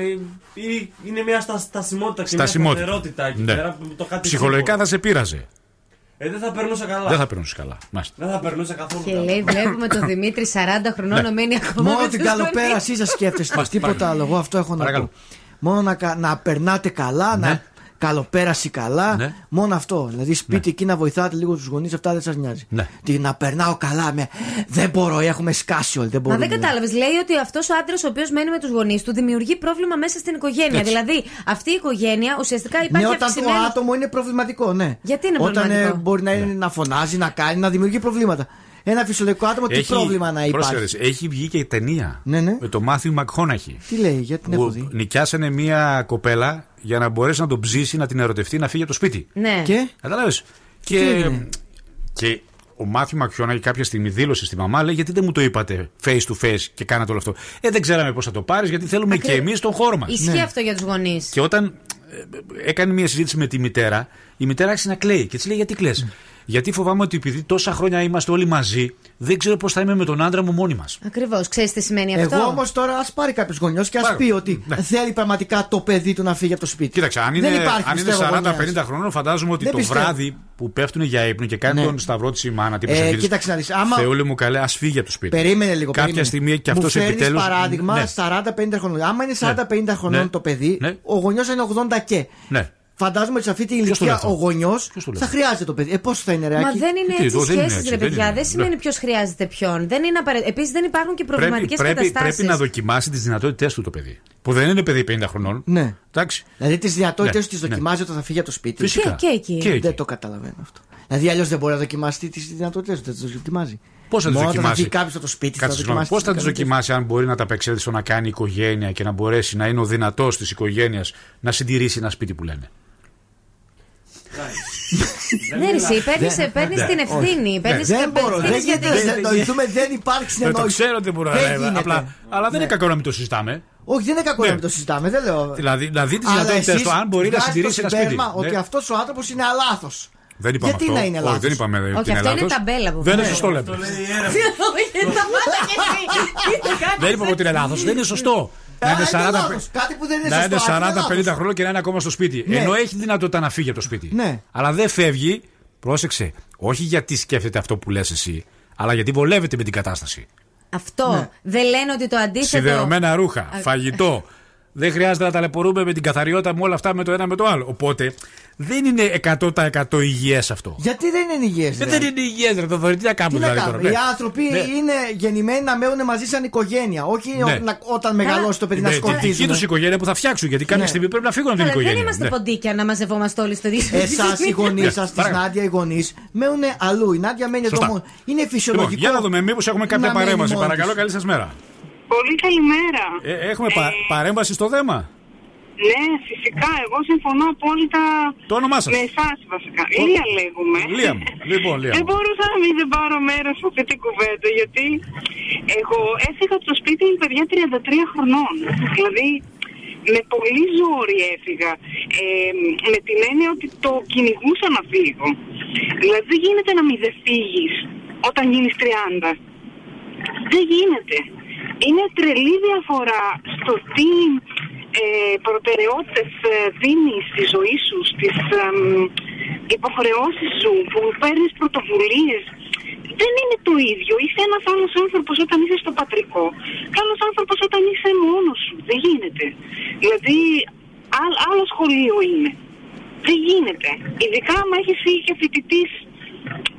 ή- είναι μια στα, στασιμότητα και Στασιμότητα. μια σταθερότητα εκεί Ναι. πέρα. που Το κάτι Ψυχολογικά σίγουρο. θα σε πείραζε. Ε, δεν θα περνούσα καλά. Δεν θα περνούσε καλά. Μάλιστα. Δεν θα περνούσα καθόλου Και καλά. λέει, βλέπουμε τον Δημήτρη 40 χρονών να μένει ακόμα. Μόνο με την τους γονείς. καλοπέρασή σας σκέφτεστε. Μάλιστα, Τίποτα παρακαλώ. άλλο. Εγώ αυτό έχω να Παρακαλώ. πω. Μόνο να, κα- να περνάτε καλά, Ναι. να καλοπέραση καλά. Ναι. Μόνο αυτό. Δηλαδή σπίτι εκεί να βοηθάτε λίγο τους γονείς, αυτά δεν σας νοιάζει. Ναι. Τι να περνάω καλά με. Δεν μπορώ, έχουμε σκάσει όλοι. Δεν Μα μπορούμε. δεν κατάλαβες. Λέει ότι αυτός ο άντρας ο οποίος μένει με τους γονείς του δημιουργεί πρόβλημα μέσα στην οικογένεια. Έτσι. Δηλαδή αυτή η οικογένεια ουσιαστικά Ναι, υπάρχει όταν το αυξημένο. άτομο είναι προβληματικό, ναι. Γιατί είναι όταν προβληματικό; ε, μπορεί να, είναι, να φωνάζει, να κάνει, να δημιουργεί προβλήματα. ένα φυσιολογικό άτομο, τι πρόβλημα να υπάρχει; πρόσεχε, έχει βγει και η ταινία Ναι, ναι. με το Μάθιου Μακχόναχη. Τι λέει, γιατί την έχω Που δει. νοικιάσανε μία κοπέλα για να μπορέσει να τον ψήσει, να την ερωτευτεί, να φύγει από το σπίτι. Ναι. Και; Κατάλαβε. Τι Και, έγινε; και ο Μάθιου Μακχόναχη κάποια στιγμή δήλωσε στη μαμά, λέει: Γιατί δεν μου το είπατε face to face και κάνατε όλο αυτό. Ε, δεν ξέραμε πώς θα το πάρεις, γιατί θέλουμε και εμείς τον χώρο μας. Ισχύει αυτό για τους γονείς. Και όταν ε, έκανε μια συζήτηση με τη μητέρα, η μητέρα άρχισε να κλαίει. Και της λέει: Γιατί κλε. Γιατί φοβάμαι ότι επειδή τόσα χρόνια είμαστε όλοι μαζί, δεν ξέρω πώς θα είμαι με τον άντρα μου μόνοι μας. Ακριβώς. Ξέρεις τι σημαίνει αυτό; Εγώ όμως τώρα ας πάρει κάποιος γονιός και ας Πάρω. πει ότι Ναι. θέλει πραγματικά το παιδί του να φύγει από το σπίτι. Κοίταξε, αν Δεν είναι, υπάρχει, αν είναι πιστεύω, 40-50 γονιάς. χρόνων, φαντάζομαι ότι Δεν το πιστεύω. βράδυ που πέφτουν για ύπνο και κάνει Ναι. τον σταυρό τη η μάνα, την Ε, προσευχή της, κοίταξε να δεις, άμα- Θεούλη μου καλέ, ας φύγει από το σπίτι. Περίμενε λίγο. Κάποια περίμενε. στιγμή και Μου αυτός φέρνεις επιτέλου. παράδειγμα Ναι, 40-50 χρονών. Άμα είναι 40-50 χρονών Ναι. το παιδί, Ναι. ο γονιός είναι 80 και. ναι. Φαντάζομαι ότι σε αυτή την Ποιος το λέει ηλικία αυτό; ο γονιός Ποιος το λέει θα αυτό; χρειάζεται το παιδί. Ε, πώς θα είναι, Ρεάκι. Μα δεν είναι Τι, έτσι εδώ δεν είναι σχέσεις, έτσι, ρε δεν παιδιά. είναι. Δεν σημαίνει Ναι. ποιος χρειάζεται ποιον. Δεν είναι απαραίτητο. Επίσης δεν υπάρχουν και Πρέπει, προβληματικές πρέπει, καταστάσει. πρέπει να δοκιμάσει τις δυνατότητές του το παιδί. Που δεν είναι παιδί 50 χρονών. Ναι. Εντάξει. Δηλαδή τις δυνατότητες Ναι, του τις ναι. δοκιμάζει όταν θα φύγει από το σπίτι. Φυσικά. Και- και εκεί. Και εκεί. Δεν το καταλαβαίνω αυτό. Δηλαδή αλλιώς δεν μπορεί να δοκιμάσει τις δυνατότητε του. Δεν τις δοκιμάζει. Πώς θα τι Μόνο όταν δοκιμάσει; φύγει κάποιος από το σπίτι, θα Κάτσε, συγγνώμη, δοκιμάσει. Πώς τις θα τι δυνατότητες. δοκιμάσει αν μπορεί να τα απεξέλθει στο να κάνει οικογένεια και να μπορέσει να είναι ο δυνατός της οικογένειας να συντηρήσει ένα σπίτι που λένε; Ναι, ρε, εσύ Δεν- παίρνεις Ναι. την ευθύνη. Ναι, παίρνεις Δεν την μπορώ. ευθύνη Δεν για γίνεται την- να συνεννοηθούμε. Δεν υπάρχει Δεν το συνεννόηση. ξέρω ότι μπορώ να Δεν λέω. γίνεται. Απλά, αλλά δεν είναι κακό να μην το συζητάμε. Όχι, δεν είναι κακό Ναι. να μην το συζητάμε. Δεν λέω. Δηλαδή, να δεις τις Αλλά δυνατότητες εσείς του, αν μπορεί να βγάζετε συντηρήσει το ένα σπίτι. συμπέρασμα Ότι Ναι. αυτός ο άνθρωπος είναι αλάθος. Δεν είπαμε Γιατί αυτό. να είναι Όχι, λάθος; δεν είπαμε ότι Όχι, είναι αυτό είναι λάθος. ταμπέλα που Δεν είναι βγάζει. σωστό, λέμε. Όχι, σταμάτα κι εσύ. Τι το κάνεις Δεν είπαμε ότι είναι λάθος. Δεν είναι σωστό. Να είναι είναι 40 λάθος. Κάτι που δεν είναι να σωστό, είναι αυτό είναι 40-50 λάθος. χρόνια και να είναι ακόμα στο σπίτι. Ναι. Ενώ έχει δυνατότητα να φύγει από το σπίτι. Ναι. Αλλά δεν φεύγει, πρόσεξε, όχι γιατί σκέφτεται αυτό που λες εσύ, αλλά γιατί βολεύεται με την κατάσταση. Αυτό. Ναι. Δεν λένε ότι το αντίθετο. Σιδερωμένα ρούχα, Α, φαγητό. (laughs) Δεν χρειάζεται να ταλαιπωρούμε με την καθαριότητα με όλα αυτά με το ένα με το άλλο. Οπότε δεν είναι 100% υγιές αυτό. Γιατί δεν είναι υγιές. Ε, Δεν είναι υγιές, ρε το τι να Τι κάνουμε να δηλαδή κάνουμε; τώρα. Οι ναι. άνθρωποι Ναι. είναι γεννημένοι να μένουν μαζί σαν οικογένεια. Όχι Ναι. ο- να- όταν μεγαλώσει το παιδί να Ναι, τη δική σκοτίζουν. τους οικογένεια που θα φτιάξουν. Γιατί κάποια Ναι. στιγμή πρέπει να φύγουν από την Καλά, δεν οικογένεια. είμαστε Ναι. ποντίκια να μαζευόμαστε όλοι στο ίδιο Εσάς οι γονείς Ναι, σας, τη παρακαλώ. Νάντια, οι γονείς, μένουν αλλού. Η Νάντια μένει εδώ Σωστά. μόνο. Είναι Λοιπόν, φυσιολογικό. για να δούμε, μήπως έχουμε κάποια να μένει παρέμβαση. μόνη Παρακαλώ, της. καλή σας μέρα. Πολύ καλημέρα. Ε, έχουμε πα- παρέμβαση στο θέμα; Ναι, φυσικά. Εγώ συμφωνώ απόλυτα Το όνομά σας. με εσάς βασικά. Λία λέγουμε. Λία μου. Λοιπόν, Λία Δεν μου. μπορούσα να μην δεν πάρω μέρος σε αυτή την κουβέντα γιατί εγώ έφυγα από το σπίτι μου παιδιά 33 χρονών. Δηλαδή με πολύ ζόρι έφυγα. Ε, με την έννοια ότι το κυνηγούσα να φύγω. Δηλαδή δεν γίνεται να μην δεν φύγεις όταν γίνεις 30. Δεν γίνεται. Είναι τρελή διαφορά στο τι ε, προτεραιότητες ε, δίνεις στη ζωή σου, στις εμ, υποχρεώσεις σου, που παίρνεις πρωτοβουλίες. Δεν είναι το ίδιο. Είσαι ένας άλλος άνθρωπος όταν είσαι στο πατρικό. Και άλλος άνθρωπος όταν είσαι μόνος σου. Δεν γίνεται. Δηλαδή, άλλ- άλλο σχολείο είναι. Δεν γίνεται. Ειδικά άμα έχεις φύγει και φοιτητής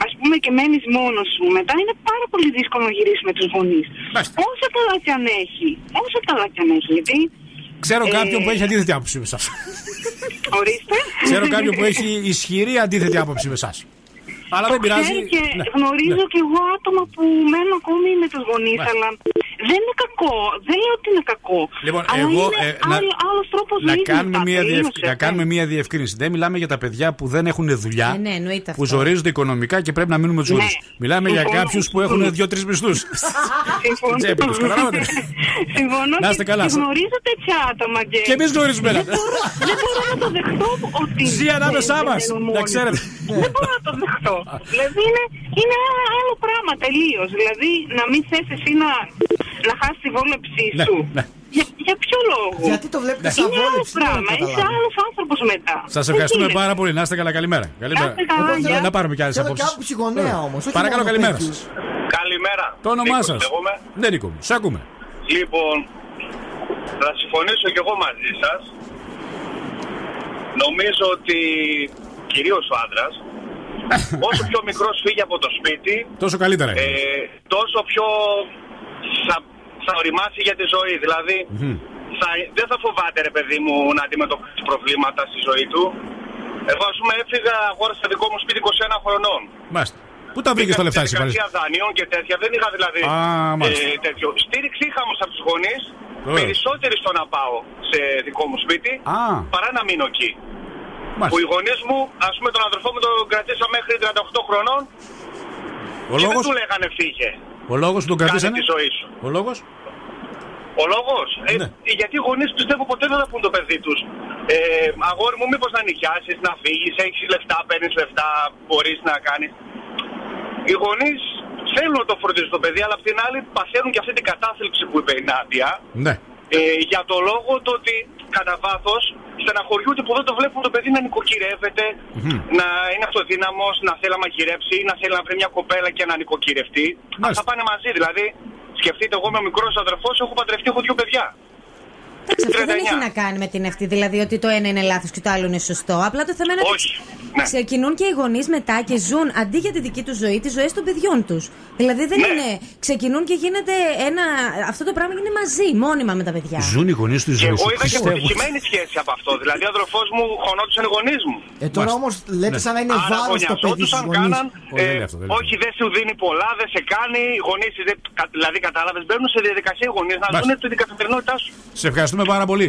ας πούμε και μένεις μόνος σου μετά είναι πάρα πολύ δύσκολο να γυρίσεις με τους γονείς. Όσο καλά κι αν έχει. Όσο καλά κι αν έχει. Γιατί Ξέρω Ε, κάποιον που έχει αντίθετη άποψη με εσάς. Ορίστε. Ξέρω κάποιον που έχει ισχυρή αντίθετη άποψη με εσάς. Αλλά δεν πειράζει. Ξέρω και Ναι, γνωρίζω ναι. και εγώ άτομα που μένουν ακόμη με τους γονείς, Μάλιστα. αλλά δεν είναι κακό. Δεν λέω ότι είναι κακό. Λοιπόν, αλλά εγώ, είναι ε, να- άλλο, άλλος τρόπος Να ζωής κάνουμε, μετά, μια τελείωσε. διευ... να κάνουμε μια διευκρίνηση. Δεν μιλάμε για τα παιδιά που δεν έχουν δουλειά, Ε, ναι, εννοείται που αυτό. ζορίζονται οικονομικά και πρέπει να μείνουν με του Ναι. γονεί. Μιλάμε για Συμφωνώ. κάποιους που έχουν δύο-τρεις μισθούς. Συμφωνώ. τσέπη τους, καταλάβατε; Συμφωνώ Να είστε και- καλά. και γνωρίζω τέτοια άτομα και... Και εμείς γνωρίζουμε ένα. Δεν μπορώ, δεν μπορώ να το δεχτώ ότι... Ζει ανάμεσά δεν- μας, δεν μένουν να μόνοι ξέρετε. τους. Δεν μπορώ να το δεχτώ. δηλαδή είναι, είναι ένα άλλο πράγμα τελείως. Δηλαδή να μην θες εσύ να, να χάσει τη βόλεψή Ναι, σου. ναι. Για, για ποιο λόγο; Γιατί το βλέπετε σαν Είναι άλλο βόλεψη, δεν πράγμα. καταλαβαίνω. Είσαι άλλος άνθρωπος μετά. Σας Δεν ευχαριστούμε γίνεται. πάρα πολύ. Να είστε καλά. Καλημέρα. Καλημέρα. είστε καλά, Εγώ θέλω γεια. να πάρουμε κι άλλες Θέλω και απόψεις. άποψη γονέα όμως, όχι Παρακαλώ, μόνο καλημέρα παιδιού. σας. Καλημέρα. Το όνομά Νίκος σας. λέγομαι. Ναι, Νίκο μου. Σ' ακούμε. Λοιπόν, θα συμφωνήσω κι εγώ μαζί σας. Νομίζω ότι κυρίως ο άντρας (laughs) όσο πιο μικρός φύγει από το σπίτι Τόσο καλύτερα είναι. ε, τόσο πιο θα, θα οριμάσει για τη ζωή. Δηλαδή Μμμ. θα, δεν θα φοβάται ρε παιδί μου να αντιμετωπίσει προβλήματα στη ζωή του. Εγώ ας πούμε έφυγα, αγόρασα δικό μου σπίτι 21 χρονών. Μάλιστα. Πού τα βρήκες Πήγα τα λεφτά στη εσύ, πάλι; διαδικασία δανείων και τέτοια. Δεν είχα δηλαδή Α, μάλιστα. ε, τέτοιο. Στήριξη είχα όμως από τους γονείς. Ωραία. Περισσότεροι στο να πάω σε δικό μου σπίτι Α. παρά να μείνω εκεί. Μάλιστα. Που οι γονείς μου, ας πούμε, τον αδερφό μου τον κρατήσα μέχρι 38 χρονών Ο και λόγος, δεν του λέγανε φύγε. Ο λόγος που τον Κάνε κρατήσανε; τη ζωή σου. Ο λόγος; Ο λόγος; Ε, Ναι. γιατί οι γονείς πιστεύω ποτέ δεν θα πούν το παιδί τους. Ε, αγόρι μου, μήπως να νοικιάσει, να φύγεις, έχεις λεφτά, παίρνεις λεφτά, μπορείς να κάνεις. Οι γονείς θέλουν να το φροντίζουν το παιδί, αλλά απ' την άλλη παθαίνουν και αυτή την κατάθλιψη που είπε η Νάντια. Ναι. Ε, για το λόγο το ότι κατά βάθος στεναχωριούνται που δεν το βλέπουν το παιδί να νοικοκυρεύεται, να είναι αυτοδύναμος, να θέλει να μαγειρέψει ή να θέλει να βρει μια κοπέλα και να νοικοκυρευτεί. Αυτά πάνε μαζί. Δηλαδή, σκεφτείτε, εγώ είμαι ο μικρός αδερφός, έχω παντρευτεί, έχω δύο παιδιά. Εντάξει, αυτό δεν 39. έχει να κάνει με την ευθύ, δηλαδή ότι το ένα είναι λάθος και το άλλο είναι σωστό. Απλά το θέμα είναι ότι Όχι. Ναι. ξεκινούν και οι γονείς μετά και ζουν αντί για τη δική τους ζωή, τις ζωές των παιδιών τους. Δηλαδή δεν Ναι. είναι. Ξεκινούν και γίνεται ένα. Αυτό το πράγμα είναι μαζί, μόνιμα με τα παιδιά. Ζουν οι γονείς τους Και ζωή εγώ σου. είδα και Χριστέ μου. αποτυχημένη σχέση από αυτό. Δηλαδή, ο αδερφός μου χωνόντουσαν οι γονείς μου. Ε, τώρα όμως λέτε σαν να είναι Άρα βάρος το παιδί γωνιαζόντουσαν, στους γονείς. κάναν. Όχι, δεν ε, είναι αυτό, δεν είναι όχι, δεν σου δίνει πολλά, δεν σε κάνει. Οι γονείς, δηλαδή, κατάλαβες, μπαίνουν σε διαδικασία οι γονείς να Μάλιστα. δουν την καθημερινότητά σου. Σε ευχαριστούμε πάρα πολύ.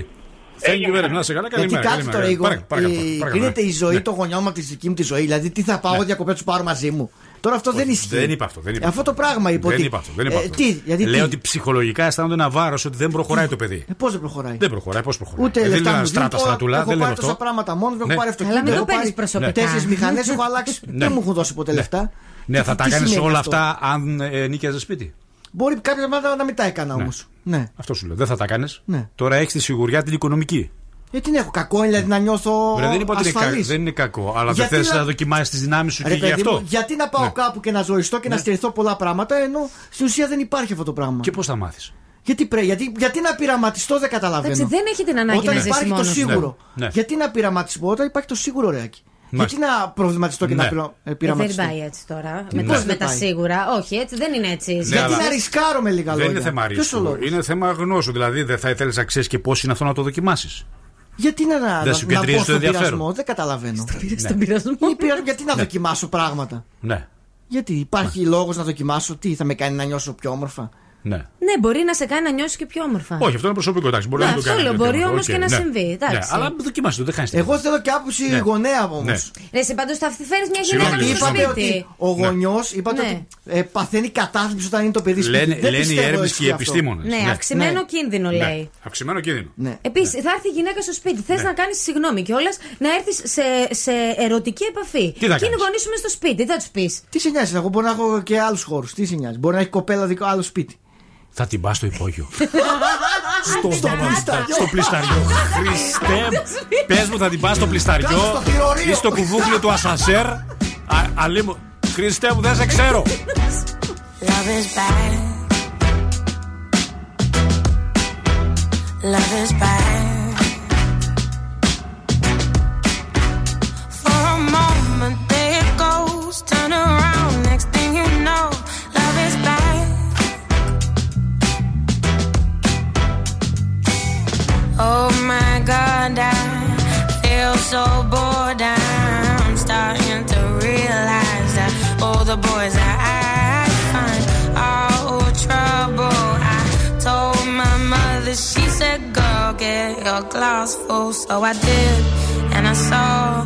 Thank you very much. Να σε καλά, Γιατί καλημέρα. κάτι καλημέρα. τώρα, Igor, Παρακαλώ, παρακαλώ, η- παρακαλώ. κρίνεται η ζωή Ναι. των γονιών μου από τη δική μου τη ζωή. Δηλαδή, τι θα πάω διακοπές του πάρω μαζί μου. Τώρα αυτό δεν ισχύει. Δεν είπα αυτό. Δεν είπα Ε, Αυτό το πράγμα είπε. Δεν ότι- είπα αυτό. Δεν είπα Ε, αυτό. Τι, γιατί Λέω τι; ότι ψυχολογικά αισθάνονται ένα βάρος ότι δεν προχωράει το παιδί. Ε, Πώς δεν προχωράει; Δεν προχωράει, πώς προχωράει; Ούτε Ε, δεν λεφτά λέω μου ένα στράτα δίνουν, στρατούλα, Έχω δεν λέω πάρει τόσα αυτό. πράγματα μόνο μου. Ναι. Έχω πάρει αυτοκίνητο. Αλλά μην το έχω παίρνεις πάρει προσωπικά. Τέσσερις μηχανές έχω αλλάξει. Ναι. Δεν μου έχουν δώσει ποτέ λεφτά. Ναι, Και θα τι- τα τι κάνεις σημαίνει όλα αυτό; αυτά αν ε, νίκιαζες σπίτι. Μπορεί κάποια πράγματα να μην τα έκανα όμως. Ναι. Αυτό σου λέω. Δεν θα τα κάνεις. Ναι. Τώρα έχεις τη σιγουριά την οικονομική. Ε, τι έχω κακό, δηλαδή να νιώθω. Ρε, δεν είπα ότι είναι, κα- ασφαλής. δεν είναι κακό, αλλά δεν Γιατί θες να- να δοκιμάσεις τις δυνάμεις σου Ρε, και γι' παιδί αυτό. μου, γιατί να πάω Ναι. κάπου και να ζοριστώ και να στηριχθώ πολλά πράγματα, ενώ στην ουσία δεν υπάρχει αυτό το πράγμα. Και πώς θα μάθεις; Γιατί, πρέ, γιατί, γιατί να πειραματιστώ δεν καταλαβαίνω. Εντάξει, δεν έχει την ανάγκη Όταν να ζήσει υπάρχει το μόνος του. σίγουρο. Ναι, ναι. Γιατί να πειραματιστώ όταν υπάρχει το σίγουρο, ρεάκι. Μάλιστα. Γιατί να προβληματιστώ και Ναι. να πειρα- ε, Ε, δεν πειραματιστώ; πάει έτσι τώρα. Τι Με, πώς τα, δεν με τα πάει; σίγουρα. Όχι, έτσι δεν είναι έτσι. Ναι, Γιατί αλλά- να ρισκάρω με λίγα Δεν λόγια. είναι θέμα Ποιος ο ρίσκου. λόγος; Είναι θέμα γνώσου. Δηλαδή δεν θα ήθελες να ξέρεις και πώς είναι αυτό να το δοκιμάσεις. Γιατί να, να, Δεν να, σου να κεντρίζει πω το στον ενδιαφέρον. πειρασμό, δεν καταλαβαίνω. Στον πειρασμό. Είναι πειρα- Γιατί να δοκιμάσω πράγματα; Ναι. Γιατί υπάρχει λόγος να δοκιμάσω, τι θα με κάνει να νιώσω πιο όμορφα; Ναι. Ναι, μπορεί να σε κάνει να νιώσεις και πιο όμορφα. Όχι, αυτό είναι προσωπικό. Εντάξει, μπορεί Ναι, να το αυτό κάνει. λέω, αυτό μπορεί είναι, όμως οκ, και να ναι. συμβεί, εντάξει. Ναι, αλλά δοκιμάστε το, δεν χάνεις Εγώ θέλω και άποψη Ναι. γονέα όμως. Ναι. Ρε, εσύ πάντως θα φέρεις μια Συγγνώμη, γυναίκα στο Είπατε σπίτι. ότι ο γονιός είπατε Ναι. ότι ε, παθαίνει κατάθλιψη όταν είναι το παιδί σπίτι. Λένε, Δεν λένε οι πιστεύω έρευνες εσύ και οι αυτό. επιστήμονες. Ναι, αυξημένο κίνδυνο λέει. Αυξημένο κίνδυνο. Ναι. Επίσης, θα έρθει η γυναίκα στο σπίτι. Θες Ναι. να κάνεις συγγνώμη κιόλας, να έρθεις σε, σε ερωτική επαφή. Τι θα και είναι κάνεις; γονείς σου μες στο σπίτι, δεν τους πεις. Τι σε νοιάζει, εγώ μπορώ να έχω και άλλους χώρους. Τι σε νοιάζει, μπορεί να έχει κοπέλα δικό άλλο σπίτι. Θα την πας στο υπόγειο. (laughs) στο, στο πλισταριό. στο πλισταριό. Χριστέ Πες μου, θα την πας στο πλισταριό Κάτω στο θηρορείο. ή στο κουβούκλιο του ασανσέρ. Α- Αλή μου. Χριστέ μου, δεν σε ξέρω. Love is bad. Love is bad. So bored. I'm starting to realize that all the boys I find are all trouble. I told my mother, she said, "Girl, get your glass full." So I did, and I saw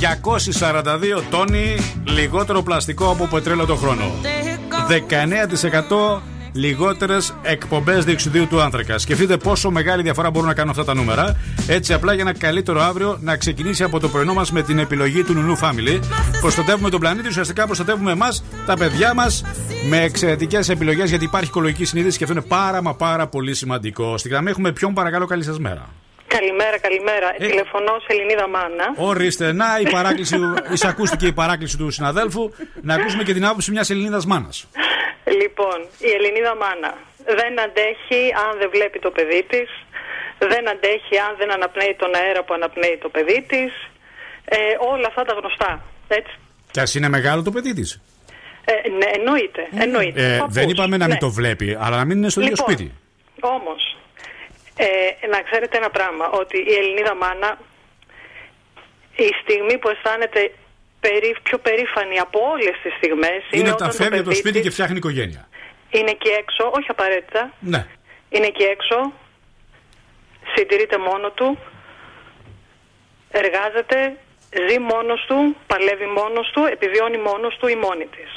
242 τόνοι λιγότερο πλαστικό από πετρέλαιο το χρόνο. 19% λιγότερες εκπομπές διοξιδίου του άνθρακα. Σκεφτείτε πόσο μεγάλη διαφορά μπορούν να κάνουν αυτά τα νούμερα. Έτσι, απλά για ένα καλύτερο αύριο να ξεκινήσει από το πρωινό μας με την επιλογή του Νουλού Family. Προστατεύουμε τον πλανήτη, ουσιαστικά προστατεύουμε εμάς, τα παιδιά μας, με εξαιρετικές επιλογές γιατί υπάρχει οικολογική συνείδηση και αυτό είναι πάρα μα πάρα πολύ σημαντικό. Στη γραμμή έχουμε ποιον παρακαλώ, καλή σας μέρα. Καλημέρα, καλημέρα. Τηλεφωνώ σε Ελληνίδα Μάνα. Ορίστε, να η παράκληση, (laughs) εισακούστηκε η παράκληση του συναδέλφου, να ακούσουμε και την άποψη μιας Ελληνίδας μάνας. Λοιπόν, η Ελληνίδα Μάνα δεν αντέχει αν δεν βλέπει το παιδί της. Δεν αντέχει αν δεν αναπνέει τον αέρα που αναπνέει το παιδί της. Ε, όλα αυτά τα γνωστά. Έτσι. Κι ας είναι μεγάλο το παιδί της. Ε, ναι, εννοείται. εννοείται. Ε, Παππούς, δεν είπαμε να μην ναι. το βλέπει, αλλά να μην είναι στο ίδιο Λοιπόν, σπίτι. Όμως, ε, να ξέρετε ένα πράγμα, ότι η Ελληνίδα μάνα η στιγμή που αισθάνεται περί, πιο περήφανη από όλες τις στιγμές Είναι όταν τα φεύγει από το παιδί σπίτι της και φτιάχνει οικογένεια. είναι εκεί έξω, όχι απαραίτητα, Ναι. είναι εκεί έξω, συντηρείται μόνο του, εργάζεται, ζει μόνος του, παλεύει μόνος του, επιβιώνει μόνος του ή μόνη της.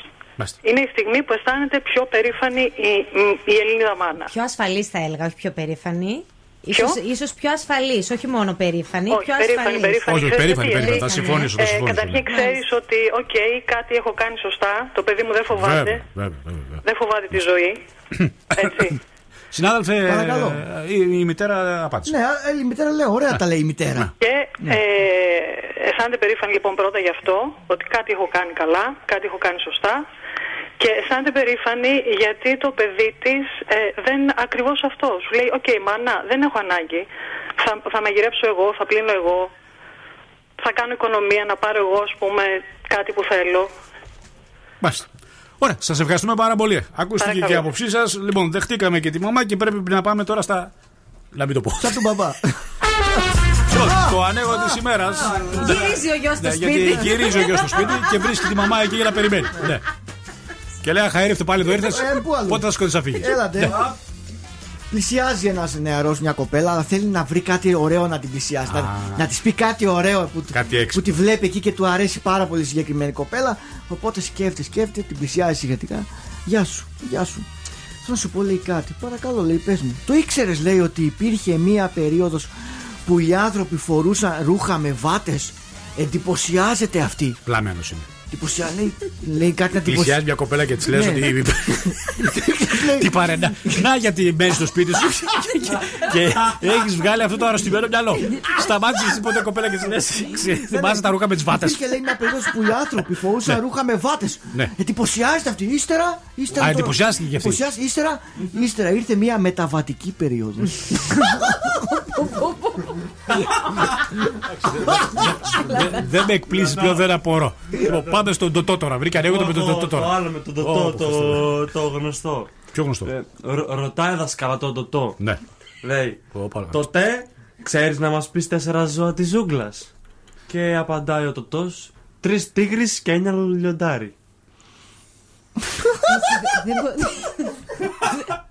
Είναι η στιγμή που αισθάνεται πιο περήφανη η, η Ελληνίδα μάνα. Πιο ασφαλής θα έλεγα, όχι πιο περήφανη. Ποιο; Ίσως, ίσως πιο ασφαλής, όχι μόνο περήφανη. Όχι, πιο περήφανη, ασφαλής. περήφανη. Όχι, Ξέρετε περήφανη, τι, περήφανη. Θα ε, συμφωνήσω, θα ε, συμφωνήσω. καταρχήν ξέρεις ότι, οκ, κάτι έχω κάνει σωστά. Το παιδί μου δεν φοβάται. Βέβαια, βέβαια, βέβαια. Δεν φοβάται τη ζωή. (coughs) Έτσι. Συνάδελφε, Παρακαλώ. ε, η, η μητέρα απάντησε. Ναι, ε, η μητέρα λέει, ωραία τα λέει η μητέρα. Και Ναι. ε, αισθάνεται περήφανη λοιπόν πρώτα γι' αυτό, ότι κάτι έχω κάνει καλά, κάτι έχω κάνει σωστά. Και αισθάνεται περήφανη γιατί το παιδί της ε, δεν ακριβώς αυτό. Σου λέει: Οκ, μάνα, δεν έχω ανάγκη. Θα, θα μαγειρέψω εγώ, θα πλύνω εγώ. Θα κάνω οικονομία να πάρω εγώ, ας πούμε, κάτι που θέλω. Μάλιστα. Ωραία, σας ευχαριστούμε πάρα πολύ. Ακούστηκε Παρακαλώ. και η άποψή σας. Λοιπόν, δεχτήκαμε και τη μαμά και πρέπει να πάμε τώρα στα. Να μην το πω. Σαν τον μπαμπά. το ανέγω της ημέρας. Γυρίζει ο γιος στο Γιατί σπίτι. γυρίζει ο γιος στο σπίτι και βρίσκει τη μαμά εκεί για να περιμένει. Ναι. Και λέει, Αχαήρευτο πάλι εδώ ήρθες. Ε, πού αλλού. Πότε θα σκοτεινά φύγεις. Έλατε. Πλησιάζει ένας νεαρός μια κοπέλα, αλλά θέλει να βρει κάτι ωραίο να την πλησιάσει. Να, να της πει κάτι ωραίο που, Κάτι που τη βλέπει εκεί και του αρέσει πάρα πολύ η συγκεκριμένη κοπέλα. Οπότε σκέφτεται, σκέφτεται, την πλησιάζει σχετικά. Γεια σου, γεια σου. Θέλω να σου πω, λέει κάτι. Παρακαλώ, λέει, πες μου. Το ήξερες, λέει, ότι υπήρχε μία περίοδος που οι άνθρωποι φορούσαν ρούχα με βάτες; Εντυπωσιάζεται αυτή. Πλαμένο είναι. Εντυπωσιά, λέει, λέει κάτι να Πλησιάζει μια κοπέλα και της λες Ναι. ότι. (laughs) Τι παρένα. Να γιατί μένει στο σπίτι σου (laughs) και έχεις βγάλει αυτό το αρρωστημένο μυαλό. Σταμάτησες τίποτε κοπέλα και της λες. Θυμάσαι τα ρούχα με τις βάτες. Υπήρχε λέει μια περίοδο (laughs) που οι άνθρωποι φορούσαν Ναι. ρούχα με βάτες. Ναι. Εντυπωσιάζεται αυτή. Ύστερα. ύστερα Α, τώρα- εντυπωσιάστηκε και αυτή. εντυπωσιάστηκε. Ύστερα, ύστερα ήρθε μια μεταβατική περίοδος. Δεν- Δεν με εκπλήσει πλέον, δεν απορώ. Λοιπόν, Πάμε στον Τωτό τώρα. Βρήκα ανοίγοντα με τον Τωτό Το τώρα. άλλο με τον Ω, Τωτό, ευχαριστώ. το, το γνωστό. Ποιο γνωστό; Ε, ρω- ρωτάει δασκάλα τον Τωτό. Ναι. Λέει, Ωπα, τότε ξέρεις να μας πεις τέσσερα ζώα της ζούγκλας; Και απαντάει ο Τωτός, τρεις τίγρεις και ένα λιοντάρι. (laughs) (laughs) (laughs)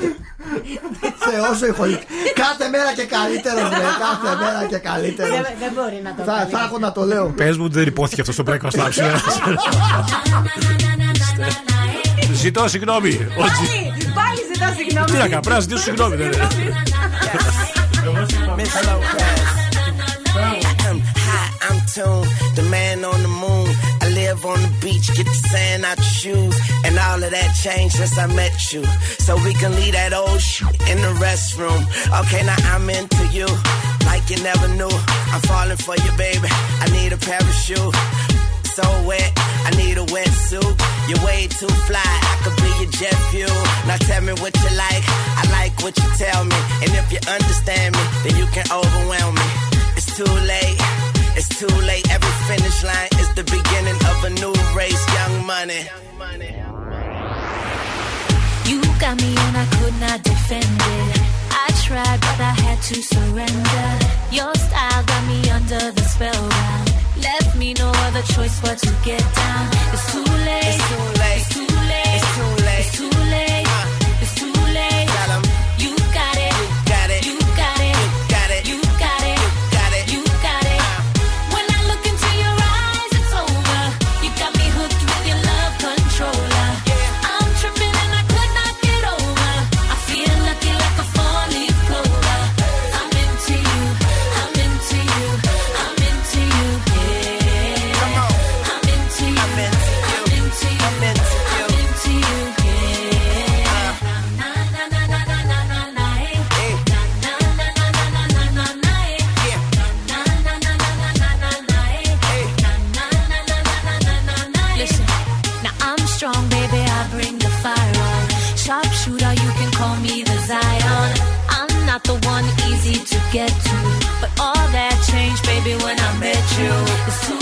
Δεν μπο- Θεό ηχολικ. Κάθε μέρα και καλύτερο, βρε. Κάθε μέρα και καλύτερο. Δεν δεν μπορεί να το Θα, κάνει. θα έχω να το λέω. Πε μου ότι δεν υπόθηκε αυτό στο breakfast lab σήμερα. Ζητώ συγγνώμη. Ο Τζι- Πάλι, πάλι ζητά συγγνώμη. Τι να κάνω, πρέπει να ζητήσω συγγνώμη. δεν είναι. Hi, I'm Tune, the man on the moon. On the beach, get the sand out your shoes. And all of that changed since I met you. So we can leave that old shit in the restroom. Okay, now I'm into you. Like you never knew. I'm falling for you, baby. I need a parachute. So wet, I need a wetsuit. You're way too fly, I could be your jet fuel. Now tell me what you like, I like what you tell me. And if you understand me, then you can overwhelm me. It's too late, it's too late. Every finish line is the beginning of a new race, young money. You got me and I could not defend it. I tried, but I had to surrender. Your style got me under the spellbound. Left me no other choice but to get down. It's too late. It's too late. It's too late. It's too late. It's too late. to get to. But all that changed, baby, when I met you.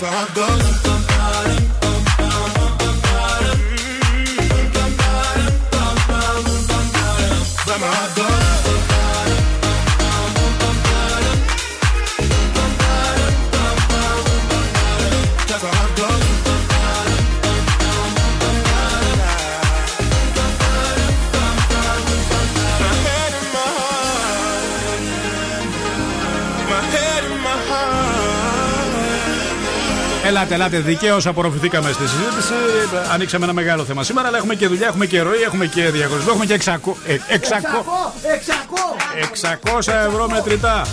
how I go. Ελάτε, ελάτε, δικαίως απορροφηθήκαμε στη συζήτηση. Ανοίξαμε ένα μεγάλο θέμα σήμερα, αλλά έχουμε και δουλειά, έχουμε και ροή, έχουμε και διαγωνισμό, έχουμε και 600, ε, 600, 600 ευρώ μετρητά.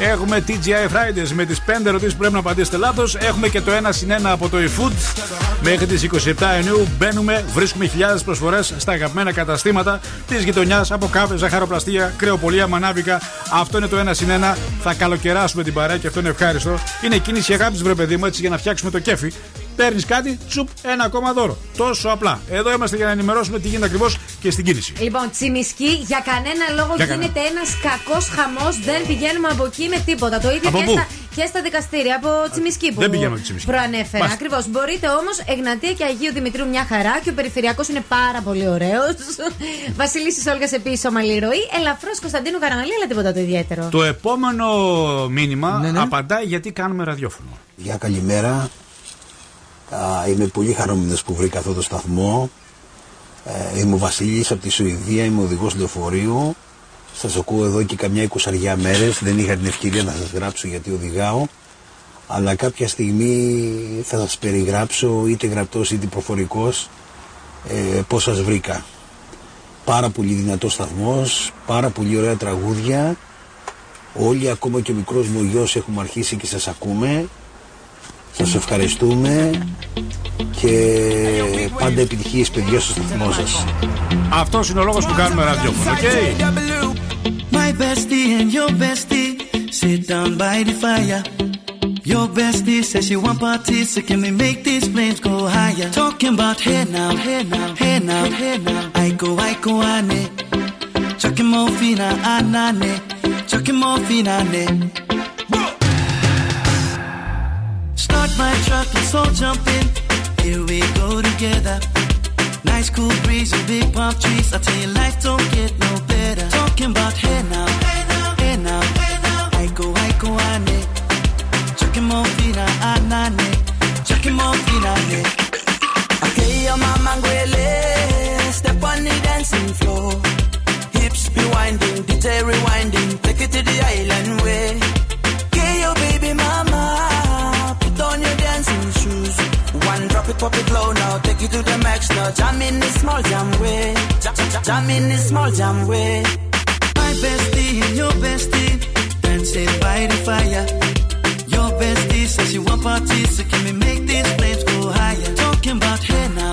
Έχουμε TGI Fridays με τις 5 ερωτήσεις που πρέπει να απαντήσετε λάθος. Έχουμε και το 1 συν 1 από το eFood. Μέχρι τις 27 Ιουνίου μπαίνουμε, βρίσκουμε χιλιάδες προσφορές στα αγαπημένα καταστήματα της γειτονιάς από κάβε, ζαχαροπλαστεία, κρεοπολία, μανάβικα. Αυτό είναι το 1 συν 1. Θα καλοκαιράσουμε την παρέα και αυτό είναι ευχάριστο. Είναι κίνηση αγάπης, βρε παιδί μου, έτσι για να φτιάξουμε το κέφι. Παίρνεις κάτι, τσουπ, ένα ακόμα δώρο. Τόσο απλά. Εδώ είμαστε για να ενημερώσουμε τι γίνεται ακριβώς και στην κίνηση. Λοιπόν, τσιμισκή, για κανένα λόγο Για γίνεται ένας κακός χαμός. Δεν πηγαίνουμε από εκεί με τίποτα. Το ίδιο Από και πού; στα, και στα δικαστήρια από τσιμισκή που Δεν πηγαίνουμε Τσιμισκή. προανέφερα. Μάλιστα. Ακριβώς. Μπορείτε όμως Εγνατία και Αγίου Δημητρίου μια χαρά και ο περιφερειακός είναι πάρα πολύ ωραίος. (laughs) Βασιλίση Όλγας επίσης ομαλή ροή. Ελαφρώς Κωνσταντίνου Καραμαλή, αλλά τίποτα το ιδιαίτερο. Το επόμενο μήνυμα απαντάει γιατί κάνουμε ραδιόφωνο. Γεια καλημέρα. Α, είμαι πολύ χαρούμενος που βρήκα αυτό το σταθμό. Ε, είμαι ο Βασίλης από τη Σουηδία, είμαι οδηγός λεωφορείου. Σας ακούω εδώ και καμιά εικοσαριά μέρες. Δεν είχα την ευκαιρία να σας γράψω γιατί οδηγάω. Αλλά κάποια στιγμή θα σας περιγράψω είτε γραπτός είτε προφορικός ε, πώς σας βρήκα. Πάρα πολύ δυνατός σταθμός, πάρα πολύ ωραία τραγούδια. Όλοι ακόμα και ο μικρός μου γιος έχουμε αρχίσει και σας ακούμε. Σας ευχαριστούμε και πάντα επιτυχίες παιδιά στο σταθμό σας. Αυτό είναι ο λόγο που κάνουμε ραδιόφωνο. OK? My bestie and your bestie sit down by the fire. Your bestie says she want to party, so can we make these flames go higher? Talking about hey now, hey now, hey now, hey now. Iko, iko, unday. Chucking more fina, anane. Chucking more fina, ane. Start my truck, let's all jump in. Here we go together. Nice cool breeze and big palm trees. I tell you, life don't get no better. Talking about hey now, hey now, hey now, hey now. I go, I go, ane. Chucking more fina, anane. Ah, Chucking more fina, ane. Okay, the now. Jam in the small jam way, jam in the small jam way. My bestie and your bestie dancing by the fire. Your bestie says she want parties, so can we make these flames go higher? Talking about hey now,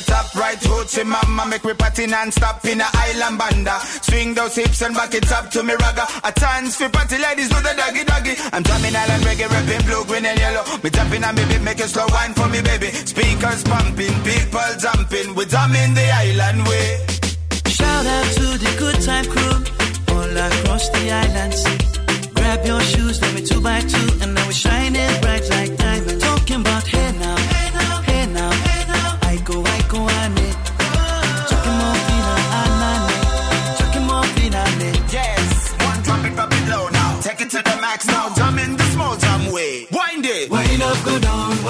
straight up, right hoochie mama. Make me party non-stop in a island banda. Swing those hips and back it up to me ragga. A chance for party ladies do the doggy doggy. I'm drumming island reggae, rapping blue, green and yellow. Me tapping on me beat, make a slow wine for me, baby. Speakers pumping, people jumping. We drumming the island way. Shout out to the good time crew all across the island. Grab your shoes, let me two by two, and now we shine it bright like diamonds. Talking about hey now,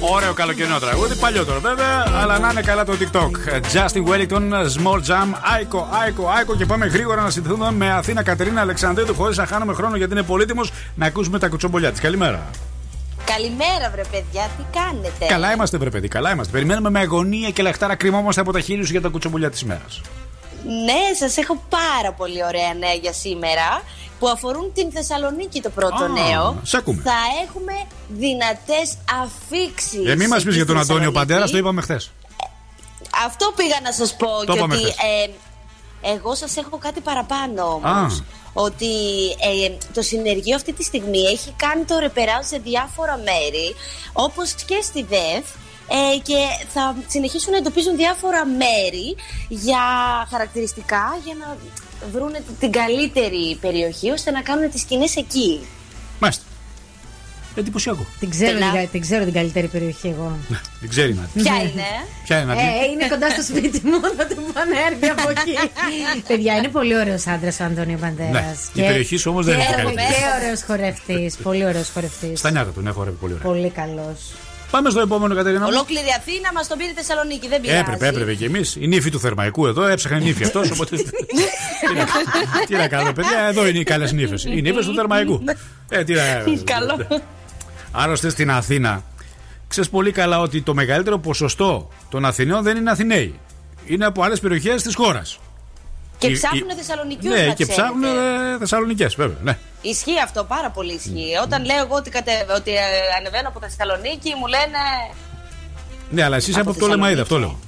Ωραίο καλοκαιρινό τραγούδι, παλιότερο βέβαια, αλλά να είναι καλά το TikTok. Justin Wellington, Small Jam, Aiko, Aiko, Aiko και πάμε γρήγορα να συνδεθούμε με Αθήνα Κατερίνα Αλεξανδρίτου χωρίς να χάνουμε χρόνο γιατί είναι πολύτιμος να ακούσουμε τα κουτσομπολιά της. Καλημέρα. Καλημέρα, βρε παιδιά, τι κάνετε; Καλά είμαστε, βρε παιδί, καλά είμαστε. Περιμένουμε με αγωνία και λαχτάρα κρυμόμαστε από τα χείλη σου για τα κουτσομπολιά της ημέρας. Ναι, σας έχω πάρα πολύ ωραία νέα για σήμερα που αφορούν την Θεσσαλονίκη το πρώτο Α, νέο. σ' ακούμε. Θα έχουμε δυνατές αφήξεις. Ε, μην μας πεις για τον Αντώνιο Παντέρας, το είπαμε χθες. Αυτό πήγα να σας πω. Το και είπαμε ότι χθες. ε, εγώ σας έχω κάτι παραπάνω όμως. Α. Ότι ε, το συνεργείο αυτή τη στιγμή έχει κάνει το ρεπεράζ σε διάφορα μέρη, όπως και στη ΔΕΘ, ε, και θα συνεχίσουν να εντοπίζουν διάφορα μέρη για χαρακτηριστικά για να βρουν την καλύτερη περιοχή ώστε να κάνουν τις σκηνές εκεί. Μάλιστα. Εντυπωσιακό. Την ξέρω, Τελά. την, την ξέρω την καλύτερη περιοχή εγώ. Δεν ξέρει να Ποια είναι; Ποια είναι να Ε, είναι κοντά στο σπίτι μου, θα του πω να έρθει από εκεί. (laughs) Παιδιά, είναι πολύ ωραίος άντρας ο Αντώνιο Μπαντέρας. Ναι, η περιοχή σου όμως δεν είναι και, καλύτερη. και ωραίος χορευτής. Πολύ ωραίος χορευτής. Στα νιάτα του, ναι, χορεύει πολύ ωραία. Πολύ καλός. Πάμε στο επόμενο, Κατερίνα. μου. Ολόκληρη Αθήνα μας τον πήρε Θεσσαλονίκη, δεν πειράζει. Έπρεπε, έπρεπε και εμείς. Η νύφη του Θερμαϊκού εδώ, έψαχνε νύφη αυτός. Οπότε. (laughs) τι, να, τι να κάνουμε, παιδιά, εδώ είναι οι καλές νύφες. Οι νύφες του Θερμαϊκού. (laughs) Ε, τι να. Καλό. Άλλωστε στην Αθήνα, ξέρεις πολύ καλά ότι το μεγαλύτερο ποσοστό των Αθηναίων δεν είναι Αθηναίοι. Είναι από άλλες περιοχές της χώρας. Και Η- ψάχνουν η- Θεσσαλονικιούς Ναι, να και ξέρετε. ψάχνουν ε, Θεσσαλονικές, βέβαια. Ναι. Ισχύει αυτό, πάρα πολύ ισχύει. Όταν λέω εγώ ότι, κατε... ότι ε, ανεβαίνω από Θεσσαλονίκη, μου λένε. ναι, αλλά εσύ είσαι από Από Πτολεμαΐδα, Θεσσαλονίκη. αυτό λέω.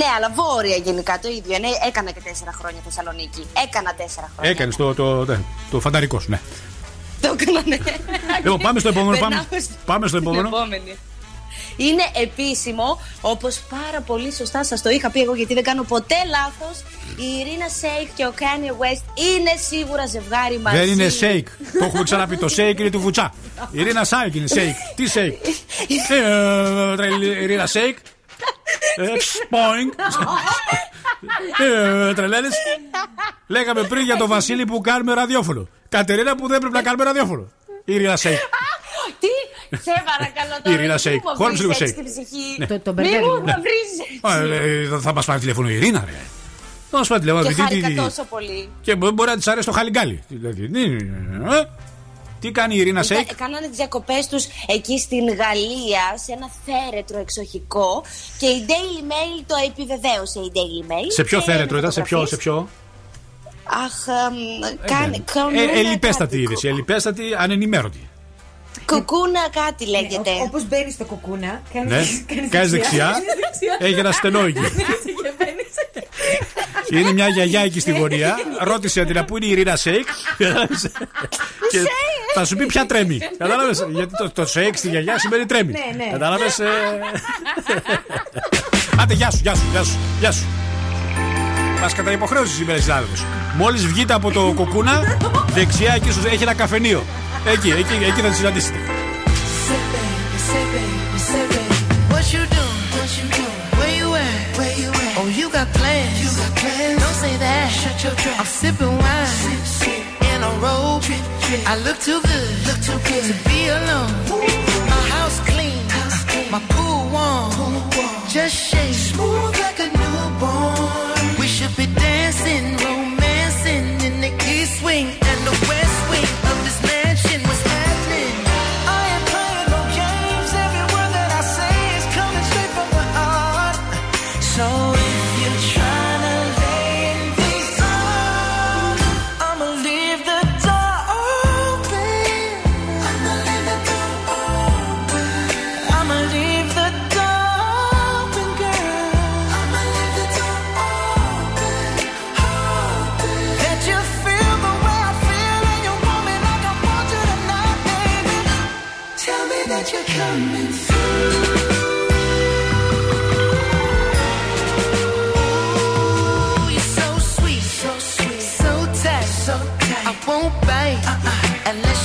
Ναι, αλλά βόρεια γενικά το ίδιο. Ναι, έκανα και τέσσερα χρόνια Θεσσαλονίκη. Έκανα τέσσερα χρόνια. Έκανες το, το, ναι, το φανταρικό σου, ναι. Το έκανα, ναι. Λοιπόν, πάμε στο επόμενο. Περνάω Πάμε, στην- πάμε στο στην επόμενο. Επόμενη. Είναι επίσημο, όπως πάρα πολύ σωστά σας το είχα πει εγώ, γιατί δεν κάνω ποτέ λάθος. Η Ειρήνα Σέικ και ο Kanye West είναι σίγουρα ζευγάρι μαζί. Δεν είναι shake. Το έχουμε ξαναπεί. Το shake είναι του βουτσά. Η Ειρήνα Σάικ είναι shake. Τι shake. Ε, τρελή Ειρήνα shake. Ε, Σποινγκ. Τρελαίνε. Λέγαμε πριν για τον Βασίλη που κάνουμε ραδιόφωνο. Κατερίνα που δεν πρέπει να κάνουμε ραδιόφωνο. Η Ειρήνα shake. Τι, σε παρακαλώ Η τώρα. Ειρήνα μη Σέικ. μου Χόρεψε λίγο βρεις Σέικ. έτσι την ψυχή. Ναι. Το- το Μη μπερδεύει, μου ναι. θα βρεις έτσι. Ε, ε, Θα μας πάρει τηλέφωνο η Ειρήνα, ρε. Θα μας πάρει τηλέφωνο. Και τι- τι- χάρηκα τι- τόσο πολύ. Και μπο- μπορεί να της αρέσει το χαλιγκάλι. Δηλαδή, ναι, ε, Τι κάνει η Ειρήνα Σέικ; Κα- Κάνανε τις διακοπές τους εκεί στην Γαλλία, σε ένα θέρετρο εξοχικό και η Daily Mail το επιβεβαίωσε. Η Daily Mail. Σε ποιο Και θέρετρο ήταν, σε ποιο, φωτογραφίες. σε ποιο; Αχ, εμ, κάνε. κάνουν Ε, ένα ελιπέστατη κάτι. είδηση, ελλιπέστατη ανενημέρωτη. Κουκούνα κάτι λέγεται. Όπως μπαίνεις στο κουκούνα, κάνεις Ναι, (laughs) κάνεις δεξιά. Έχει ένα στενό (laughs) εκεί. Είναι μια γιαγιά εκεί στη γωνία. Ρώτησε την πού είναι η Ειρήνα Σέικ; (laughs) Και θα σου πει ποια τρέμει. Κατάλαβες; Γιατί το, το Σέικ στη γιαγιά σημαίνει τρέμει. Ναι, ναι. Κατάλαβες; Άντε, γεια σου, γεια σου, γεια σου. Γεια σου. Μας καταϋποχρέωσε σήμερα συνάδελφος. Μόλις βγείτε από το κουκούνα, δεξιά εκεί σου έχει ένα καφενείο. Εκεί, εκεί, εκεί θα τη συναντήσετε. Say baby, say baby, say baby. What you doing? What you doing? Where you at? Where you at? Oh, you got plans. You got plans. Don't say that. Shut your trap. I'm sipping wine. Sip, sip. In a robe. Drip, drip. I look too good. Look too good to be alone. My house clean. House clean. My pool warm. Pool warm. Just shake. Smooth like a newborn. We should be dancing,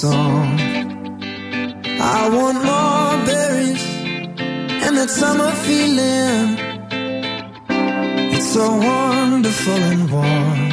song. I want more berries and that summer feeling. It's so wonderful and warm.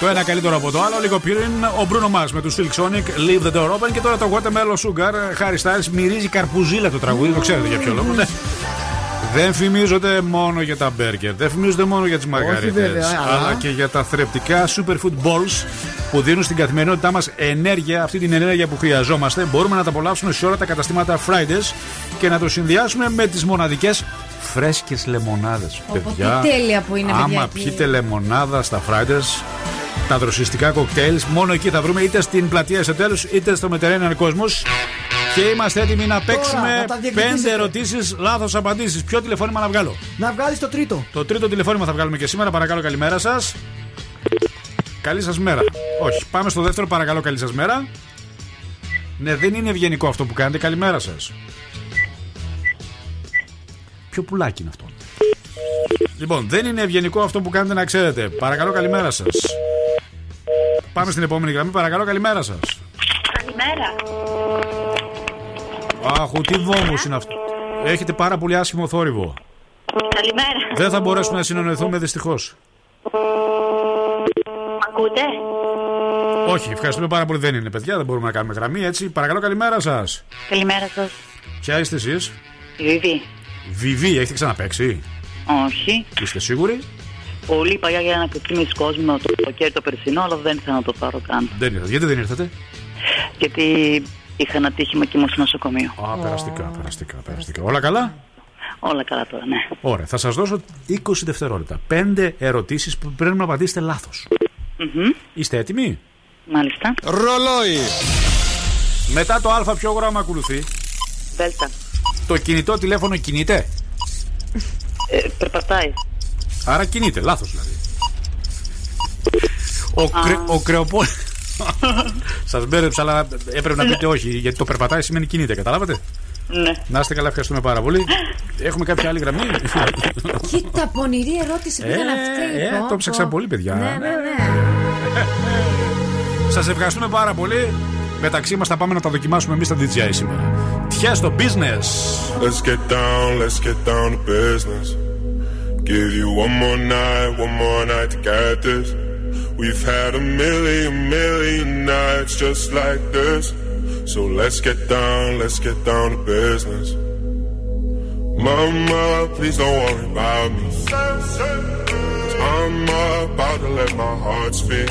Το ένα καλύτερο από το άλλο. Λίγο πριν ο Μπρούνο Μα με τους Silk Sonic, Leave the Door Open και τώρα το Watermelon Sugar. Χάρη Στάρι μυρίζει καρπουζίλα το τραγούδι, το ξέρετε για ποιο λόγο. Ναι. Δεν φημίζονται μόνο για τα μπέργκερ, δεν φημίζονται μόνο για τις μαργαρίτες, αλλά και για τα θρεπτικά superfood balls που δίνουν στην καθημερινότητά μας ενέργεια, αυτή την ενέργεια που χρειαζόμαστε. Μπορούμε να τα απολαύσουμε σε όλα τα καταστήματα Fridays και να το συνδυάσουμε με τις μοναδικές Φρέσκες λεμονάδες. Οπό, παιδιά, τι τέλεια που είναι, Άμα παιδιά, πιείτε λεμονάδα στα Fridays, τα δροσιστικά κοκτέιλς, μόνο εκεί θα βρούμε είτε στην πλατεία σε τέλο είτε στο μετερένιο κόσμος. Και είμαστε έτοιμοι να παίξουμε Τώρα, πέντε ερωτήσεις, λάθος απαντήσεις. Ποιο τηλεφώνημα να βγάλω; Να βγάλεις το τρίτο. Το τρίτο τηλεφώνημα θα βγάλουμε και σήμερα. Παρακαλώ, καλημέρα σας. Καλή σας μέρα. Όχι, πάμε στο δεύτερο. Παρακαλώ, καλή σας μέρα. Ναι, δεν είναι ευγενικό αυτό που κάνετε. Καλημέρα σας. Ποιο πουλάκι είναι αυτό. Λοιπόν, δεν είναι ευγενικό αυτό που κάνετε να ξέρετε. Παρακαλώ, καλημέρα σας. Πάμε στην επόμενη γραμμή. Παρακαλώ, καλημέρα σας. Καλημέρα. Αχ, τι βόμο είναι αυτό. Έχετε πάρα πολύ άσχημο θόρυβο. Καλημέρα. Δεν θα μπορέσουμε να συνεννοηθούμε δυστυχώς. Μ' ακούτε; Όχι, ευχαριστούμε πάρα πολύ. Δεν είναι παιδιά, δεν μπορούμε να κάνουμε γραμμή έτσι. Παρακαλώ, καλημέρα σας. Καλημέρα σας. Ποια είστε εσείς, Βιβί. Βιβί, έχετε ξαναπέξει; Όχι. Είστε σίγουροι; Πολύ παλιά για ένα ξεκίνησε κόσμο το καλοκαίρι το περσινό, αλλά δεν ήθελα να το πάρω καν. Δεν ήρθατε. Γιατί δεν ήρθατε; Γιατί είχα ένα τύχημα και ήμουν στο νοσοκομείο. Α, περαστικά, περαστικά, περαστικά. Όλα καλά; Όλα καλά τώρα, ναι. Ωραία, θα σας δώσω 20 δευτερόλεπτα. Πέντε ερωτήσεις που πρέπει να απαντήσετε λάθος. Μμμ. Είστε έτοιμοι; Μάλιστα. Ρολόι. Μετά το Α, ποιο γράμμα ακολουθεί; Δέλτα. Το κινητό τηλέφωνο κινείται; Ε, περπατάει. Άρα κινείται, λάθος δηλαδή. Ο, κρε, ο κρεοπόλ. (laughs) Σας μπέρδεψα, αλλά έπρεπε να πείτε όχι. Γιατί το περπατάει σημαίνει κινείται, καταλάβατε; Ναι. Να είστε καλά, ευχαριστούμε πάρα πολύ. Έχουμε κάποια άλλη γραμμή; (laughs) Κοίτα, πονηρή ερώτηση που ήταν αυτή. ε, πω, το ψάξα πω. πολύ, παιδιά. Ναι, ναι, ναι. (laughs) Σας ευχαριστούμε πάρα πολύ. Μεταξύ μα θα πάμε να τα δοκιμάσουμε εμεί τα DJI σήμερα. Τυχαία στο business. Let's get down, let's get down to business. Give you one more night, one more night to get this. We've had a million, million nights just like this. So let's get down, let's get down to business. Mama, please don't worry about me. I'm about to let my heart speak.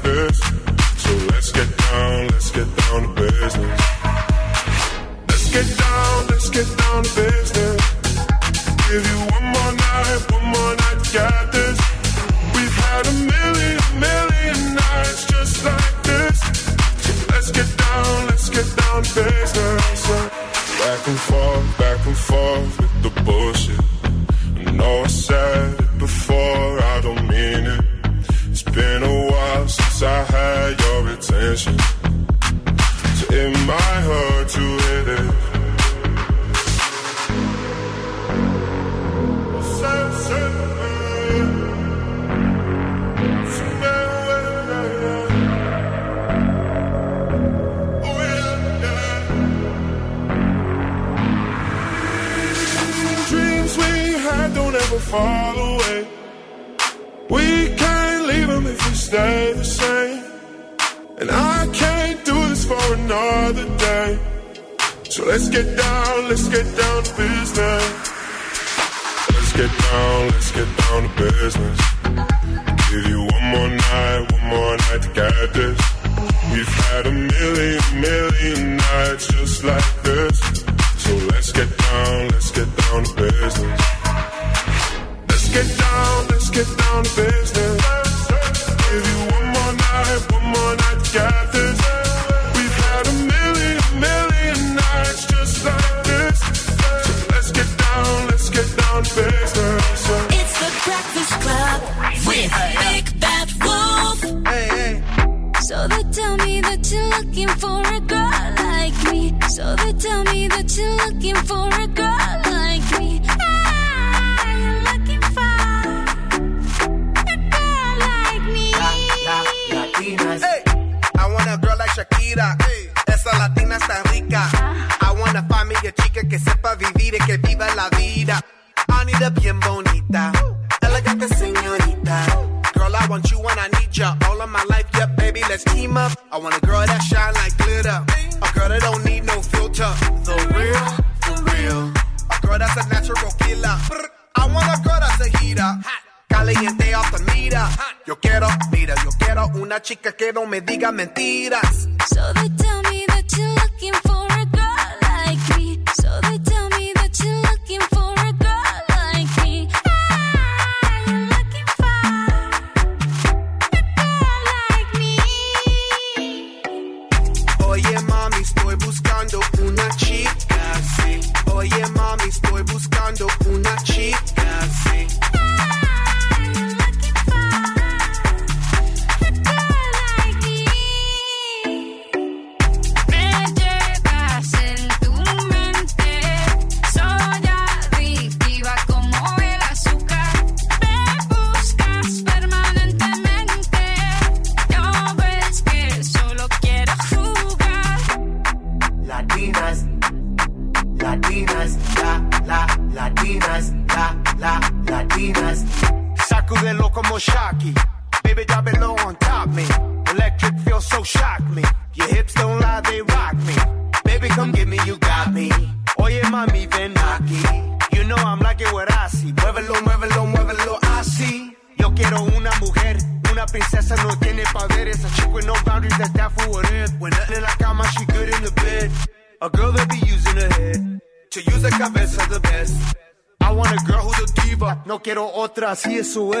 así eso es.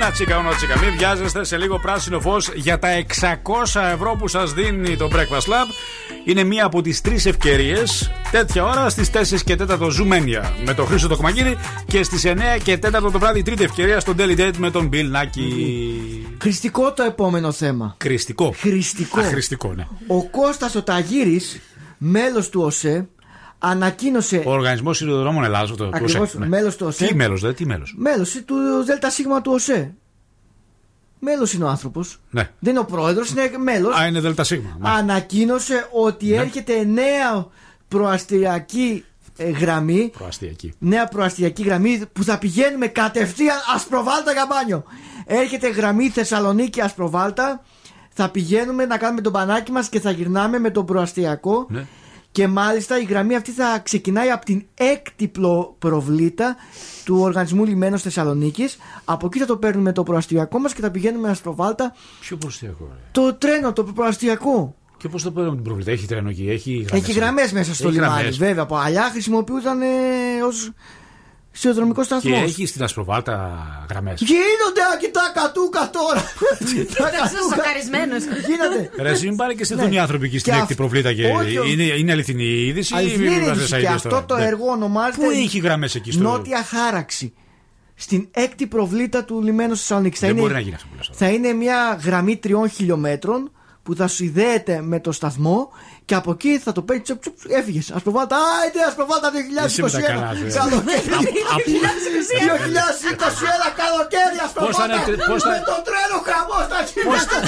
Ούνα τσίκα, ούνα τσίκα. Μην βιάζεστε σε λίγο πράσινο φως για τα 600 ευρώ που σας δίνει το Breakfast Lab. Είναι μία από τις τρεις ευκαιρίες τέτοια ώρα στις 4 και 4 ζουμένια με τον Χρήσο το Κομαγίδη και στις 9 και 4 το βράδυ τρίτη ευκαιρία στο Daily Date με τον Bill Νάκη. Χριστικό το επόμενο θέμα. Κριστικό. Χριστικό. Α, Χριστικό, ναι. Ο Κώστας ο Ταγύρης, μέλος του ΟΣΕ, ανακοίνωσε. Ο Οργανισμός Σιδηροδρόμων Ελλάδα. Το, Ακριβώς, το ΟΣΕ, ναι. μέλος του ΟΣΕ. Τι μέλος, δε, τι μέλος; Μέλος του ΔΣ του ΟΣΕ. Μέλος είναι ο άνθρωπος. Ναι. Δεν είναι ο πρόεδρος, είναι μέλος. Α, είναι ΔΣ. Ανακοίνωσε ότι Ναι. έρχεται νέα προαστιακή ε, γραμμή. Προαστιακή. Νέα προαστιακή γραμμή που θα πηγαίνουμε κατευθείαν Ασπροβάλτα για μπάνιο. Έρχεται γραμμή Θεσσαλονίκη Ασπροβάλτα. Θα πηγαίνουμε να κάνουμε τον πανάκι μας και θα γυρνάμε με τον προαστιακό. Ναι. Και μάλιστα η γραμμή αυτή θα ξεκινάει από την έκτη πλο- προβλήτα του Οργανισμού Λιμένος Θεσσαλονίκης. Από εκεί θα το παίρνουμε το προαστιακό μας και θα πηγαίνουμε Ασπροβάλτα. Ποιο προαστιακό, ρε; Το τρένο, το προαστιακό. Και πώς το παίρνουμε την προβλήτα, έχει τρένο εκεί, έχει γραμμές. Έχει γραμμές; μέσα στο Έχει λιμάνι. γραμμές. Βέβαια, από παλιά χρησιμοποιούνταν ε, ως σιδηροδρομικό Και σταθμός. έχει στην Ασπροβάλτα γραμμές. Γίνονται ακιτά κατούκα τώρα. (laughs) Τόσο σοκαρισμένο. Γίνονται. Ρε, εσύ μην πάνε και σε Ναι. δουν οι άνθρωποι εκεί στην Και έκτη αυ- προβλήτα και. Όχι, όχι. Είναι, είναι αληθινή η είδηση Αληθινή ή είναι μην η βάζεις είδηση. Και ideas αυτό τώρα. το Ναι. έργο ονομάζεται. Πού έχει γραμμές εκεί στο. Νότια χάραξη. Στην έκτη προβλήτα του λιμένου Θεσσαλονίκη. Δεν μπορεί να γίνει αυτό που λες. Θα είναι μια γραμμή τριών χιλιόμετρων που θα συνδέεται με το σταθμό και από εκεί θα το παίρνει τσουπ τσουπ έφυγες. Α προβάλτα, άιντε, α προβάλτα 2021. Εσύ με τα καλάς σου, ε. Καλοκαίρι. 2021 καλοκαίρι, ας Πώς θα είναι προβάλτα. τρι- πώς θα- Με το τρένο χαμό στα χιλιόμετρα.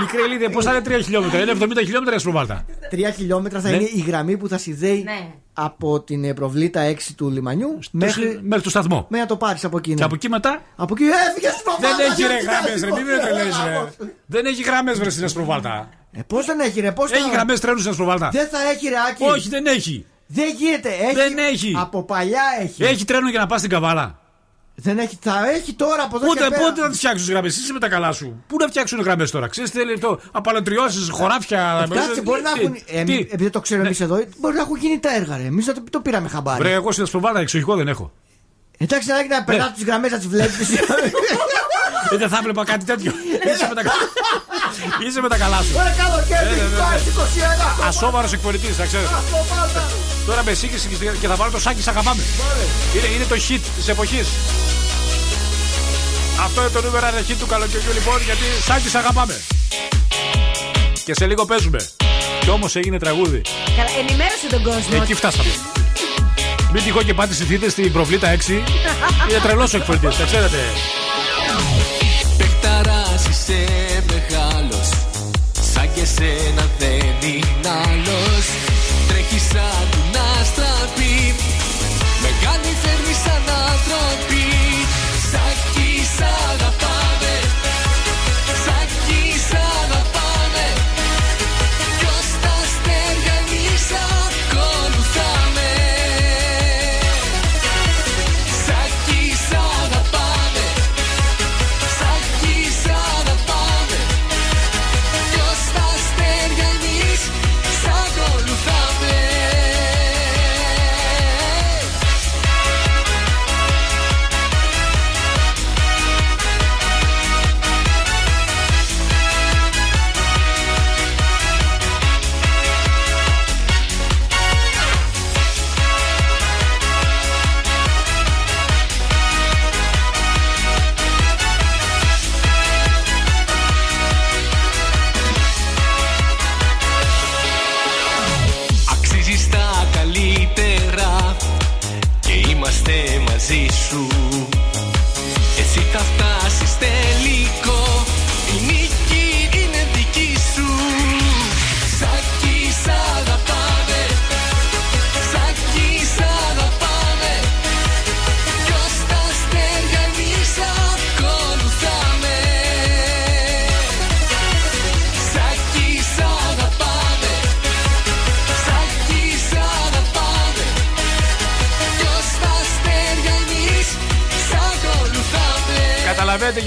Μικρή ηλίδια, πώς θα είναι 3 χιλιόμετρα, είναι 70 χιλιόμετρα η Ασπροβάλτα. Τρία χιλιόμετρα θα Ναι. είναι η γραμμή που θα συνδέει από την ε, προβλήτα 6 του λιμανιού μέχρι, Μέχρι το σταθμό. μέχρι να το πάρεις από εκεί. ναι. Και από εκεί μετά; Από εκεί έφυγες Δεν έχει ρε γραμμέ, ρε, μην με τρελαίνεις, ρε. Δεν έχει γραμμέ, ρε στην Ασπροβάλτα. Ε, πώς δεν έχει, ρε, πώς Έχει γραμμές τρένους στην Ασπροβάλτα. Δεν θα έχει, ρε, Άκη. Όχι, δεν έχει. Δεν γίνεται. Έχει, Δεν έχει. Από παλιά έχει. Έχει τρένο για να πας στην Καβάλα. Δεν έχει. Θα έχει τώρα από εδώ Πότε, και πέρα. πότε θα τις φτιάξουν τις γραμμές, εσύ με τα καλά σου. Πού να φτιάξουν γραμμές τώρα, ξέρεις τι θέλει αυτό. Απαλωτριώσεις, χωράφια. Εντάξει, μπορεί να Τι- έχουν. τι- ε, τι- επειδή το ξέρω εμείς εδώ, μπορεί να έχουν γίνει τα έργα, ρε. Εμείς το, το πήραμε χαμπάρι. Βρε, εγώ στην Ασπροβάλτα εξοχικό δεν έχω. Εντάξει, να να περνά τις γραμμές να τις βλέπεις. Ε, Δεν θα έβλεπα κάτι τέτοιο. Είσαι με τα, κα- Είσαι με τα καλά σου. Ωραία, καλοκαίρι, Ε, ναι, ναι, ναι. 21. Ασόβαρο εκπονητής, θα ξέρεις. Αυτό πάντα. Τώρα με σύγκριση και θα βάλω το σάκι σ' αγαπάμε. Είναι, είναι το hit της εποχής. Αυτό είναι το νούμερο ένα hit του καλοκαιριού λοιπόν γιατί σάκι σ' αγαπάμε. Και σε λίγο παίζουμε. Κι όμως έγινε τραγούδι. Καλά, ενημέρωσε τον κόσμο. Εκεί φτάσαμε. Μην τυχόν και πάτε συζητείτε στην προβλήτα 6. Είναι τρελός ο εκπονητή, τα ξέρετε. Παιχταράς είσαι μεγάλος Σαν και σένα δεν είναι άλλος Τρέχεις σαν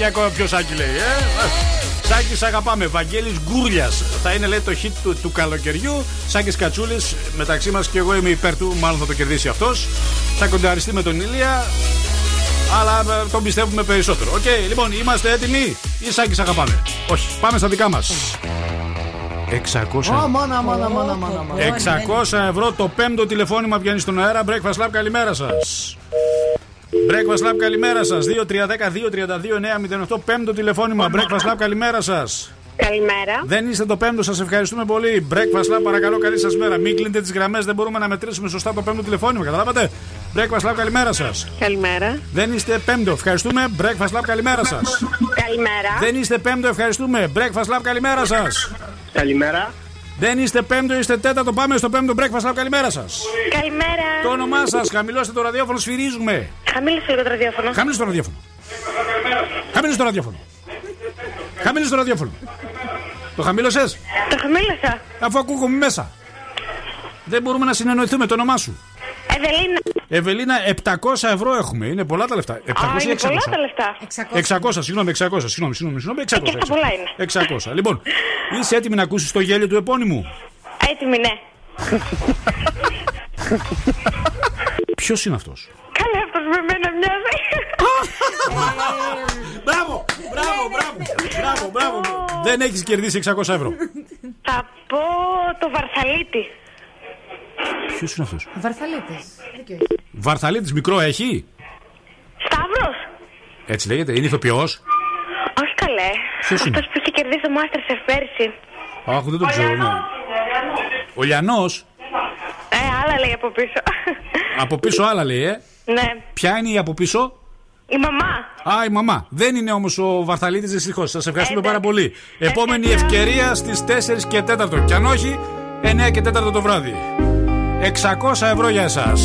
Καταλαβαίνετε για ακόμα ποιος Σάκη λέει, ε; Σάκης, σ' αγαπάμε. Βαγγέλης Γκούρλιας. Θα είναι λέει το hit του, του καλοκαιριού. Σάκης Κατσούλης μεταξύ μας και εγώ είμαι υπέρ του. Μάλλον θα το κερδίσει αυτός. Θα κονταριστεί με τον Ηλία. Αλλά ε, τον πιστεύουμε περισσότερο. Οκ, λοιπόν, είμαστε έτοιμοι ή Σάκης, σ' αγαπάμε; Όχι, πάμε στα δικά μας. 600. Ω, μόνα, μόνα, μόνα, μόνα, μόνα. 600 ευρώ το πέμπτο τηλεφώνημα βγαίνει στον αέρα. Breakfast Club, καλημέρα σας. Breakfast Lab, καλημέρα σας. 2-3-10-2-32-9-08. Πέμπτο τηλεφώνημα. Breakfast Lab, καλημέρα σας. Καλημέρα. Δεν είστε το πέμπτο, σας ευχαριστούμε πολύ. Breakfast Lab, παρακαλώ, καλή σας μέρα. Μην κλείνετε τις γραμμές, δεν μπορούμε να μετρήσουμε σωστά το πέμπτο τηλεφώνημα. Καταλάβατε; Breakfast Lab, καλημέρα σας. Καλημέρα. Δεν είστε πέμπτο, ευχαριστούμε. Breakfast Lab, καλημέρα σας. Καλημέρα. Δεν είστε πέμπτο, ευχαριστούμε. Breakfast Lab, καλημέρα σας. Καλημέρα. Δεν είστε πέμπτο, είστε τέταρτο. Πάμε στο πέμπτο breakfast lab. Καλημέρα σας. Καλημέρα. Το όνομά σας, χαμηλώστε το ραδιόφωνο, σφυρίζουμε. Χαμήλωσε λίγο το ραδιόφωνο. Χαμήλωσε το ραδιόφωνο. Χαμήλωσε το ραδιόφωνο. Χαμήλωσε το ραδιόφωνο. Το χαμήλωσες; Το χαμήλωσα. Αφού ακούγομαι μέσα. Δεν μπορούμε να συνεννοηθούμε το όνομά σου. Ευελίνα. Ευελίνα, 700 ευρώ έχουμε. Είναι πολλά τα λεφτά. 700 Α, ή είναι 600. πολλά τα λεφτά. 600, συγγνώμη, 600, συγγνώμη, συγγνώμη, συγγνώμη, 600. και αυτά πολλά είναι. 600. Λοιπόν, είσαι έτοιμη να ακούσεις το γέλιο του επώνυμου; Έτοιμη, ναι. (laughs) Ποιος είναι αυτός; Καλά, αυτός με μένα μοιάζει. (laughs) Μπράβο, μπράβο, μπράβο. Μπράβο, μπράβο. Δεν έχεις κερδίσει 600 ευρώ. Θα πω το Βαρθαλίτη. Ποιος είναι αυτός; Βαρθαλίτης. Βαρθαλίτης μικρό έχει; Σταύρος. Έτσι λέγεται, είναι ηθοποιός; Όχι καλέ. Ποιος είναι; Αυτός που είχε κερδίσει το Masterchef πέρσι. Αχ, δεν το ξέρω. ναι. Ο Λιανός. Ε, άλλα λέει από πίσω. Από πίσω άλλα λέει, ε. ναι. Ποια είναι η από πίσω; Η μαμά. Α, η μαμά. Δεν είναι όμως ο Βαρθαλίτης, δυστυχώς. Σας ευχαριστούμε πάρα πολύ. Επόμενη ευκαιρία στις 4 και 4. Και αν όχι, 9 και 4 το βράδυ. 600 ευρώ για εσάς.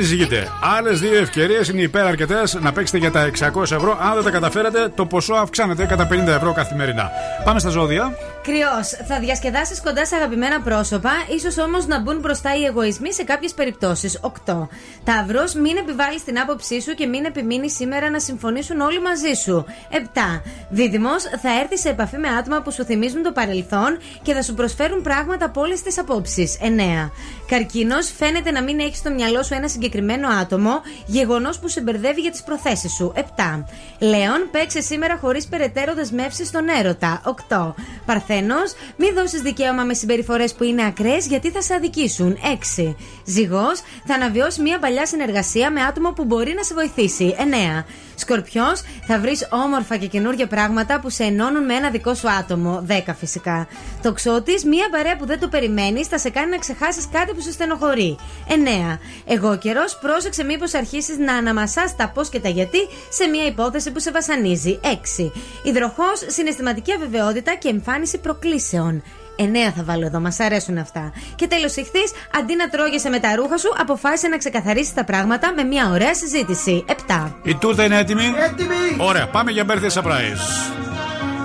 Ανησυχείτε. Άλλες δύο ευκαιρίες είναι υπεραρκετές να παίξετε για τα 600 ευρώ. Αν δεν τα καταφέρετε, το ποσό αυξάνεται κατά 50 ευρώ καθημερινά. Πάμε στα ζώδια. Κρυός. Θα διασκεδάσεις κοντά σε αγαπημένα πρόσωπα, ίσως όμως να μπουν μπροστά οι εγωισμοί σε κάποιες περιπτώσεις. 8. Ταύρος. Μην επιβάλλεις την άποψή σου και μην επιμείνεις σήμερα να συμφωνήσουν όλοι μαζί σου. 7. Δίδυμος. Θα έρθει σε επαφή με άτομα που σου θυμίζουν το παρελθόν και θα σου προσφέρουν πράγματα από όλες τις απόψεις. 9. Καρκίνος. Φαίνεται να μην έχει στο μυαλό σου ένα συγκεκριμένο άτομο, γεγονός που σε μπερδεύει για τις προθέσεις σου. 7. Λέων. Παίξε σήμερα χωρίς περαιτέρω δεσμεύσεις στον έρωτα. 8. Παρθένος. Μην δώσεις δικαίωμα με συμπεριφορές που είναι ακραίες γιατί θα σε αδικήσουν. 6. Ζυγός. Θα αναβιώσεις μια παλιά συνεργασία με άτομο που μπορεί να σε βοηθήσει. 9. Σκορπιός. Θα βρεις όμορφα και καινούργια πράγματα που σε ενώνουν με ένα δικό σου άτομο. 10 φυσικά. Τοξότης. Μια παρέα που δεν το περιμένεις θα σε κάνει να ξεχάσεις κάτι που σε στενοχωρεί. 9. Εγώ καιρός. Πρόσεξε μήπως αρχίσεις να αναμασάς τα πώς και τα γιατί σε μια υπόθεση που σε βασανίζει. 6. Υδροχός. Συναισθηματική αβεβαιότητα και εμφάνιση προκλήσεων. 9 θα βάλω εδώ, μας αρέσουν αυτά. Και τέλος ηχθείς, αντί να τρώγεσαι με τα ρούχα σου, αποφάσισε να ξεκαθαρίσεις τα πράγματα με μια ωραία συζήτηση. 7. Η τούρτα είναι έτοιμη; Έτοιμη! Ωραία, πάμε για birthday surprise.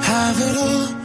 Have it all,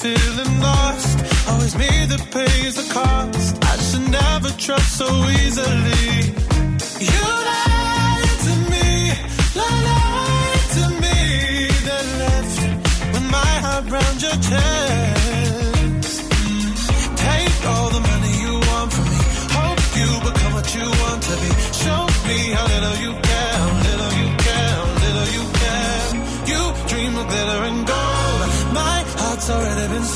Feeling lost. Always me that pays the cost. I should never trust so easily. You lied to me, lied to me, then left with my heart round your chest. Take all the money you want from me. Hope you become what you want to be. Show me how little you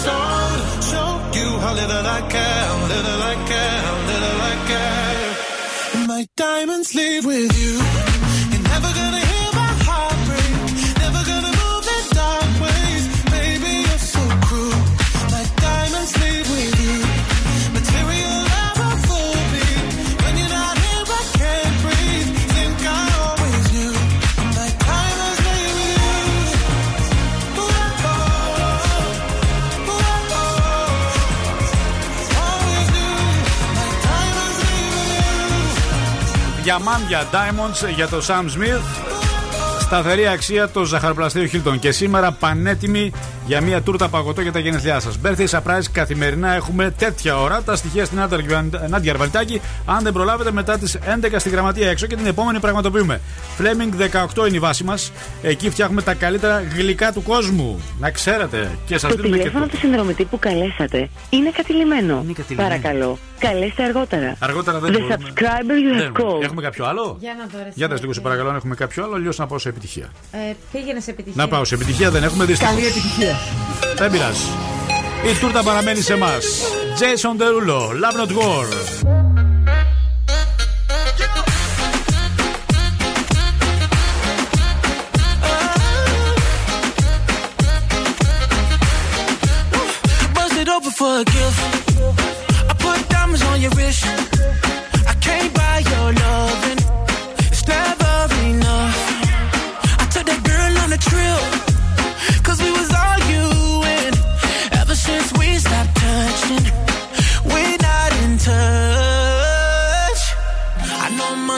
sold. Show you how little I care, little I care, little I care. My diamonds leave with you. Διαμάντια Diamonds για το Sam Smith. Σταθερή αξία το ζαχαροπλαστείο Hilton. Και σήμερα πανέτοιμη για μια τούρτα παγωτό για τα γενέθλιά σας. Birthday surprise καθημερινά έχουμε τέτοια ώρα. Τα στοιχεία στην Νάντια Αρβαλτάκη. Αν δεν προλάβετε μετά τις 11 στη γραμματεία έξω και την επόμενη πραγματοποιούμε. Fleming 18 είναι η βάση μας. Εκεί φτιάχνουμε τα καλύτερα γλυκά του κόσμου. Να ξέρετε. Και σας Το δίνουμε και τηλέφωνο του συνδρομητή που καλέσατε είναι κατηλημένο. κατηλημμένο. Παρακαλώ, καλέστε αργότερα. Αργότερα δεν The μπορούμε. subscriber you Δεν- have called. Έχουμε κάποιο άλλο; Για να το ρε, Για δες λίγο σε παρακαλώ αν έχουμε κάποιο άλλο, αλλιώ να πάω σε επιτυχία. Ε, πήγαινε σε επιτυχία. Να πάω σε επιτυχία, δεν έχουμε δυστυχώς. Καλή επιτυχία. Δεν πειράζει. Η τούρτα παραμένει σε εμάς. Jason Derulo, Love Not War. Bust it open for a gift. I put diamonds on your wrist. I can't buy your loving.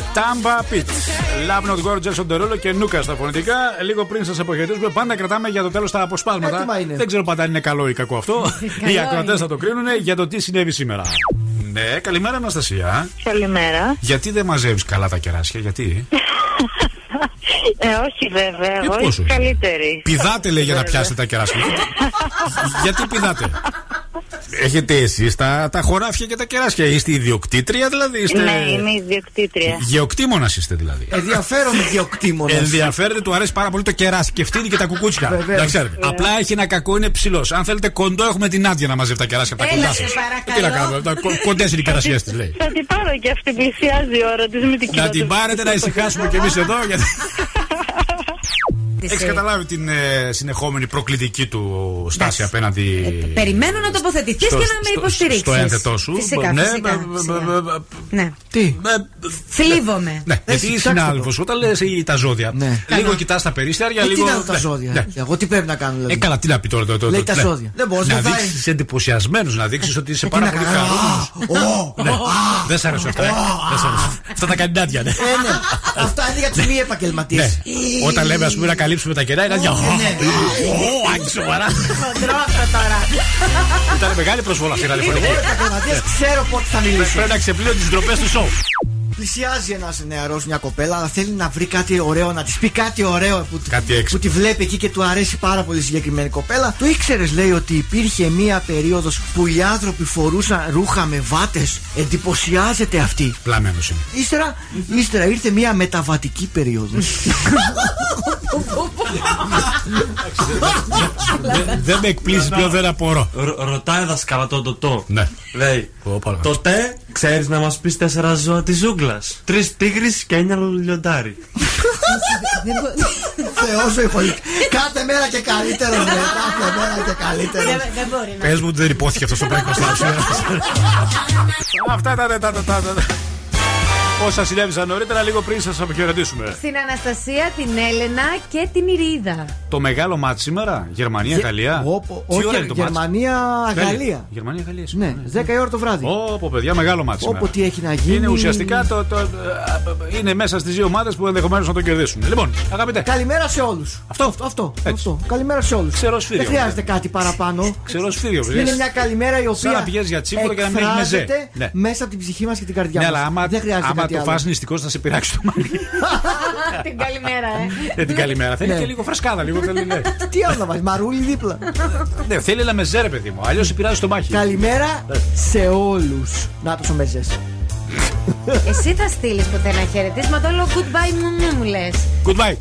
Steady throwing The Tampa Pit. Love Not Gorgeous on Derulo και Νούκα στα φωνητικά. Λίγο πριν σας αποχαιρετήσουμε, πάντα κρατάμε για το τέλος τα αποσπάσματα. Έτοιμα είναι. Δεν ξέρω πάντα αν είναι καλό ή κακό αυτό. (laughs) Οι ακροατές θα το κρίνουν για το τι συνέβη σήμερα. Ναι, καλημέρα Αναστασία. Καλημέρα. Γιατί δεν μαζεύεις καλά τα κεράσια, γιατί; (laughs) Ε, όχι βέβαια, εγώ πώς είσαι όχι. καλύτερη. Πηδάτε λέει για να Βέβαια. πιάσετε τα κεράσια. (laughs) γιατί πηδάτε; Έχετε εσείς τα, τα χωράφια και τα κεράσια; Είστε ιδιοκτήτρια δηλαδή. Είστε... Ναι, είμαι ιδιοκτήτρια. Γεωκτήμονας είστε δηλαδή. Ενδιαφέρον διοκτήμονα. Ενδιαφέρεται, του αρέσει πάρα πολύ το κεράσι και φτύνει και τα κουκούτσια. Βεβαίως. Να ξέρετε. Απλά έχει ένα κακό, είναι ψηλός. Αν θέλετε κοντό, έχουμε την άδεια να μαζεύει τα κεράσια από τα Έλα, κοντά σε σας. παρακαλώ. Τι να κάνουμε, τα κοντές είναι οι κερασιές της λέει. Θα την πάρω και αυτή, πλησιάζει η ώρα της με την Να την πάρετε να ησυχάσουμε κι εμείς εδώ. (laughs) Γιατί... Έχεις ε, καταλάβει την ε, συνεχόμενη προκλητική του στάση απέναντι. Περιμένω να τοποθετηθείς και να με υποστηρίξεις. Στο ένθετό σου. Φυσικά, Ναι, φυσικά, με- φυσικά. με- με- Ναι. Τι; Θλίβομαι. Ναι, γιατί η συνάδελφος, όταν λες τα ζώδια, λίγο κοιτάς τα περίστια, Ε, λίγο. τι να τα ναι, ζώδια. ναι. Εγώ τι πρέπει να κάνω δηλαδή; Ε, καλά, τι να πει τώρα. Το, το, Λέει το- τα ναι. ζώδια. Δεν μπορώ, Να βοηθάει. δείξεις εντυπωσιασμένους, να δείξεις ότι είσαι πάρα να πολύ κάνω, καλό. «Ω, Ναι. ω, Δεν σ' άρεσε αυτά. ε. Δεν σ' άρεσε. Αυτά τα κανιντάτια, ναι. Ε, ναι. Αυτά είναι για τους μη επαγγελματίες. Ναι. Όταν λέμε, ας πούμε, να καλύψουμε τα κενά, είναι για. ναι. Ω, Άκη σοβαρά. Χοντρό αυτό τώρα. Ήταν μεγάλη προσβολή αυτή η ραδιοφωνική. Εγώ επαγγελματίε ξέρω πότε θα μιλήσω. Πρέπει να ξεπλύνω τις ντροπές του σοου. Πλησιάζει ένας νεαρός μια κοπέλα, αλλά θέλει να βρει κάτι ωραίο, να της πει κάτι ωραίο που, Κάτι έξω. που τη βλέπει εκεί και του αρέσει πάρα πολύ η συγκεκριμένη κοπέλα. Το ήξερες, λέει, ότι υπήρχε μια περίοδος που οι άνθρωποι φορούσαν ρούχα με βάτες; Εντυπωσιάζεται αυτή. Πλαμένο είναι. Ύστερα, ύστερα ήρθε μια μεταβατική περίοδος. Δεν- Δεν με εκπλήσει πλέον, δεν απορώ. Ρω- Ρωτάει δασκάλα το τοτό. Ναι. Λέει, τότε ξέρεις να μας πεις τέσσερα ζώα τη ζούγκλα. Τρεις τίγρη και ένα λιοντάρι. Θεό ο Κάθε μέρα και καλύτερο, ναι. Κάθε μέρα και καλύτερο. Δεν μπορεί να. Πες μου ότι δεν υπόθηκε αυτός στο πρώτο (laughs) Αυτά ήταν τα- τα- τα- τα- τα- Όσα συνέβησαν νωρίτερα, λίγο πριν σας αποχαιρετήσουμε. Στην Αναστασία, την Έλενα και την Ηρίδα. Το μεγάλο μάτι σήμερα, Γερμανία, Γε- Γαλλία. Όπο- Τι ώρα Όχι, είναι το μάτς; Γερμανία, Γαλλία. Γερμανία, Γαλλία. σήμερα, Ναι, 10 η ώρα το βράδυ. Όπο, παιδιά, μεγάλο μάτι σήμερα. Όποτε έχει να γίνει. Είναι ουσιαστικά το, το, ε, είναι μέσα στις δύο ομάδες που ενδεχομένως να το κερδίσουν. Λοιπόν, αγαπητέ. Καλημέρα σε όλους. Αυτό; Αυτό, αυτό, αυτό. Καλημέρα σε όλους. Ξεροσφύριο. Δεν χρειάζεται κάτι παραπάνω. (laughs) Ξεροσφύριο, παιδιά. Είναι μια καλημέρα η Σαν οποία. να πηγαίνεις για τσίπουρο και να μην έχει μεζέ. εκφράζεται Ναι. μέσα από την ψυχή μας και την καρδιά Ναι, μας. αλλά άμα, Δεν χρειάζεται άμα κάτι το άλλο. φας νηστικός θα σε πειράξει το μάτι. (laughs) την καλημέρα, ε. Ε, την καλημέρα. Θέλει Ναι. και λίγο φρεσκάδα, λίγο θέλει. Ναι, (laughs) Τι άλλο να βάλει, μαρούλι δίπλα. ναι θέλει ένα μεζέ, ρε παιδί μου. Αλλιώς σε πειράζει το μάχη. Καλημέρα σε όλους. Να το ο μεζές. (laughs) Εσύ θα στείλεις ποτέ ένα χαιρετίσμα. Το όλο goodbye μου μου μου λες. Goodbye.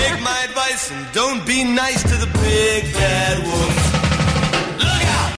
Take my advice and don't be nice to the big bad wolf.